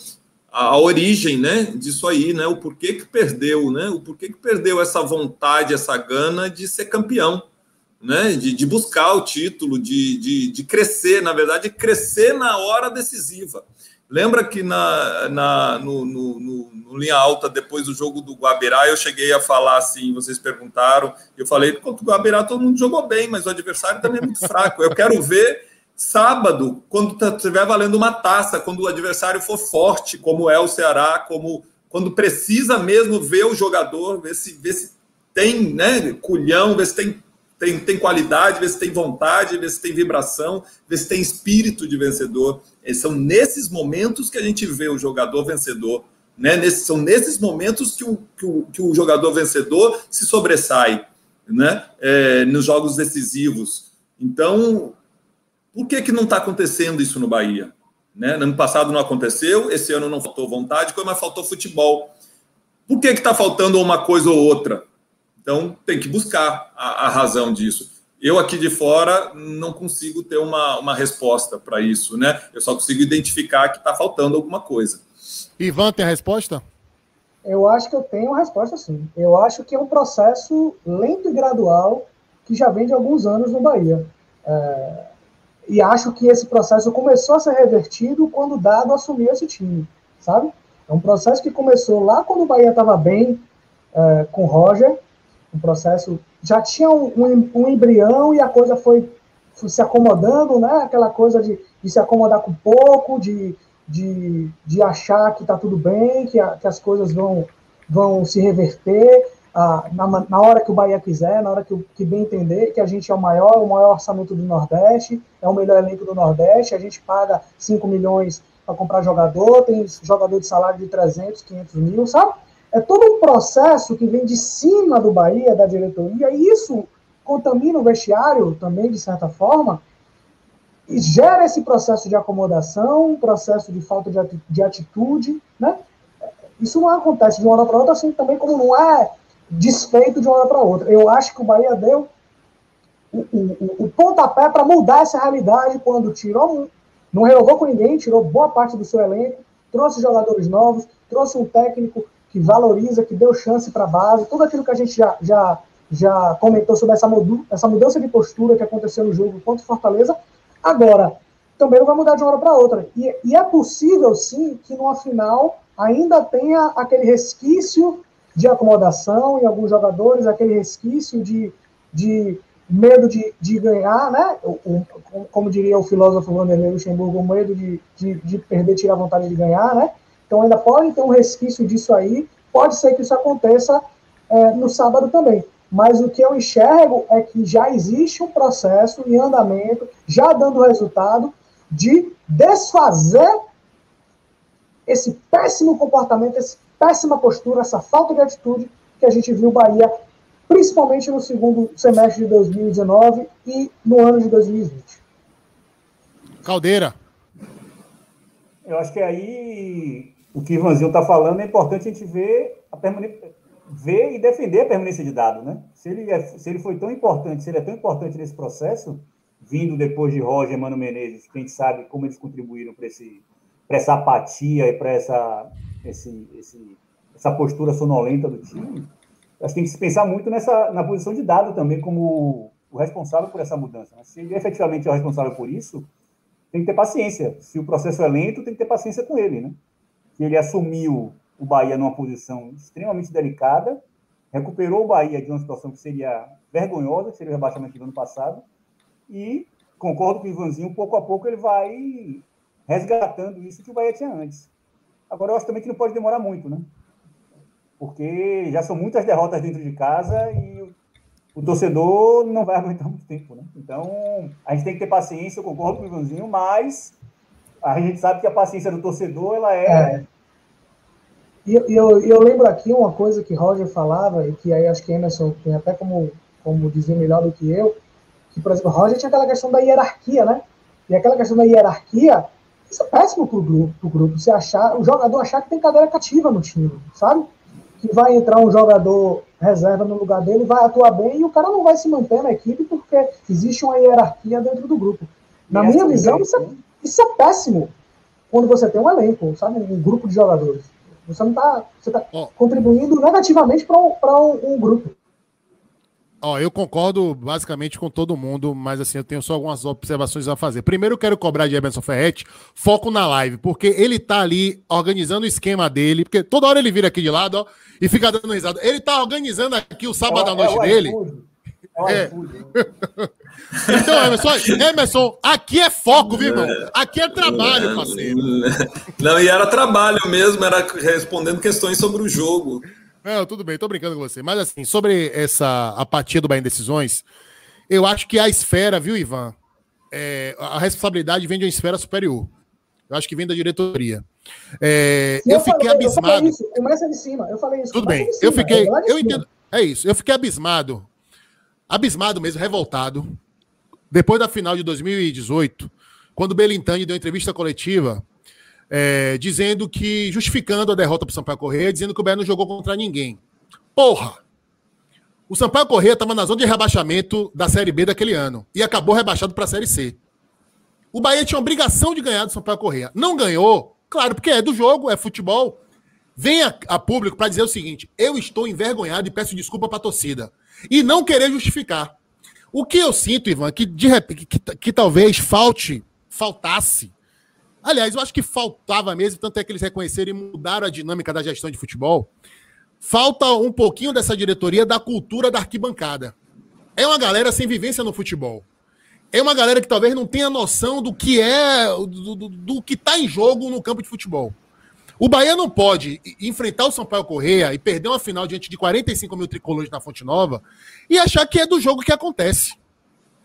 a, origem, né, disso aí, né, o porquê que perdeu, né, o porquê que perdeu essa vontade, essa gana de ser campeão, né, de, de buscar o título, de, de, de crescer, na verdade, crescer na hora decisiva. Lembra que na, na no, no, no, no, linha alta, depois do jogo do Guabirá, eu cheguei a falar assim, vocês perguntaram, eu falei, contra o Guabirá todo mundo jogou bem, mas o adversário também é muito fraco. Eu quero ver sábado, quando estiver tá, valendo uma taça, quando o adversário for forte, como é o Ceará, como quando precisa mesmo ver o jogador, ver se, ver se tem né, culhão, ver se tem, tem, tem qualidade, ver se tem vontade, ver se tem vibração, ver se tem espírito de vencedor. E são nesses momentos que a gente vê o jogador vencedor. Né? Nesse, são nesses momentos que o, que o, que o jogador vencedor se sobressai né? É, nos jogos decisivos. Então, por que, que não está acontecendo isso no Bahia? Né? No ano passado não aconteceu, esse ano não faltou vontade, mas faltou futebol. Por que está faltando uma coisa ou outra? Então tem que buscar a, a razão disso. Eu aqui de fora não consigo ter uma, uma resposta para isso, né? Eu só consigo identificar que está faltando alguma coisa. Ivan, tem a resposta? Eu acho que eu tenho a resposta sim. Eu acho que é um processo lento e gradual que já vem de alguns anos no Bahia. É, e acho que esse processo começou a ser revertido quando o Dado assumiu esse time, sabe? É um processo que começou lá quando o Bahia estava bem é, com o Roger, um processo já tinha um, um, um, embrião e a coisa foi, foi se acomodando, né? Aquela coisa de, de, se acomodar com pouco, de, de, de achar que está tudo bem, que, a, que as coisas vão, vão se reverter na, na, hora que o Bahia quiser, na hora que, que bem entender, que a gente é o maior, o maior orçamento do Nordeste, é o melhor elenco do Nordeste, a gente paga 5 milhões para comprar jogador, tem jogador de salário de 300, 500 mil, sabe? É todo um processo que vem de cima do Bahia, da diretoria, e isso contamina o vestiário também, de certa forma, e gera esse processo de acomodação, processo de falta de atitude, né? Isso não acontece de uma hora para outra, assim também como não é desfeito de uma hora para outra. Eu acho que o Bahia deu o, o, o pontapé para mudar essa realidade quando tirou, não renovou com ninguém, tirou boa parte do seu elenco, trouxe jogadores novos, trouxe um técnico que valoriza, que deu chance para a base, tudo aquilo que a gente já, já, já comentou sobre essa, mudu essa mudança de postura que aconteceu no jogo contra o Fortaleza, agora também não vai mudar de uma hora para outra. E, e é possível, sim, que numa final ainda tenha aquele resquício de acomodação em alguns jogadores, aquele resquício de, de medo de, de ganhar, né? O, o, como diria o filósofo Vanderlei Luxemburgo, o medo de, de, de perder, tirar a vontade de ganhar, né? Então ainda pode ter um resquício disso aí, pode ser que isso aconteça é, no sábado também. Mas o que eu enxergo é que já existe um processo em andamento, já dando resultado, de desfazer esse péssimo comportamento, esse péssima postura, essa falta de atitude que a gente viu o Bahia, principalmente no segundo semestre de 2019 e no ano de 2020. Caldeira. Eu acho que aí o que o Ivanzinho está falando é importante a gente ver, a ver e defender a permanência de dado, né? Se ele, é, se ele foi tão importante, se ele é tão importante nesse processo, vindo depois de Roger e Mano Menezes, que a gente sabe como eles contribuíram para essa apatia e para essa esse, esse, essa postura sonolenta do time, acho que tem que se pensar muito nessa, na posição de dado também como o responsável por essa mudança. Né? Se ele efetivamente é o responsável por isso, tem que ter paciência. Se o processo é lento, tem que ter paciência com ele. Né? Que ele assumiu o Bahia numa posição extremamente delicada, recuperou o Bahia de uma situação que seria vergonhosa, que seria o rebaixamento do ano passado, e concordo com o Ivanzinho, pouco a pouco ele vai resgatando isso que o Bahia tinha antes. Agora, eu acho também que não pode demorar muito, né? Porque já são muitas derrotas dentro de casa e o, torcedor não vai [laughs] aguentar muito tempo, né? Então, a gente tem que ter paciência, eu concordo com o Ivanzinho, mas a gente sabe que a paciência do torcedor, ela é... é. E eu, eu, eu, lembro aqui uma coisa que Roger falava, e que aí acho que Emerson tem até como, como dizer melhor do que eu, que, por exemplo, Roger tinha aquela questão da hierarquia, né? E aquela questão da hierarquia, isso é péssimo pro grupo, pro grupo. Você achar, o jogador achar que tem cadeira cativa no time, sabe? Que vai entrar um jogador reserva no lugar dele, vai atuar bem e o cara não vai se manter na equipe porque existe uma hierarquia dentro do grupo. Na minha visão, isso é, isso é péssimo. quando você tem um elenco, sabe? Um grupo de jogadores. Você não está você tá contribuindo negativamente para um, um, um grupo. Ó, eu concordo basicamente com todo mundo, mas assim, eu tenho só algumas observações a fazer. Primeiro, eu quero cobrar de Emerson Ferretti foco na live, porque ele tá ali organizando o esquema dele, porque toda hora ele vira aqui de lado, ó, e fica dando risada. Ele tá organizando aqui o sábado é, à noite é dele. É. é. [laughs] então, Emerson, Emerson, aqui é foco, viu, irmão? Aqui é trabalho, parceiro. Não, e era trabalho mesmo, era respondendo questões sobre o jogo. Não, tudo bem, tô brincando com você. Mas assim, sobre essa apatia do Bahia em decisões, eu acho que a esfera, viu, Ivan? É, a responsabilidade vem de uma esfera superior. Eu acho que vem da diretoria. É, eu, eu, fiquei falei, abismado. Eu falei isso, começa de cima. Eu falei isso. Tudo bem. Cima, eu fiquei. Eu entendo. É isso. Eu fiquei abismado. Abismado mesmo, revoltado. Depois da final de 2018, quando o Belintani deu entrevista coletiva é, dizendo que, justificando a derrota para o Sampaio Correia, dizendo que o Bahia não jogou contra ninguém. Porra! O Sampaio Correia estava na zona de rebaixamento da Série B daquele ano e acabou rebaixado para a Série C. O Bahia tinha obrigação de ganhar do Sampaio Correia. Não ganhou, claro, porque é do jogo, é futebol. Vem a, público para dizer o seguinte: eu estou envergonhado e peço desculpa para a torcida. E não querer justificar. O que eu sinto, Ivan, que, de, que, que, que talvez falte, faltasse Aliás, eu acho que faltava mesmo, tanto é que eles reconheceram e mudaram a dinâmica da gestão de futebol. Falta um pouquinho dessa diretoria da cultura da arquibancada. É uma galera sem vivência no futebol. É uma galera que talvez não tenha noção do que é, do, do, do que está em jogo no campo de futebol. O Bahia não pode enfrentar o Sampaio Correia e perder uma final diante de 45 mil tricolores na Fonte Nova e achar que é do jogo que acontece.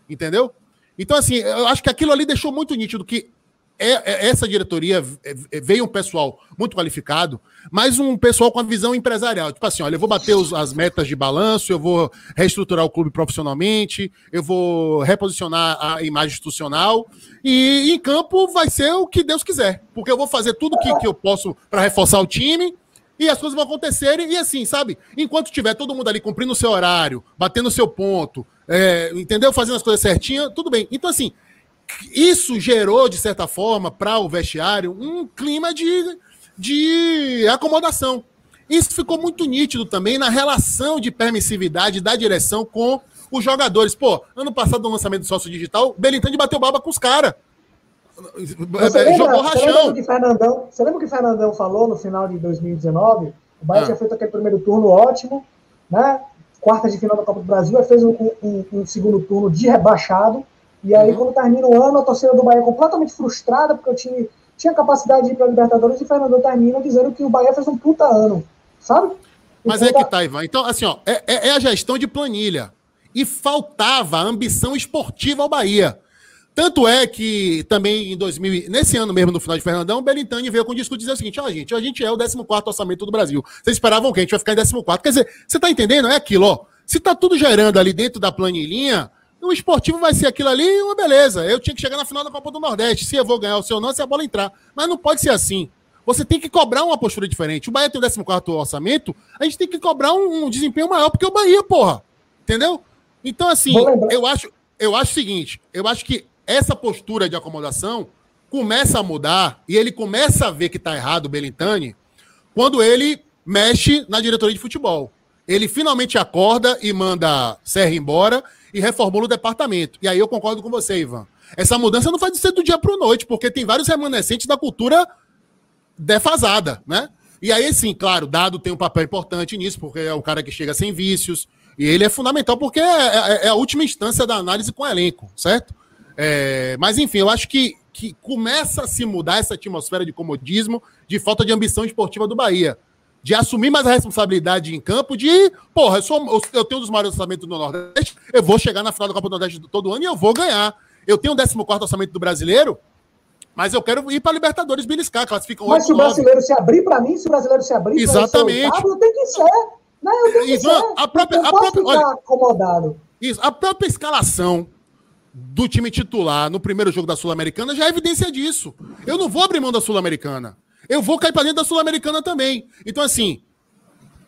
Entendeu? Então, assim, eu acho que aquilo ali deixou muito nítido que é, é, essa diretoria é, é, veio um pessoal muito qualificado, mas um pessoal com a visão empresarial. Tipo assim, olha, eu vou bater os, as metas de balanço, eu vou reestruturar o clube profissionalmente, eu vou reposicionar a imagem institucional e em campo vai ser o que Deus quiser, porque eu vou fazer tudo que, que eu posso para reforçar o time e as coisas vão acontecerem. E assim, sabe? Enquanto tiver todo mundo ali cumprindo o seu horário, batendo o seu ponto, é, entendeu? Fazendo as coisas certinhas, tudo bem. Então, assim, isso gerou, de certa forma, para o vestiário, um clima de, de acomodação. Isso ficou muito nítido também na relação de permissividade da direção com os jogadores. Pô, ano passado, no lançamento do sócio digital, Belintani bateu baba com os caras. Jogou rachão. Você lembra, você lembra que o Fernandão falou no final de 2019? O Bahia ah. tinha feito aquele primeiro turno ótimo, né? Quarta de final da Copa do Brasil, fez um, um, um segundo turno de rebaixado e aí, uhum. quando termina o ano, a torcida do Bahia é completamente frustrada, porque o time tinha capacidade de ir para a Libertadores e o Fernando termina dizendo que o Bahia fez um puta ano, sabe? Mas é que tá, Ivan. Então, assim, ó, é, é, é, a gestão de planilha. E faltava ambição esportiva ao Bahia. Tanto é que também em 2000, nesse ano mesmo, no final de Fernandão, o Belintani veio com o discurso dizer o seguinte: ó, oh, gente, a gente é o 14 orçamento do Brasil. Vocês esperavam que a gente vai ficar em 14? Quer dizer, você tá entendendo? É aquilo, ó. Se tá tudo gerando ali dentro da planilhinha, o esportivo vai ser aquilo ali, uma beleza. Eu tinha que chegar na final da Copa do Nordeste. Se eu vou ganhar o seu não, se a bola entrar. Mas não pode ser assim. Você tem que cobrar uma postura diferente. O Bahia tem o 14 orçamento, a gente tem que cobrar um, um, desempenho maior, porque o Bahia, porra. Entendeu? Então, assim, eu acho, eu acho o seguinte: eu acho que essa postura de acomodação começa a mudar e ele começa a ver que tá errado o Belintani quando ele mexe na diretoria de futebol. Ele finalmente acorda e manda Serra embora e reformula o departamento. E aí eu concordo com você, Ivan. Essa mudança não faz ser do dia para a noite, porque tem vários remanescentes da cultura defasada, né? E aí, sim, claro, Dado tem um papel importante nisso, porque é o cara que chega sem vícios, e ele é fundamental porque é, é, é a última instância da análise com o elenco, certo? É, mas, enfim, eu acho que, que começa a se mudar essa atmosfera de comodismo, de falta de ambição esportiva do Bahia de assumir mais a responsabilidade em campo, de, porra, eu, sou, eu tenho um dos maiores orçamentos do Nordeste, eu vou chegar na final da Copa do Nordeste todo ano e eu vou ganhar. Eu tenho o 14 orçamento do brasileiro, mas eu quero ir para a Libertadores beliscar, classificam Mas 8, se o brasileiro 9. se abrir para mim, se o brasileiro se abrir, Exatamente. Ser eu tenho que ser. Né? Eu tenho que ser. A própria, a própria, olha, acomodado. Isso, a própria escalação do time titular no primeiro jogo da Sul-Americana já é evidência disso. Eu não vou abrir mão da Sul-Americana eu vou cair para dentro da Sul-Americana também. Então, assim,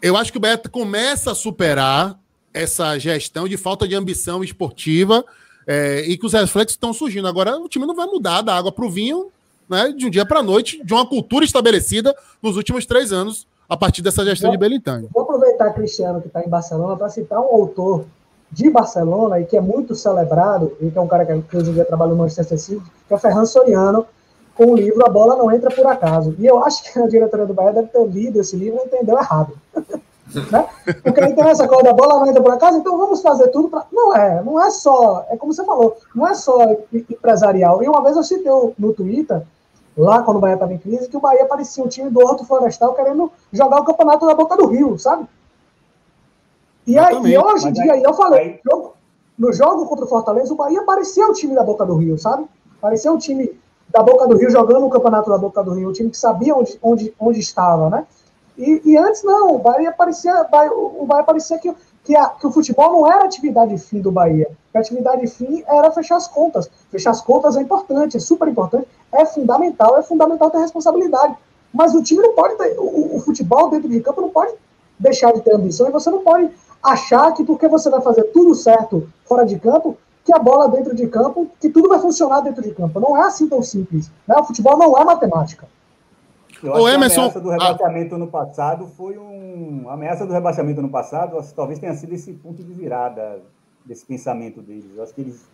eu acho que o Beto começa a superar essa gestão de falta de ambição esportiva é, e que os reflexos estão surgindo. Agora, o time não vai mudar da água para o vinho né, de um dia para a noite, de uma cultura estabelecida nos últimos três anos, a partir dessa gestão vou, de Belintani. Vou aproveitar, Cristiano, que está em Barcelona, para citar um autor de Barcelona e que é muito celebrado, e que é um cara que, hoje em dia trabalha no Manchester City, que é Ferran Soriano, com o livro A Bola Não Entra Por Acaso. E eu acho que a diretoria do Bahia deve ter lido esse livro e entendeu errado. [laughs] né? Porque ele tem essa coisa da bola não entra por acaso, então vamos fazer tudo para. Não é, não é só, é como você falou, não é só empresarial. E uma vez eu citei no Twitter, lá quando o Bahia estava em crise, que o Bahia parecia um time do Horto Florestal querendo jogar o campeonato na boca do Rio, sabe? E, aí, e hoje em dia, aí, eu falei, jogo, no jogo contra o Fortaleza, o Bahia parecia o time da boca do Rio, sabe? Parecia um time da boca do Rio jogando o campeonato da boca do Rio, um time que sabia onde, onde, onde estava, né? E, e antes não, o Bahia parecia, o Bahia parecia que, que, a, que o futebol não era atividade fim do Bahia. A atividade fim era fechar as contas. Fechar as contas é importante, é super importante, é fundamental, é fundamental ter responsabilidade. Mas o time não pode ter, o, o futebol dentro de campo não pode deixar de ter ambição e você não pode achar que porque você vai fazer tudo certo fora de campo, que a bola dentro de campo, que tudo vai funcionar dentro de campo. Não é assim tão simples. Né? O futebol não é matemática. Eu acho Emerson, a ameaça do rebaixamento ah. no passado foi um. A ameaça do rebaixamento no passado talvez tenha sido esse ponto de virada desse pensamento deles. Eu acho que eles.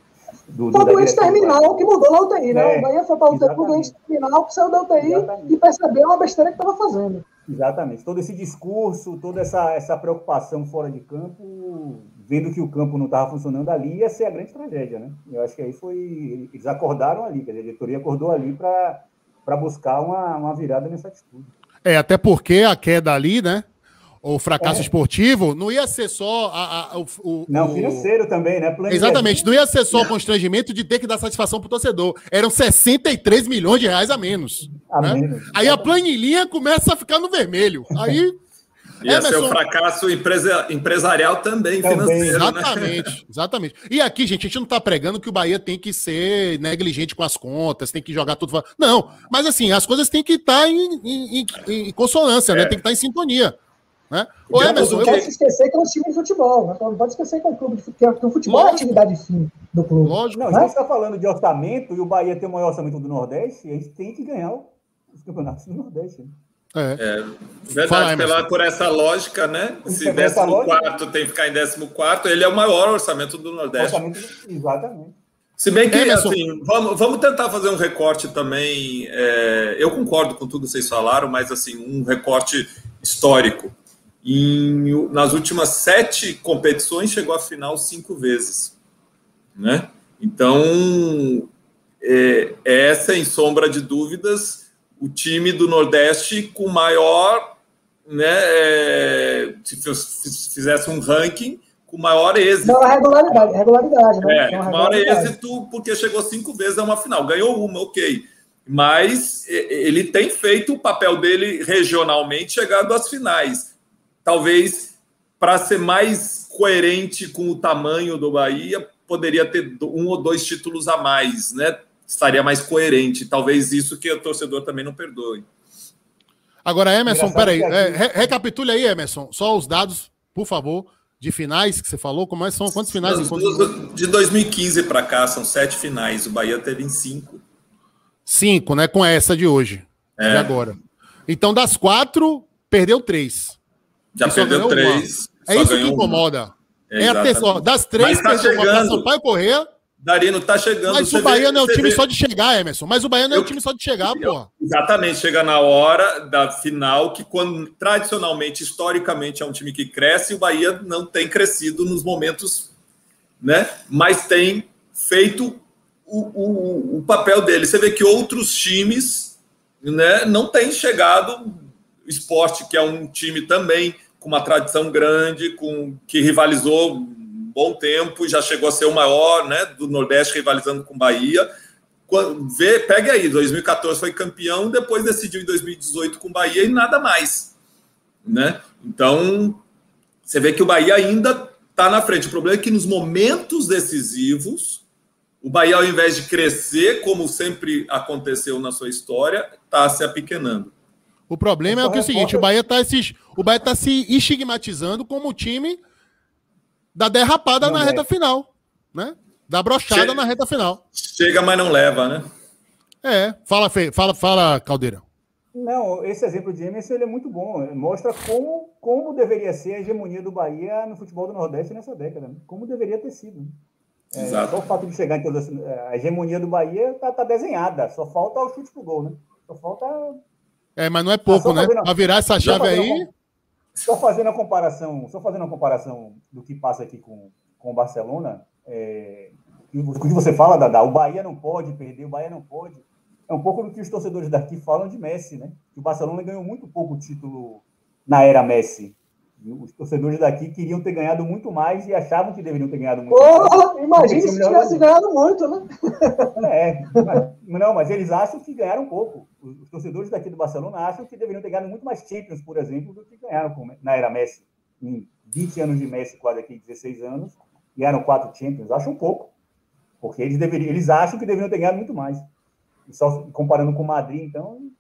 Do, foi o doente terminal que mudou na UTI, né? É, o Bahia foi para o UTI o doente terminal que saiu da UTI exatamente. e percebeu a besteira que estava fazendo. Exatamente. Todo esse discurso, toda essa, essa preocupação fora de campo, vendo que o campo não estava funcionando ali, ia ser a grande tragédia, né? Eu acho que aí foi. Eles acordaram ali, a diretoria acordou ali para para buscar uma, uma virada nessa atitude. É, até porque a queda ali, né? O fracasso é. esportivo não ia ser só a, a, o, o, Não, financeiro também, né? Exatamente, não ia ser só o constrangimento de ter que dar satisfação para o torcedor. Eram 63 milhões de reais a menos. A né? menos. Aí a planilhinha começa a ficar no vermelho. Aí Ia Emerson... ser o fracasso empresa, empresarial também, também. financeiro. Né? Exatamente, né? [laughs] exatamente. E aqui, gente, a gente não está pregando que o Bahia tem que ser negligente com as contas, tem que jogar tudo. Não, mas assim, as coisas têm que estar tá em, em, em, em, consonância, né? é. né? Tem que estar tá em sintonia. Né? Ô, Emerson, não pode se esquecer que é um time de futebol, né? não pode esquecer que é um clube de futebol, que o futebol Lógico. é a atividade fim do clube. Lógico. Não, né? a gente está falando de orçamento e o Bahia tem o maior orçamento do Nordeste, e a gente tem que ganhar os campeonatos do Nordeste. É. é verdade, pela, por essa lógica, né? Se 14 tem que ficar em 14, ele é o maior orçamento do Nordeste. Orçamento, exatamente. Se bem que, é, assim, vamos, vamos tentar fazer um recorte também. É, eu concordo com tudo que vocês falaram, mas, assim, um recorte histórico. Em, nas últimas sete competições, chegou à final cinco vezes. Né? Então, é, é sem sombra de dúvidas, o time do Nordeste com maior, né, é, se fizesse um ranking, com maior êxito. Não, regularidade, regularidade, né? É, com maior êxito, porque chegou cinco vezes a uma final. Ganhou uma, ok. Mas ele tem feito o papel dele regionalmente, chegando às finais. Talvez para ser mais coerente com o tamanho do Bahia, poderia ter um ou dois títulos a mais, né? Estaria mais coerente. Talvez isso que o torcedor também não perdoe. Agora, Emerson, peraí, é, re recapitule aí, Emerson, só os dados, por favor, de finais que você falou. Como é, são quantos finais? Quantos... De 2015 para cá, são sete finais. O Bahia teve em cinco. Cinco, né? Com essa de hoje. É. De agora. Então, das quatro, perdeu três. Já perdeu três. É isso que incomoda. É, é a terceira. Das três, tá perdeu chegando. uma Sampaio Correia Darino tá chegando. Mas o Bahia vê, não é o time vê. só de chegar, Emerson. Mas o Bahia não é o time só de chegar, pô. Exatamente, chega na hora da final, que quando tradicionalmente, historicamente, é um time que cresce, e o Bahia não tem crescido nos momentos, né? Mas tem feito o, o, o papel dele. Você vê que outros times né, não têm chegado. O esporte, que é um time também com uma tradição grande, com que rivalizou bom tempo, já chegou a ser o maior né, do Nordeste, rivalizando com Bahia. Vê, pega aí, 2014 foi campeão, depois decidiu em 2018 com Bahia e nada mais. Né? Então, você vê que o Bahia ainda está na frente. O problema é que nos momentos decisivos, o Bahia, ao invés de crescer, como sempre aconteceu na sua história, está se apequenando. O problema é, que é o seguinte: o Bahia está se, o Bahia tá se estigmatizando como o time da derrapada não na reta final, né? Da brochada na reta final. Chega, mas não leva, né? É, fala, fala, fala, Caldeira. Não, esse exemplo de Emerson ele é muito bom. Mostra como, como deveria ser a hegemonia do Bahia no futebol do Nordeste nessa década. Né? Como deveria ter sido. É, só o fato de chegar em todas a hegemonia do Bahia está tá desenhada. Só falta o chute pro gol, né? Só falta. É, mas não é pouco, né? Para virar essa chave aí. Só fazendo a comparação, só fazendo a comparação do que passa aqui com, com o Barcelona, é, o que você fala, Dada, o Bahia não pode perder, o Bahia não pode. É um pouco do que os torcedores daqui falam de Messi, né? Que o Barcelona ganhou muito pouco título na era Messi. Os torcedores daqui queriam ter ganhado muito mais e achavam que deveriam ter ganhado muito oh, mais. Imagina se tivesse ganhado muito, né? É, mas, não, mas eles acham que ganharam pouco. Os torcedores daqui do Barcelona acham que deveriam ter ganhado muito mais Champions, por exemplo, do que ganharam na era Messi. Em 20 anos de Messi, quase aqui 16 anos, ganharam quatro Champions. Acham pouco. Porque eles, deveriam, eles acham que deveriam ter ganhado muito mais. E só comparando com o Madrid, então,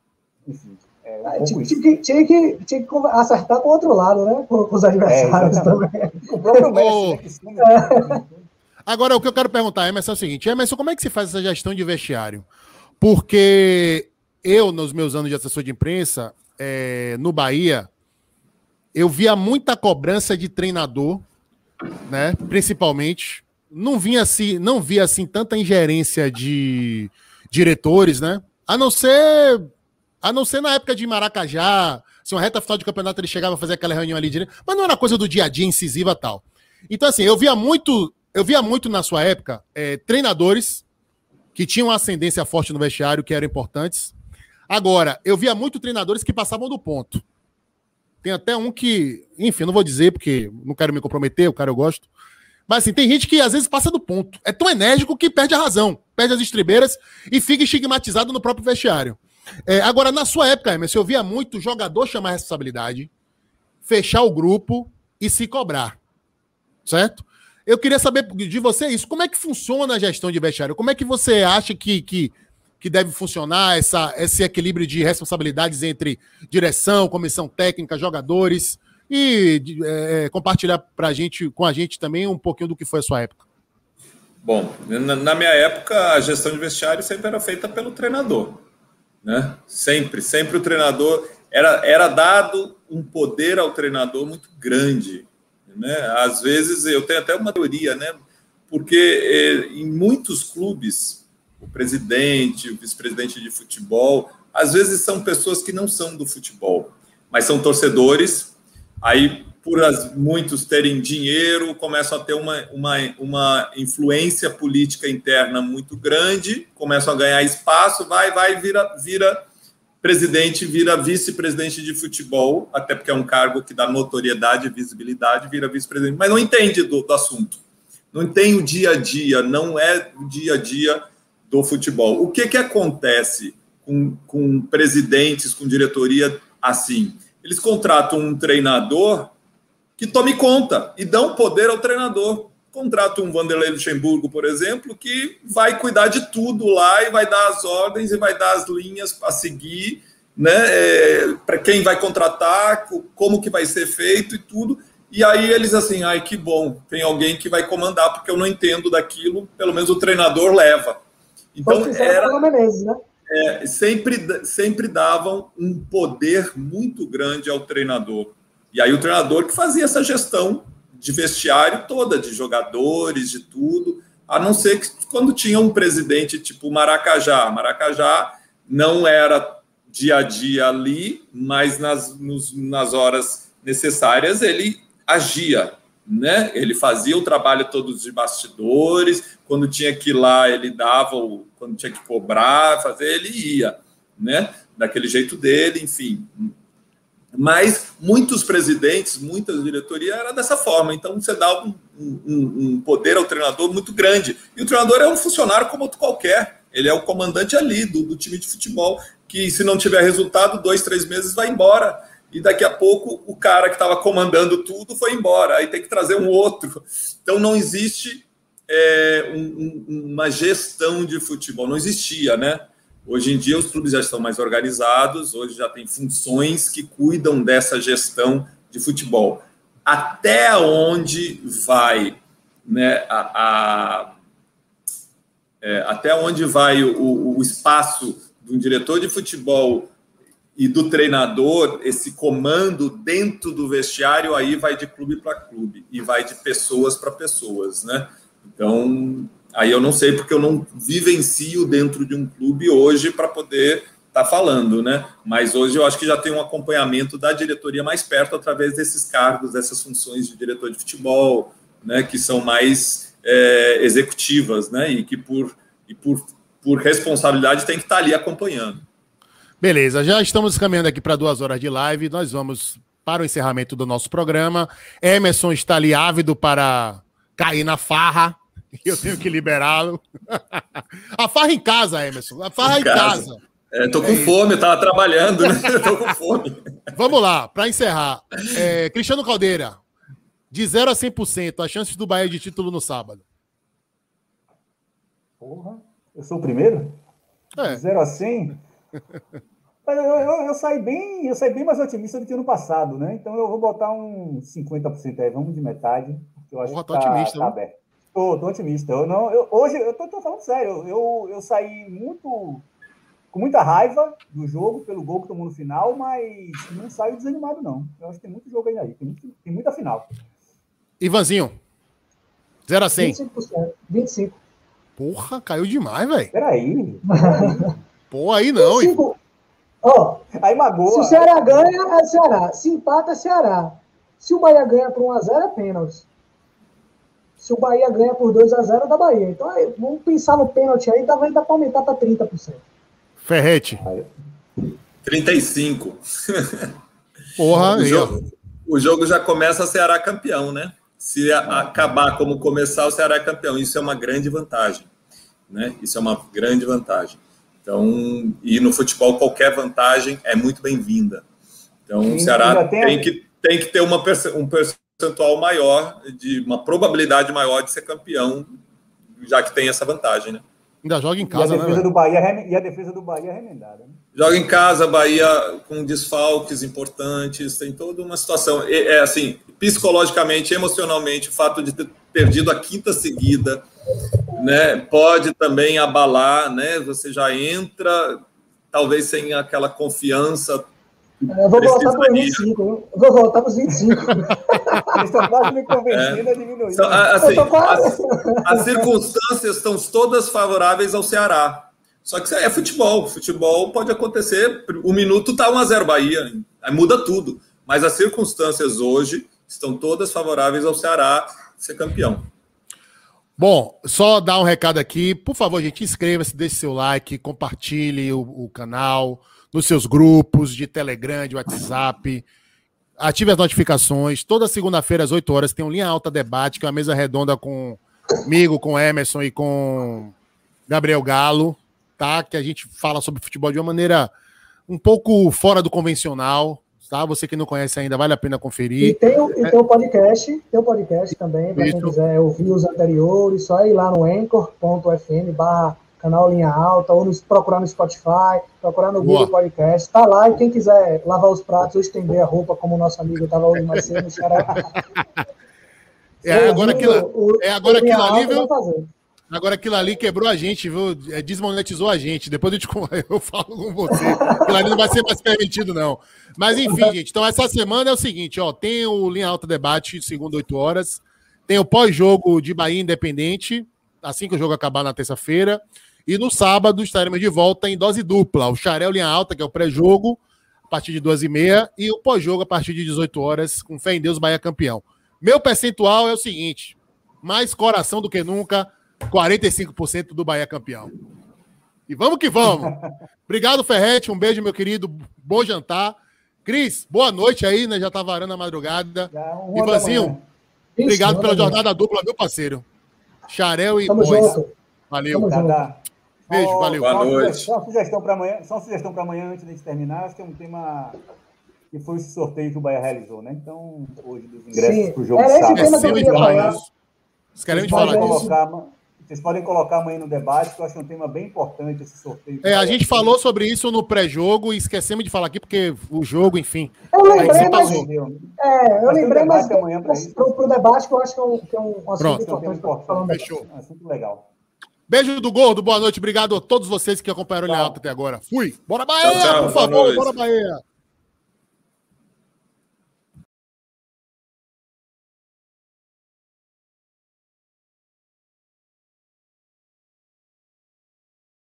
enfim. É, um ah, tinha, tinha, tinha, que, tinha que acertar com o outro lado, né? Com, com os adversários é, também. O próprio [laughs] Messi. Né, [laughs] Agora, o que eu quero perguntar, Emerson, é o seguinte: Emerson, como é que se faz essa gestão de vestiário? Porque eu, nos meus anos de assessor de imprensa, é, no Bahia, eu via muita cobrança de treinador, né? Principalmente. Não vinha assim, não via assim tanta ingerência de diretores, né? A não ser a não ser na época de Maracajá, se uma reta final de campeonato ele chegava a fazer aquela reunião ali, de... mas não era coisa do dia a dia incisiva tal. Então, assim, eu via muito, eu via muito na sua época é, treinadores que tinham ascendência forte no vestiário, que eram importantes. Agora, eu via muito treinadores que passavam do ponto. Tem até um que, enfim, não vou dizer porque não quero me comprometer, o cara eu gosto. Mas assim, tem gente que às vezes passa do ponto. É tão enérgico que perde a razão, perde as estribeiras e fica estigmatizado no próprio vestiário. É, agora, na sua época, Emerson, eu via muito jogador chamar a responsabilidade, fechar o grupo e se cobrar. Certo? Eu queria saber de você isso. Como é que funciona a gestão de vestiário? Como é que você acha que, que, que deve funcionar essa, esse equilíbrio de responsabilidades entre direção, comissão técnica, jogadores? E é, compartilhar pra gente, com a gente também um pouquinho do que foi a sua época. Bom, na minha época, a gestão de vestiário sempre era feita pelo treinador né? Sempre, sempre o treinador era, era dado um poder ao treinador muito grande, né? Às vezes eu tenho até uma teoria, né? Porque eh, em muitos clubes o presidente, o vice-presidente de futebol, às vezes são pessoas que não são do futebol, mas são torcedores. Aí por as, muitos terem dinheiro, começam a ter uma, uma, uma influência política interna muito grande, começam a ganhar espaço, vai, vai, vira, vira presidente, vira vice-presidente de futebol, até porque é um cargo que dá notoriedade e visibilidade, vira vice-presidente, mas não entende do, do assunto, não tem o dia a dia, não é o dia a dia do futebol. O que, que acontece com, com presidentes, com diretoria assim? Eles contratam um treinador que tome conta e dão poder ao treinador. Contrata um Vanderlei Luxemburgo, por exemplo, que vai cuidar de tudo lá e vai dar as ordens e vai dar as linhas a seguir, né? É, para quem vai contratar, como que vai ser feito e tudo. E aí eles assim, ai que bom, tem alguém que vai comandar porque eu não entendo daquilo, pelo menos o treinador leva. Então era Menezes, né? É, sempre sempre davam um poder muito grande ao treinador. E aí o treinador que fazia essa gestão de vestiário toda, de jogadores, de tudo, a não ser que quando tinha um presidente tipo Maracajá. Maracajá não era dia a dia ali, mas nas, nos, nas horas necessárias ele agia, né? Ele fazia o trabalho todos de bastidores, quando tinha que ir lá ele dava, o, quando tinha que cobrar, fazer, ele ia, né? Daquele jeito dele, enfim. Mas muitos presidentes, muitas diretorias era dessa forma. Então você dá um, um, um, poder ao treinador muito grande. E o treinador é um funcionário como outro qualquer. Ele é o comandante ali do, do time de futebol, que se não tiver resultado, dois, três meses vai embora. E daqui a pouco o cara que estava comandando tudo foi embora. Aí tem que trazer um outro. Então não existe é, uma gestão de futebol. Não existia, né? Hoje em dia, os clubes já estão mais organizados, hoje já tem funções que cuidam dessa gestão de futebol. Até onde vai né, a, a, é, até onde vai o, o espaço de um diretor de futebol e do treinador, esse comando dentro do vestiário, aí vai de clube para clube e vai de pessoas para pessoas, né? Então, aí eu não sei porque eu não vivencio dentro de um clube hoje para poder estar tá falando, né? Mas hoje eu acho que já tem um acompanhamento da diretoria mais perto através desses cargos, dessas funções de diretor de futebol, né? Que são mais é, executivas, né? E que por, e por, por responsabilidade tem que estar tá ali acompanhando. Beleza, já estamos caminhando aqui para duas horas de live. Nós vamos para o encerramento do nosso programa. Emerson está ali ávido para cair na farra. [laughs] Eu tenho que liberá-lo. [laughs] A farra em casa, Emerson. A farra em, em casa. casa. É, tô com é fome, tava trabalhando, né? [laughs] tô com fome. Vamos lá, para encerrar. É, Cristiano Caldeira, de 0 a 100%, as chances do Bahia de título no sábado. Porra, eu sou o primeiro? É. De 0 a 100? Eu, eu, eu, saí bem, eu saí bem mais otimista do que ano passado, né? Então eu vou botar um 50% aí, vamos de metade. Eu acho Porra, que tá, otimista, tá aberto. Tô, tô otimista. Eu não, eu, hoje eu tô, tô, falando sério. Eu, eu saí muito com muita raiva do jogo pelo gol que tomou no final, mas não saio desanimado não. Eu acho que tem muito jogo ainda aí, tem, muito, tem muita final. Ivanzinho, 0 a 100. 25%. 25. Porra, caiu demais, velho. Peraí. Pô, aí não, 25. Ó, aí magoa. Se o Ceará ganha, é Ceará. Se empata, é Ceará. Se o Bahia ganha por 1x0, é pênalti. Se o Bahia ganha por 2x0, é da Bahia. Então, aí, vamos pensar no pênalti aí, talvez dá para aumentar para 30%. Ferrete. 35. Porra, o jogo, o jogo já começa a Ceará campeão, né? Se a, acabar como começar, o Ceará é campeão. Isso é uma grande vantagem. Né? Isso é uma grande vantagem. Então, e no futebol qualquer vantagem é muito bem-vinda. Então, Sim, o Ceará tem, tem, que, tem que ter uma, um percentual maior, de uma probabilidade maior de ser campeão, já que tem essa vantagem, né? Ainda joga em casa, e a defesa né? Do Bahia, e a defesa do Bahia é remendada. Né? Joga em casa, Bahia com desfalques importantes, tem toda uma situação. É, é assim, psicologicamente, emocionalmente, o fato de ter perdido a quinta seguida, né, pode também abalar, né? Você já entra, talvez sem aquela confiança. Eu vou voltar para os 25, eu vou voltar para os 25. Eles estão quase me convencendo é. a diminuir. Então, assim, as, as circunstâncias estão todas favoráveis ao Ceará. Só que é futebol. Futebol pode acontecer. O minuto tá 1x0 Bahia. Aí muda tudo. Mas as circunstâncias hoje estão todas favoráveis ao Ceará ser campeão. Bom, só dar um recado aqui. Por favor, gente, inscreva-se, deixe seu like, compartilhe o, o, canal nos seus grupos de Telegram, de WhatsApp. Ative as notificações. Toda segunda-feira, às 8 horas, tem um Linha Alta Debate, que é uma mesa redonda comigo, com Emerson e com Gabriel Galo, tá? Que a gente fala sobre futebol de uma maneira um pouco fora do convencional tá? Você que não conhece ainda, vale a pena conferir. E tem, o, e tem o podcast, tem o podcast também, para quem quiser ouvir os anteriores, só ir lá no anchor.fm barra canal Linha Alta, ou nos, procurar no Spotify, procurar no Boa. Google Podcast, tá lá, e quem quiser lavar os pratos ou estender a roupa, como o nosso amigo estava hoje mais cedo no Xará. [laughs] É agora aquilo, é agora aquilo ali, viu? Agora aquilo ali quebrou a gente, viu? É, desmonetizou a gente. Depois eu, te, [laughs] eu falo com você. Aquilo ali não vai ser mais permitido, não. Mas enfim, gente. Então essa semana é o seguinte, ó. Tem o Linha Alta Debate, segundo oito horas. Tem o pós-jogo de Bahia Independente, assim que o jogo acabar na terça-feira. E no sábado estaremos de volta em dose dupla. O Xarel Linha Alta, que é o pré-jogo, a partir de duas e meia. E o pós-jogo a partir de 18 horas, com fé em Deus, Bahia campeão. Meu percentual é o seguinte: mais coração do que nunca 45% do Bahia campeão. E vamos que vamos. [laughs] Obrigado, Ferrete. Um beijo, meu querido. Bom jantar. Cris, boa noite aí, né? Já tá varando a madrugada. Ivanzinho, obrigado pela jornada dupla, meu parceiro. Xarel e Tamo Boys. Junto. Valeu. Beijo, valeu. Boa noite. Só uma sugestão para amanhã, só uma sugestão para amanhã antes de gente terminar, acho que é um tema que foi esse sorteio que o Bahia realizou, né? Então, hoje dos ingressos para o jogo Era esse tema que eu queria falar. Vocês querem falar disso? Vocês podem colocar amanhã no debate, que eu acho que é um tema bem importante esse sorteio. É, a gente falou sobre isso no pré-jogo e esquecemos de falar aqui, porque o jogo, enfim. Eu lembrei, mas, é, eu mas lembrei, mas para o debate, que eu acho que é um, que é um assunto Pronto. importante. Então, importante. Fechou. Um assunto legal. Beijo do gordo, boa noite. Obrigado a todos vocês que acompanharam o Alta até agora. Fui. Bora Bahia, tchau, tchau, por favor. Bora Bahia.